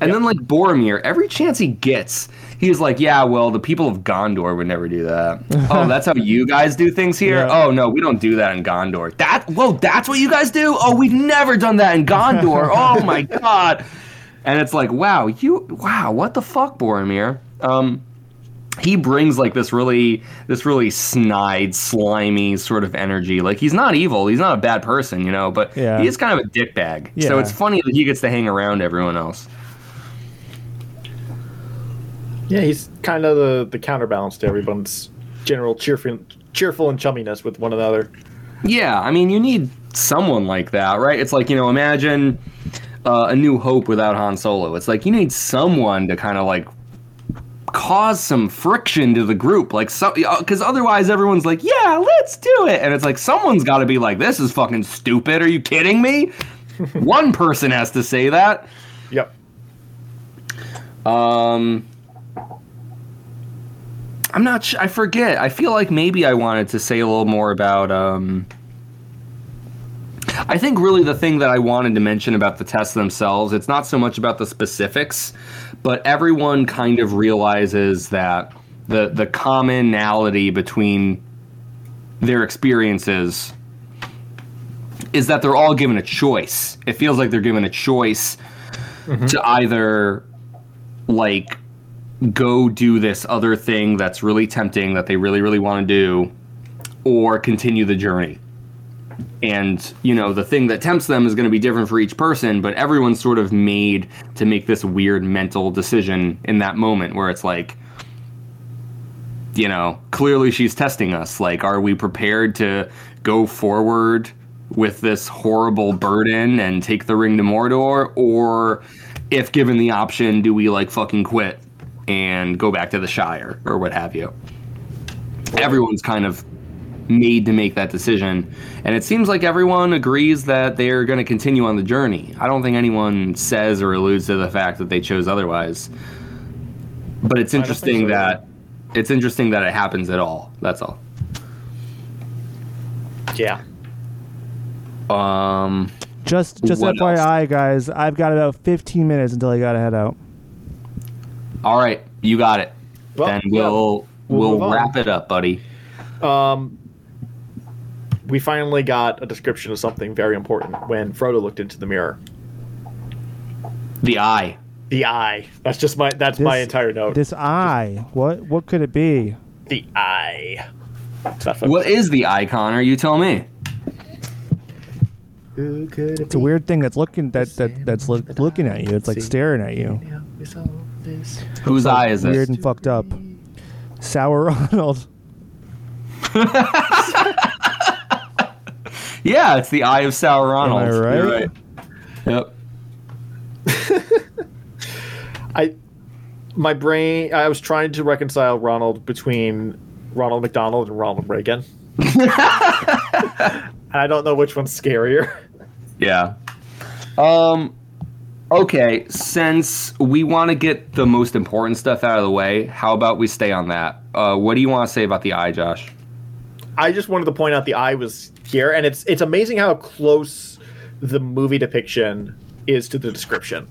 And then, like, Boromir, every chance he gets, he's like, yeah, well, the people of Gondor would never do that. [LAUGHS] oh, that's how you guys do things here? Yeah. Oh, no, we don't do that in Gondor. That, whoa, that's what you guys do? Oh, we've never done that in Gondor. [LAUGHS] Oh, my God and it's like wow you wow what the fuck boromir um he brings like this really this really snide slimy sort of energy like he's not evil he's not a bad person you know but Yeah. he is kind of a dickbag so it's funny that he gets to hang around everyone else yeah, he's kind of the, the counterbalance to everyone's general cheerful, cheerful and chumminess with one another. yeah i mean you need someone like that right? It's like you know imagine uh, a new hope without han solo. It's like you need someone to kind of like cause some friction to the group. Like so because otherwise everyone's like yeah let's do it. And it's like someone's got to be like this is fucking stupid. Are you kidding me? [LAUGHS] One person has to say that. Yep. um i'm not sh- i forget i feel like maybe i wanted to say a little more about um I think really the thing that I wanted to mention about the tests themselves, it's not so much about the specifics, but everyone kind of realizes that the the commonality between their experiences is that they're all given a choice. It feels like they're given a choice to either like go do this other thing that's really tempting that they really really want to do or continue the journey. And you know the thing that tempts them is going to be different for each person but everyone's sort of made to make this weird mental decision in that moment where it's like you know clearly she's testing us. Like are we prepared to go forward with this horrible burden and take the ring to mordor? Or if given the option do we like fucking quit and go back to the shire or what have you everyone's kind of made to make that decision. And it seems like everyone agrees that they're going to continue on the journey. I don't think anyone says or alludes to the fact that they chose otherwise. But it's interesting so, that it's interesting that it happens at all. That's all. Yeah. Um Just just What FYI, guys, I've got about 15 minutes until I gotta head out. All right, you got it. Well, then we'll we'll we'll, wrap it up, buddy. Um, we finally got a description of something very important when Frodo looked into the mirror. The eye. The eye. That's just my. That's my entire note. This eye, what what could it be? the eye. That's What is the eye, Connor? You tell me. Could it It's a weird thing that's looking that that that's look, looking at you. It's like staring at you. Whose eye is Weird this? Weird and fucked up. Sour Ronald. [LAUGHS] Yeah, it's the eye of Sauron. I You're right? Yep. [LAUGHS] I, my brain. I was trying to reconcile Ronald between Ronald McDonald and Ronald Reagan. [LAUGHS] and I don't know which one's scarier. Yeah. Um Okay, since we want to get the most important stuff out of the way, how about we stay on that? Uh, what do you want to say about the eye, Josh? I just wanted to point out the eye was here, and it's it's amazing how close the movie depiction is to the description.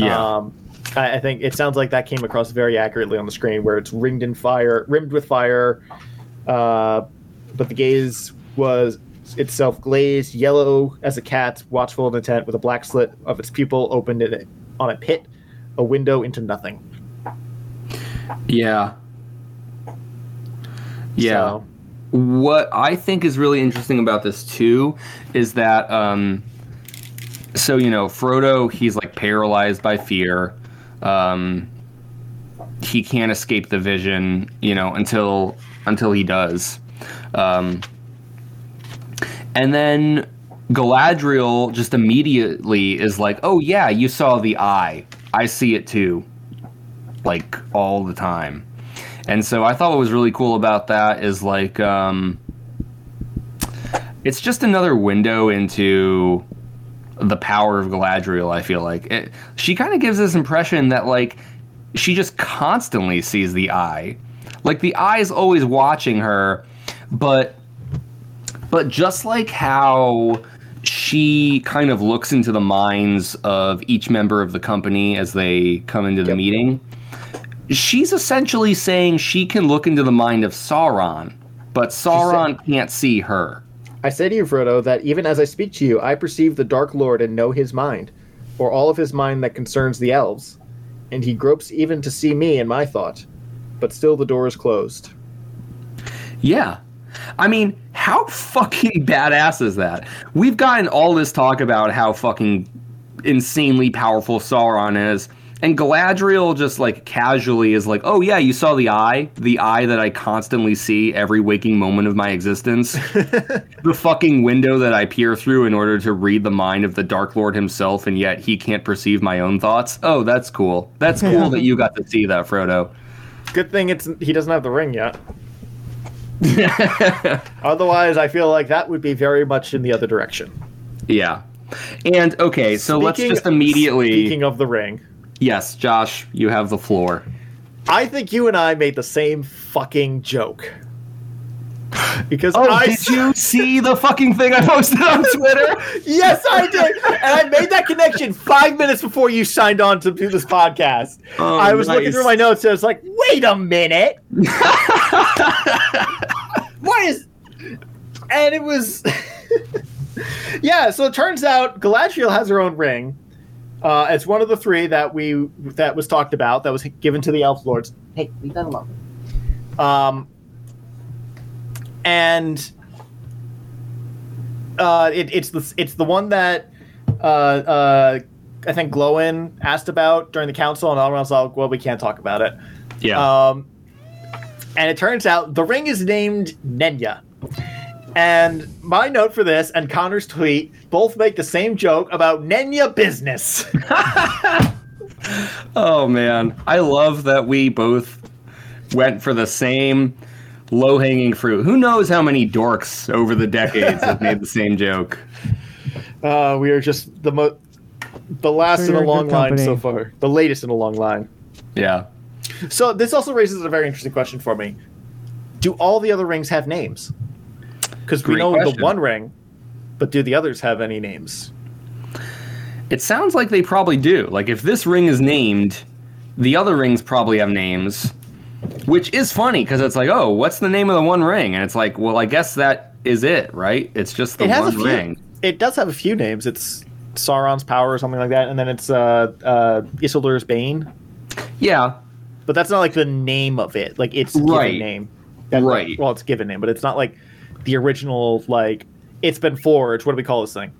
Um, I, I think it sounds like that came across very accurately on the screen, where it's ringed in fire, rimmed with fire, uh, but the gaze was itself glazed yellow as a cat, watchful and intent, with a black slit of its pupil opened in it on a pit, a window into nothing. yeah. Yeah. So, what I think is really interesting about this too is that um so you know Frodo he's like paralyzed by fear um he can't escape the vision you know until until he does um and then Galadriel just immediately is like oh yeah you saw the eye. I see it too. Like all the time. And so I thought what was really cool about that is like um, it's just another window into the power of Galadriel. I feel like. It, she kind of gives this impression that like she just constantly sees the eye, like the eye is always watching her, but but just like how she kind of looks into the minds of each member of the company as they come into the Yep. meeting she's essentially saying she can look into the mind of Sauron, but Sauron can't see her. I say to you, Frodo, that even as I speak to you, I perceive the Dark Lord and know his mind, or all of his mind that concerns the elves, and he gropes even to see me in my thought, but still the door is closed. Yeah. I mean, how fucking [LAUGHS] badass is that? We've gotten all this talk about how fucking insanely powerful Sauron is, and Galadriel just like casually is like, "Oh yeah, you saw the eye, the eye that I constantly see every waking moment of my existence, [LAUGHS] the fucking window that I peer through in order to read the mind of the Dark Lord himself, and yet he can't perceive my own thoughts." Oh, that's cool. That's cool [LAUGHS] that you got to see that, Frodo. Good thing it's he doesn't have the ring yet. [LAUGHS] Otherwise, I feel like that would be very much in the other direction. Yeah. And okay, so let's just immediately Speaking of the ring, Yes, Josh, you have the floor. I think you and I made the same fucking joke. [LAUGHS] Because Oh, I did you see the fucking thing I posted on [LAUGHS] Twitter? Yes, I did, and I made that connection five minutes before you signed on to do this podcast. Oh, I was looking through my notes, and I was like, "Wait a minute, [LAUGHS] what is?" And it was, yeah. So it turns out Galadriel has her own ring. Uh, it's one of the three that we that was talked about that was given to the elf lords. Hey, leave that alone. Um, and uh, it, it's the it's the one that uh, uh, I think Glóin asked about during the council, and everyone's like, "Well, we can't talk about it." Yeah. Um, and it turns out the ring is named Nenya. And my note for this and Connor's tweet both make the same joke about Nenya business. [LAUGHS] oh man, I love that we both went for the same low-hanging fruit. Who knows how many dorks over the decades have made the same joke? [LAUGHS] Uh, we are just the mo- the last Sure, in a long line company. so far, the latest in a long line. Yeah. So this also raises a very interesting question for me: Do all the other rings have names? Because we know question. the One Ring, but do the others have any names? It sounds like they probably do. Like if this ring is named, the other rings probably have names, which is funny because it's like, oh, what's the name of the one ring? And it's like, well, I guess that is it, right? It's just the it has one a few. ring. It does have a few names. It's Sauron's power or something like that, and then it's uh, uh, Isildur's Bane. Yeah, But that's not like the name of it. Like it's Right. given name. That- Right. Well, it's given name, but it's not like the original. Like it's been forged. What do we call this thing?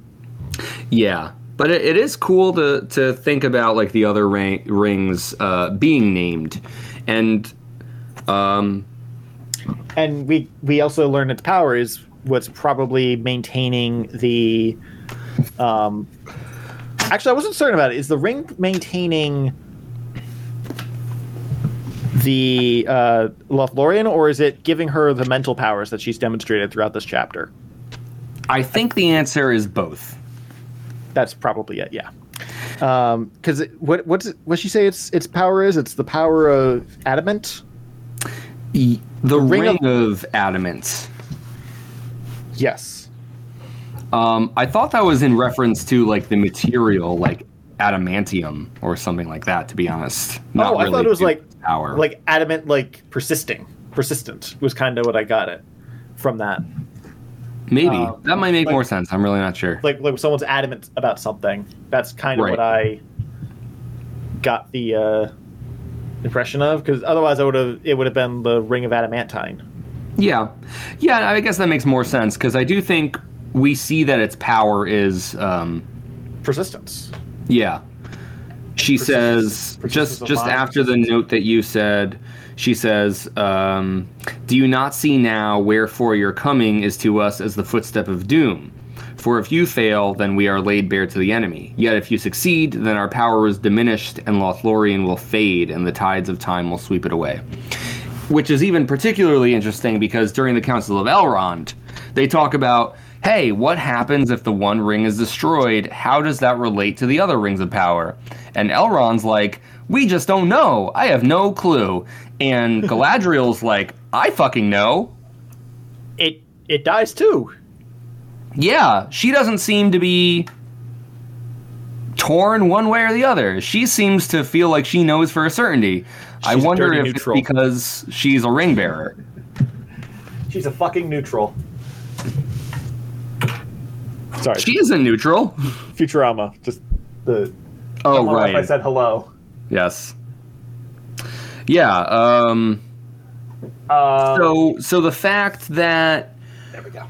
yeah. But it, it is cool to to think about like the other ring, rings uh, being named, and um, And we we also learned its power is what's probably maintaining the. Um, actually, I wasn't certain about it. Is the ring maintaining the uh, Lothlorien, or is it giving her the mental powers that she's demonstrated throughout this chapter? I think the answer is both. That's probably it. Yeah. Um, because what what's it, what she say? Its its power is it's the power of adamant. The ring ring, of- of adamant. Yes. Um, I thought that was in reference to like the material, like adamantium or something like that. To be honest, Oh, I thought it was like- power. Like adamant, like persisting, persistent was kind of what I got it from that. maybe um, that might make like- more sense. I'm really not sure. Like like someone's adamant about something. That's kind of Right. what I got the uh, impression of. Because otherwise, I would have it would have been the ring of adamantine. Yeah, yeah. I guess that makes more sense because I do think we see that its power is, um, Persistence. yeah. She Persistence- says persistence just just after the note that you said. She says, um, "Do you not see now wherefore your coming is to us as the footstep of doom? For if you fail, then we are laid bare to the enemy. Yet if you succeed, then our power is diminished, and Lothlorien will fade, and the tides of time will sweep it away." which is even particularly interesting because during the Council of Elrond, they talk about, hey, what happens if the one ring is destroyed? How does that relate to the other rings of power? And Elrond's like, we just don't know. I have no clue. And Galadriel's [LAUGHS] like, I fucking know. It it dies too. Yeah, she doesn't seem to be torn one way or the other. She seems to feel like she knows for a certainty. I wonder if neutral. it's because she's a ring bearer. She's a fucking neutral. Sorry, She isn't neutral. Futurama. Just the. Oh, right. if I said hello. Yes. Yeah. Um, Uh, so, so the fact that there we go.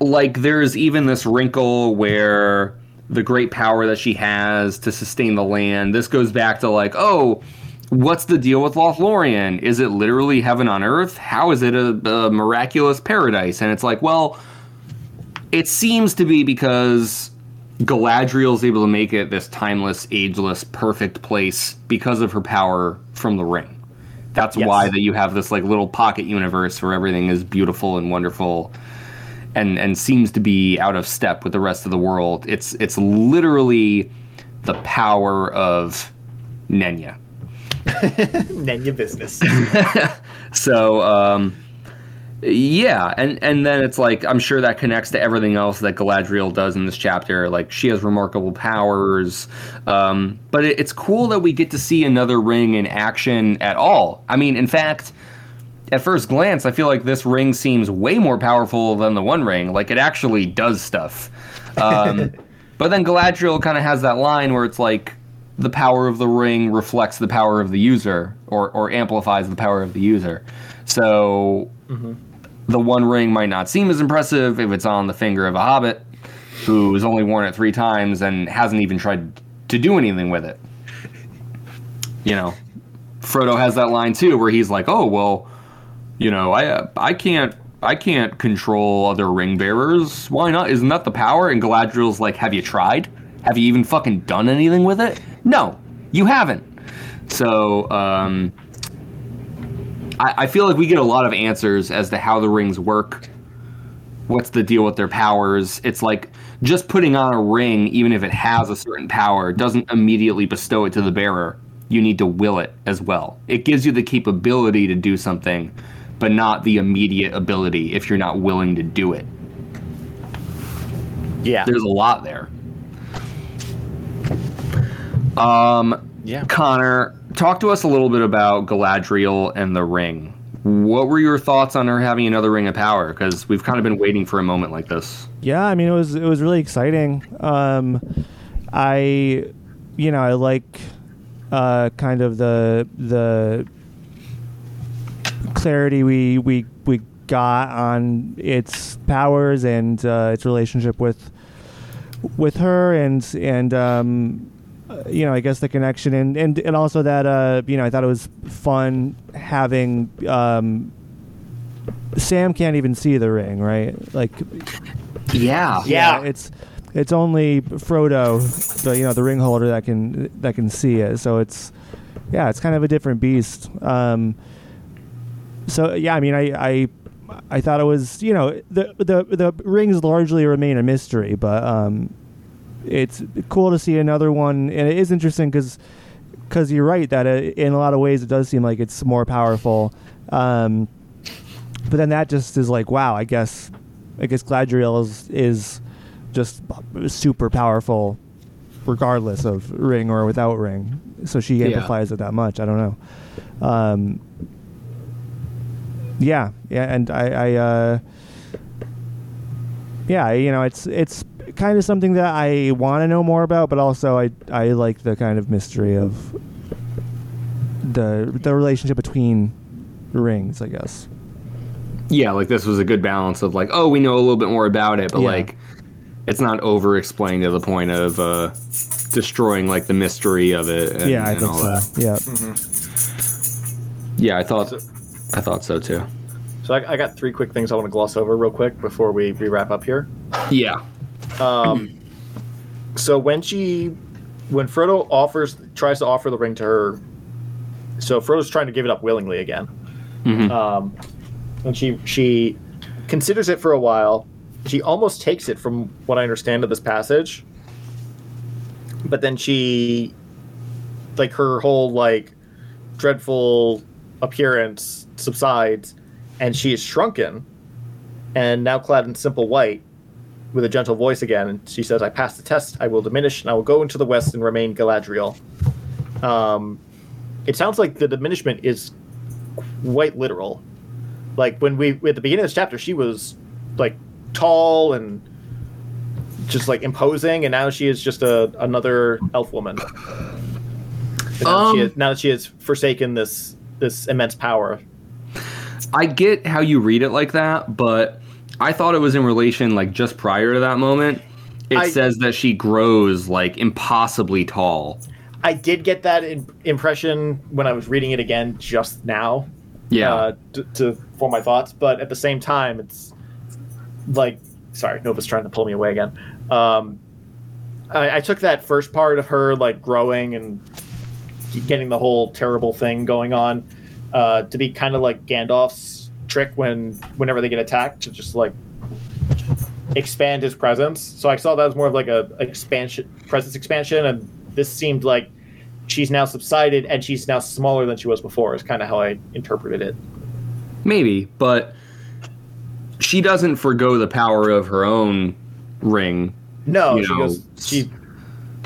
Like there's even this wrinkle where the great power that she has to sustain the land. This goes back to like, oh, what's the deal with Lothlorien? Is it literally heaven on earth? How is it a, a miraculous paradise? And it's like, well, it seems to be because Galadriel's able to make it this timeless, ageless, perfect place because of her power from the ring. That's Yes. why that you have this like little pocket universe where everything is beautiful and wonderful and and seems to be out of step with the rest of the world. It's it's literally the power of Nenya. [LAUGHS] Your business. [LAUGHS] So um, yeah, and and then it's like I'm sure that connects to everything else that Galadriel does in this chapter. Like she has remarkable powers, um, but it, it's cool that we get to see another ring in action at all. I mean, in fact, at first glance, I feel like this ring seems way more powerful than the One Ring. Like it actually does stuff. [LAUGHS] Um, but then Galadriel kind of has that line where it's like the power of the ring reflects the power of the user, or or amplifies the power of the user. So the One Ring might not seem as impressive if it's on the finger of a hobbit who has only worn it three times and hasn't even tried to do anything with it. You know, Frodo has that line too, where he's like, "Oh well, you know, I I can't I can't control other ring bearers. Why not? Isn't that the power?" And Galadriel's like, "Have you tried? Have you even fucking done anything with it? No, you haven't." So, um, I, I feel like we get a lot of answers as to how the rings work. What's the deal with their powers? It's like just putting on a ring, even if it has a certain power, doesn't immediately bestow it to the bearer. You need to will it as well. It gives you the capability to do something, but not the immediate ability if you're not willing to do it. yeah. There's a lot there. Um, Yeah. Connor, talk to us a little bit about Galadriel and the ring. What were your thoughts on her having another ring of power? Because we've kind of been waiting for a moment like this. Yeah, I mean it was it was really exciting. Um, I, you know, I like uh, kind of the the clarity we we we got on its powers and uh, its relationship with with her and and um, uh, you know I guess the connection and and, and also that uh, you know I thought it was fun having um, Sam can't even see the ring right like Yeah. Yeah. it's it's only Frodo, the you know the ring holder that can that can see it. So it's yeah, it's kind of a different beast. Um, so yeah, I mean, I, I I thought it was you know the the the rings largely remain a mystery, but um, it's cool to see another one, and it is interesting because because you're right that it, in a lot of ways it does seem like it's more powerful. Um, but then that just is like, wow, I guess I guess Galadriel is is just super powerful, regardless of ring or without ring. So she Yeah. amplifies it that much. I don't know. Um, yeah, yeah, and I, I uh, yeah, you know, it's it's kind of something that I want to know more about, but also I I like the kind of mystery of the the relationship between rings, I guess. Yeah, like this was a good balance of like, oh, we know a little bit more about it, but Yeah. like it's not over explained to the point of uh destroying like the mystery of it. And, yeah, I and think all so. that. Yeah. Yeah, I thought So- I thought so too. So I, I got three quick things I want to gloss over real quick before we, we wrap up here. Yeah. Um, so when she, when Frodo offers, tries to offer the ring to her, so Frodo's trying to give it up willingly again. Mhm. Um, and she she considers it for a while. She almost takes it, from what I understand of this passage. But then she, like her whole like dreadful appearance subsides, and she is shrunken, and now clad in simple white, with a gentle voice again, and she says, "I pass the test. I will diminish, and I will go into the west and remain Galadriel." Um, it sounds like the diminishment is quite literal. Like when we at the beginning of this chapter, she was like tall and just like imposing, and now she is just a another elf woman. Now, Um, is, now that she has forsaken this this immense power. I get how you read it like that, but I thought it was in relation like just prior to that moment. It I- says that she grows like impossibly tall. I did get that in, impression when I was reading it again just now. Yeah. uh, to, to form my thoughts. But at the same time, it's like, sorry, Nova's trying to pull me away again. Um, I, I took that first part of her like growing and getting the whole terrible thing going on uh, to be kind of like Gandalf's trick when whenever they get attacked to just like expand his presence. So I saw that as more of like a expansion, presence expansion, and this seemed like she's now subsided and she's now smaller than she was before. Is kind of how I interpreted it. Maybe, but she doesn't forego the power of her own ring. No, she know, goes. She,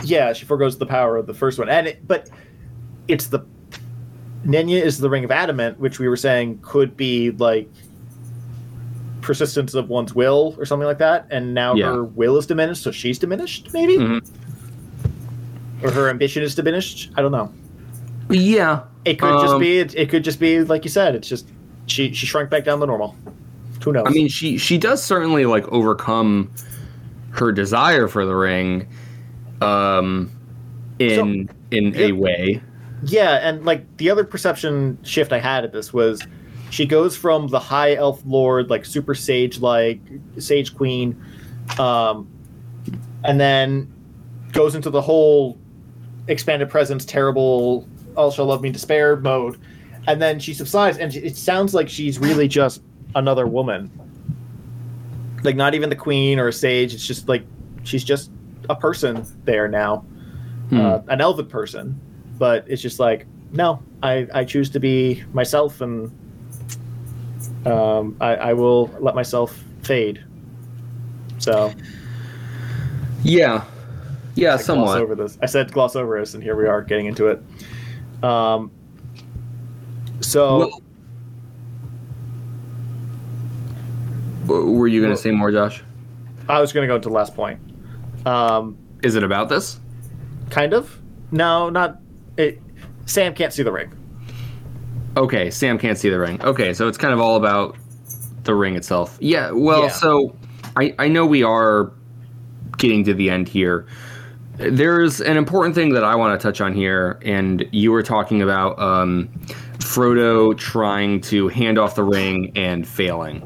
yeah, she forgoes the power of the first one, and it, but it's the Nenya is the ring of adamant, which we were saying could be like persistence of one's will or something like that, and now Yeah. her will is diminished, so she's diminished, maybe, Mhm. or her ambition is diminished. I don't know. Yeah. It could just Um, be. It, it could just be like you said. It's just she she shrunk back down to normal. Who knows? I mean, she she does certainly like overcome her desire for the ring, um, in in a way. Yeah, and like the other perception shift I had at this was she goes from the high elf lord, like super sage like sage queen, um, and then goes into the whole expanded presence, terrible, all shall love me despair mode, and then she subsides, and it sounds like she's really just another woman. Like not even the queen or a sage. It's just like she's just a person there now, Hmm. uh, an elven person. But it's just like no, I I choose to be myself, and um, I, I will let myself fade. So yeah, yeah, I gloss somewhat. over this. I said gloss over this, and here we are getting into it. Um, so Well, were you going to say more, Josh? I was going to go into the last point. Um, Is it about this? kind of. No, not. Sam can't see the ring. Okay, Sam can't see the ring. Okay, so it's kind of all about the ring itself. Yeah, well, Yeah. so I, I know we are getting to the end here. There's an important thing that I want to touch on here, and you were talking about um, Frodo trying to hand off the ring and failing.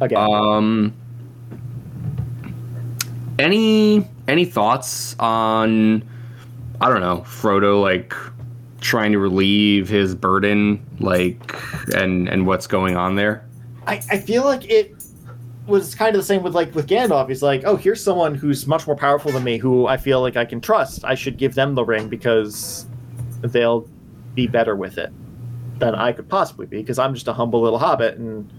Again, Um, any any thoughts on I don't know Frodo like trying to relieve his burden like and and what's going on there? I, I feel like it was kind of the same with like with Gandalf. He's like, oh, here's someone who's much more powerful than me, who I feel like I can trust. I should give them the ring because they'll be better with it than I could possibly be, because I'm just a humble little hobbit and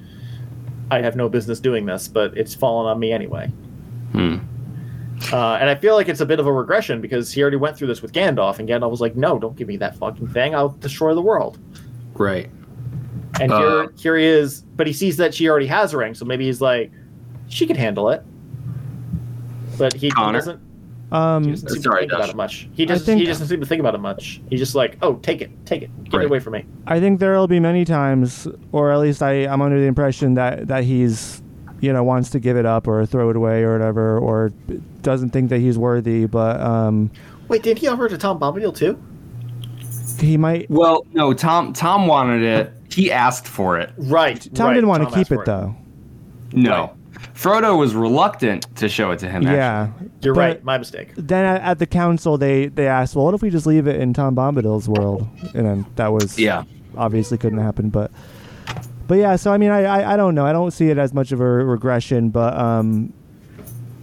I have no business doing this, but it's fallen on me anyway. Hmm. Uh, and I feel like it's a bit of a regression because he already went through this with Gandalf, and Gandalf was like, "No, don't give me that fucking thing. I'll destroy the world." Right. And Uh. here, here he is, but he sees that she already has a ring, so maybe he's like, "She could handle it." But he Connor? doesn't. He Um, doesn't seem Sorry, to think about it much. He I just think- he doesn't seem to think about it much. He's just like, "Oh, take it, take it, get Right. it away from me." I think there will be many times, or at least I, I'm under the impression that that he's, you know, wants to give it up or throw it away or whatever, or doesn't think that he's worthy. But um, Wait, did he offer it to Tom Bombadil too? he might. Well, no, Tom Tom wanted it. He asked for it. Right. Tom right, didn't want to keep asked it though. No. Frodo was reluctant to show it to him. actually. Yeah, You're But right. My mistake. Then at, at the council, they they asked, well, what if we just leave it in Tom Bombadil's world? And then that was Yeah. obviously couldn't happen, but. But yeah, so I mean, I, I, I don't know. I don't see it as much of a regression, but um,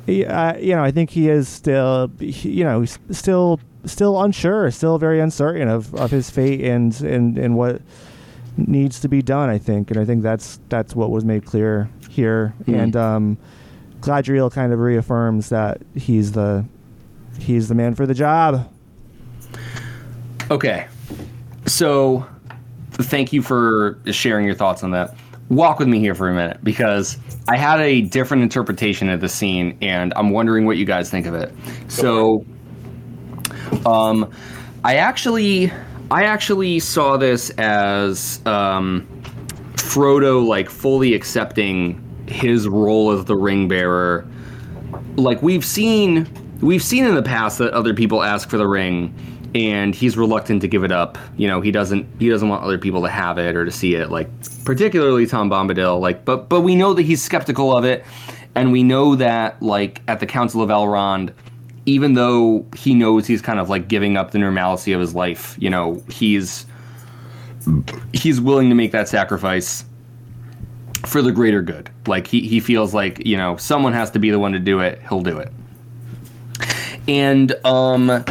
he, uh, you know, I think he is still, he, you know, he's still still unsure, still very uncertain of, of his fate and, and and what needs to be done. I think, and I think that's that's what was made clear here. Mhm. And um, Galadriel kind of reaffirms that he's the he's the man for the job. Okay. So, thank you for sharing your thoughts on that. Walk with me here for a minute because I had a different interpretation of the scene and I'm wondering what you guys think of it. So, um, I actually, I actually saw this as um, Frodo like fully accepting his role as the ring bearer like we've seen we've seen in the past that other people ask for the ring and he's reluctant to give it up you know he doesn't he doesn't want other people to have it or to see it like particularly tom bombadil like but but we know that he's skeptical of it and we know that like at the council of elrond even though he knows he's kind of like giving up the normalcy of his life you know he's he's willing to make that sacrifice for the greater good. Like he, he feels like, you know, someone has to be the one to do it, he'll do it. And um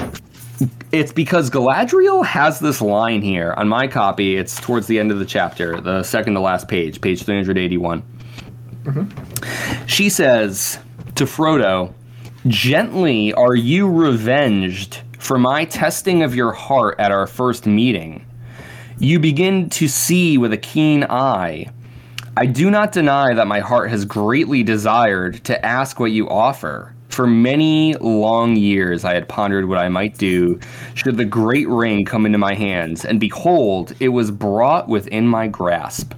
it's because Galadriel has this line here on my copy. It's towards the end of the chapter, the second to last page, page 381. Mm-hmm. She says to Frodo, Gently are you revenged for my testing of your heart at our first meeting. You begin to see with a keen eye. I do not deny that my heart has greatly desired to ask what you offer. For many long years, I had pondered what I might do should the great ring come into my hands, and behold, it was brought within my grasp.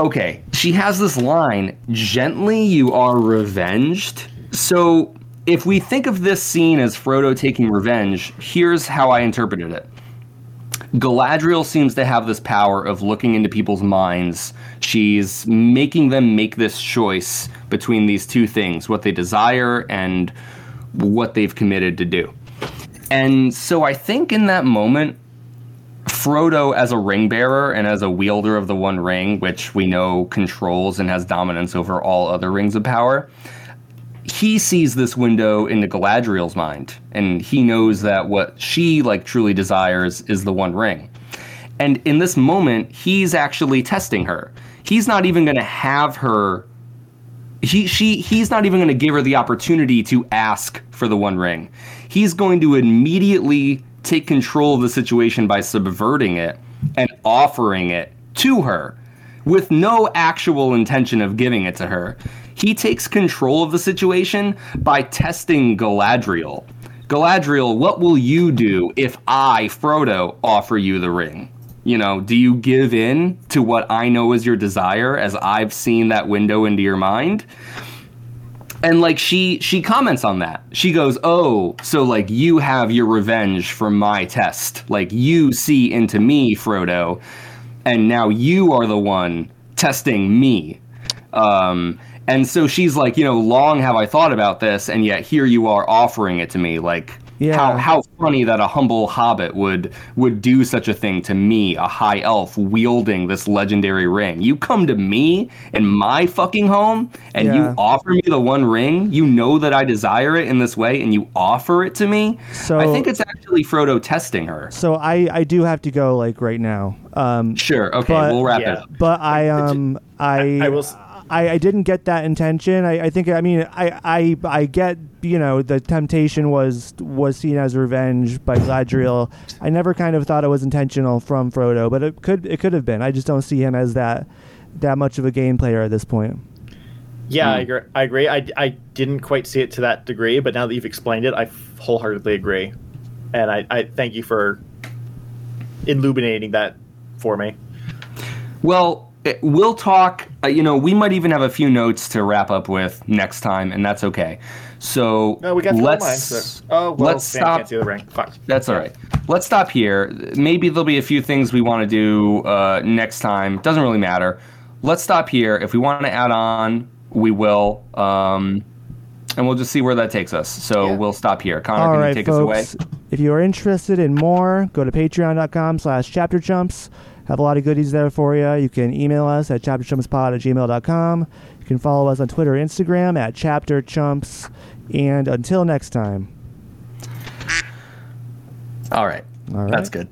Okay, she has this line gently you are revenged. So, if we think of this scene as Frodo taking revenge, here's how I interpreted it. Galadriel seems to have this power of looking into people's minds. She's making them make this choice between these two things what they desire and what they've committed to do. And so I think in that moment, Frodo, as a ring bearer and as a wielder of the One Ring, which we know controls and has dominance over all other rings of power, he sees this window into Galadriel's mind, and he knows that what she like truly desires is the One Ring. And in this moment, he's actually testing her. He's not even going to have her. He she he's not even going to give her the opportunity to ask for the One Ring. He's going to immediately take control of the situation by subverting it and offering it to her with no actual intention of giving it to her. He takes control of the situation by testing Galadriel. Galadriel, what will you do if I, Frodo, offer you the ring? You know, do you give in to what I know is your desire as I've seen that window into your mind? And like she she comments on that. She goes, "Oh, so like you have your revenge for my test. Like you see into me, Frodo, and now you are the one testing me." Um and so she's like, you know, long have I thought about this, and yet here you are offering it to me. Like, Yeah. How how funny that a humble hobbit would would do such a thing to me, a high elf wielding this legendary ring. You come to me in my fucking home and Yeah. you offer me the one ring. You know that I desire it in this way and you offer it to me. So- I think it's actually Frodo testing her. So I I do have to go like right now. Um, Sure. Okay, But- we'll wrap it up. but I um I I will s- I, I didn't get that intention. I, I think I mean I, I I get you know the temptation was was seen as revenge by Galadriel. I never kind of thought it was intentional from Frodo, but it could it could have been. I just don't see him as that that much of a game player at this point. Yeah, Hmm. I agree. I agree. I, I didn't quite see it to that degree, but now that you've explained it, I wholeheartedly agree. And I, I thank you for illuminating that for me. Well, it- we'll talk. Uh, you know, we might even have a few notes to wrap up with next time, and that's okay. So No, we got let's mine. So. Oh, well, let's Sam stop. can't see the ring. Fuck. That's all right. Let's stop here. Maybe there'll be a few things we want to do uh, next time. Doesn't really matter. Let's stop here. If we want to add on, we will. Um, and we'll just see where that takes us. So Yeah. we'll stop here. Connor, All can right, you take us away? If you are interested in more, go to patreon.com slash chapterchumps. Have a lot of goodies there for you. You can email us at chapterchumpspod at gmail.com. You can follow us on Twitter and Instagram at chapterchumps. And until next time. All right. All right. That's good.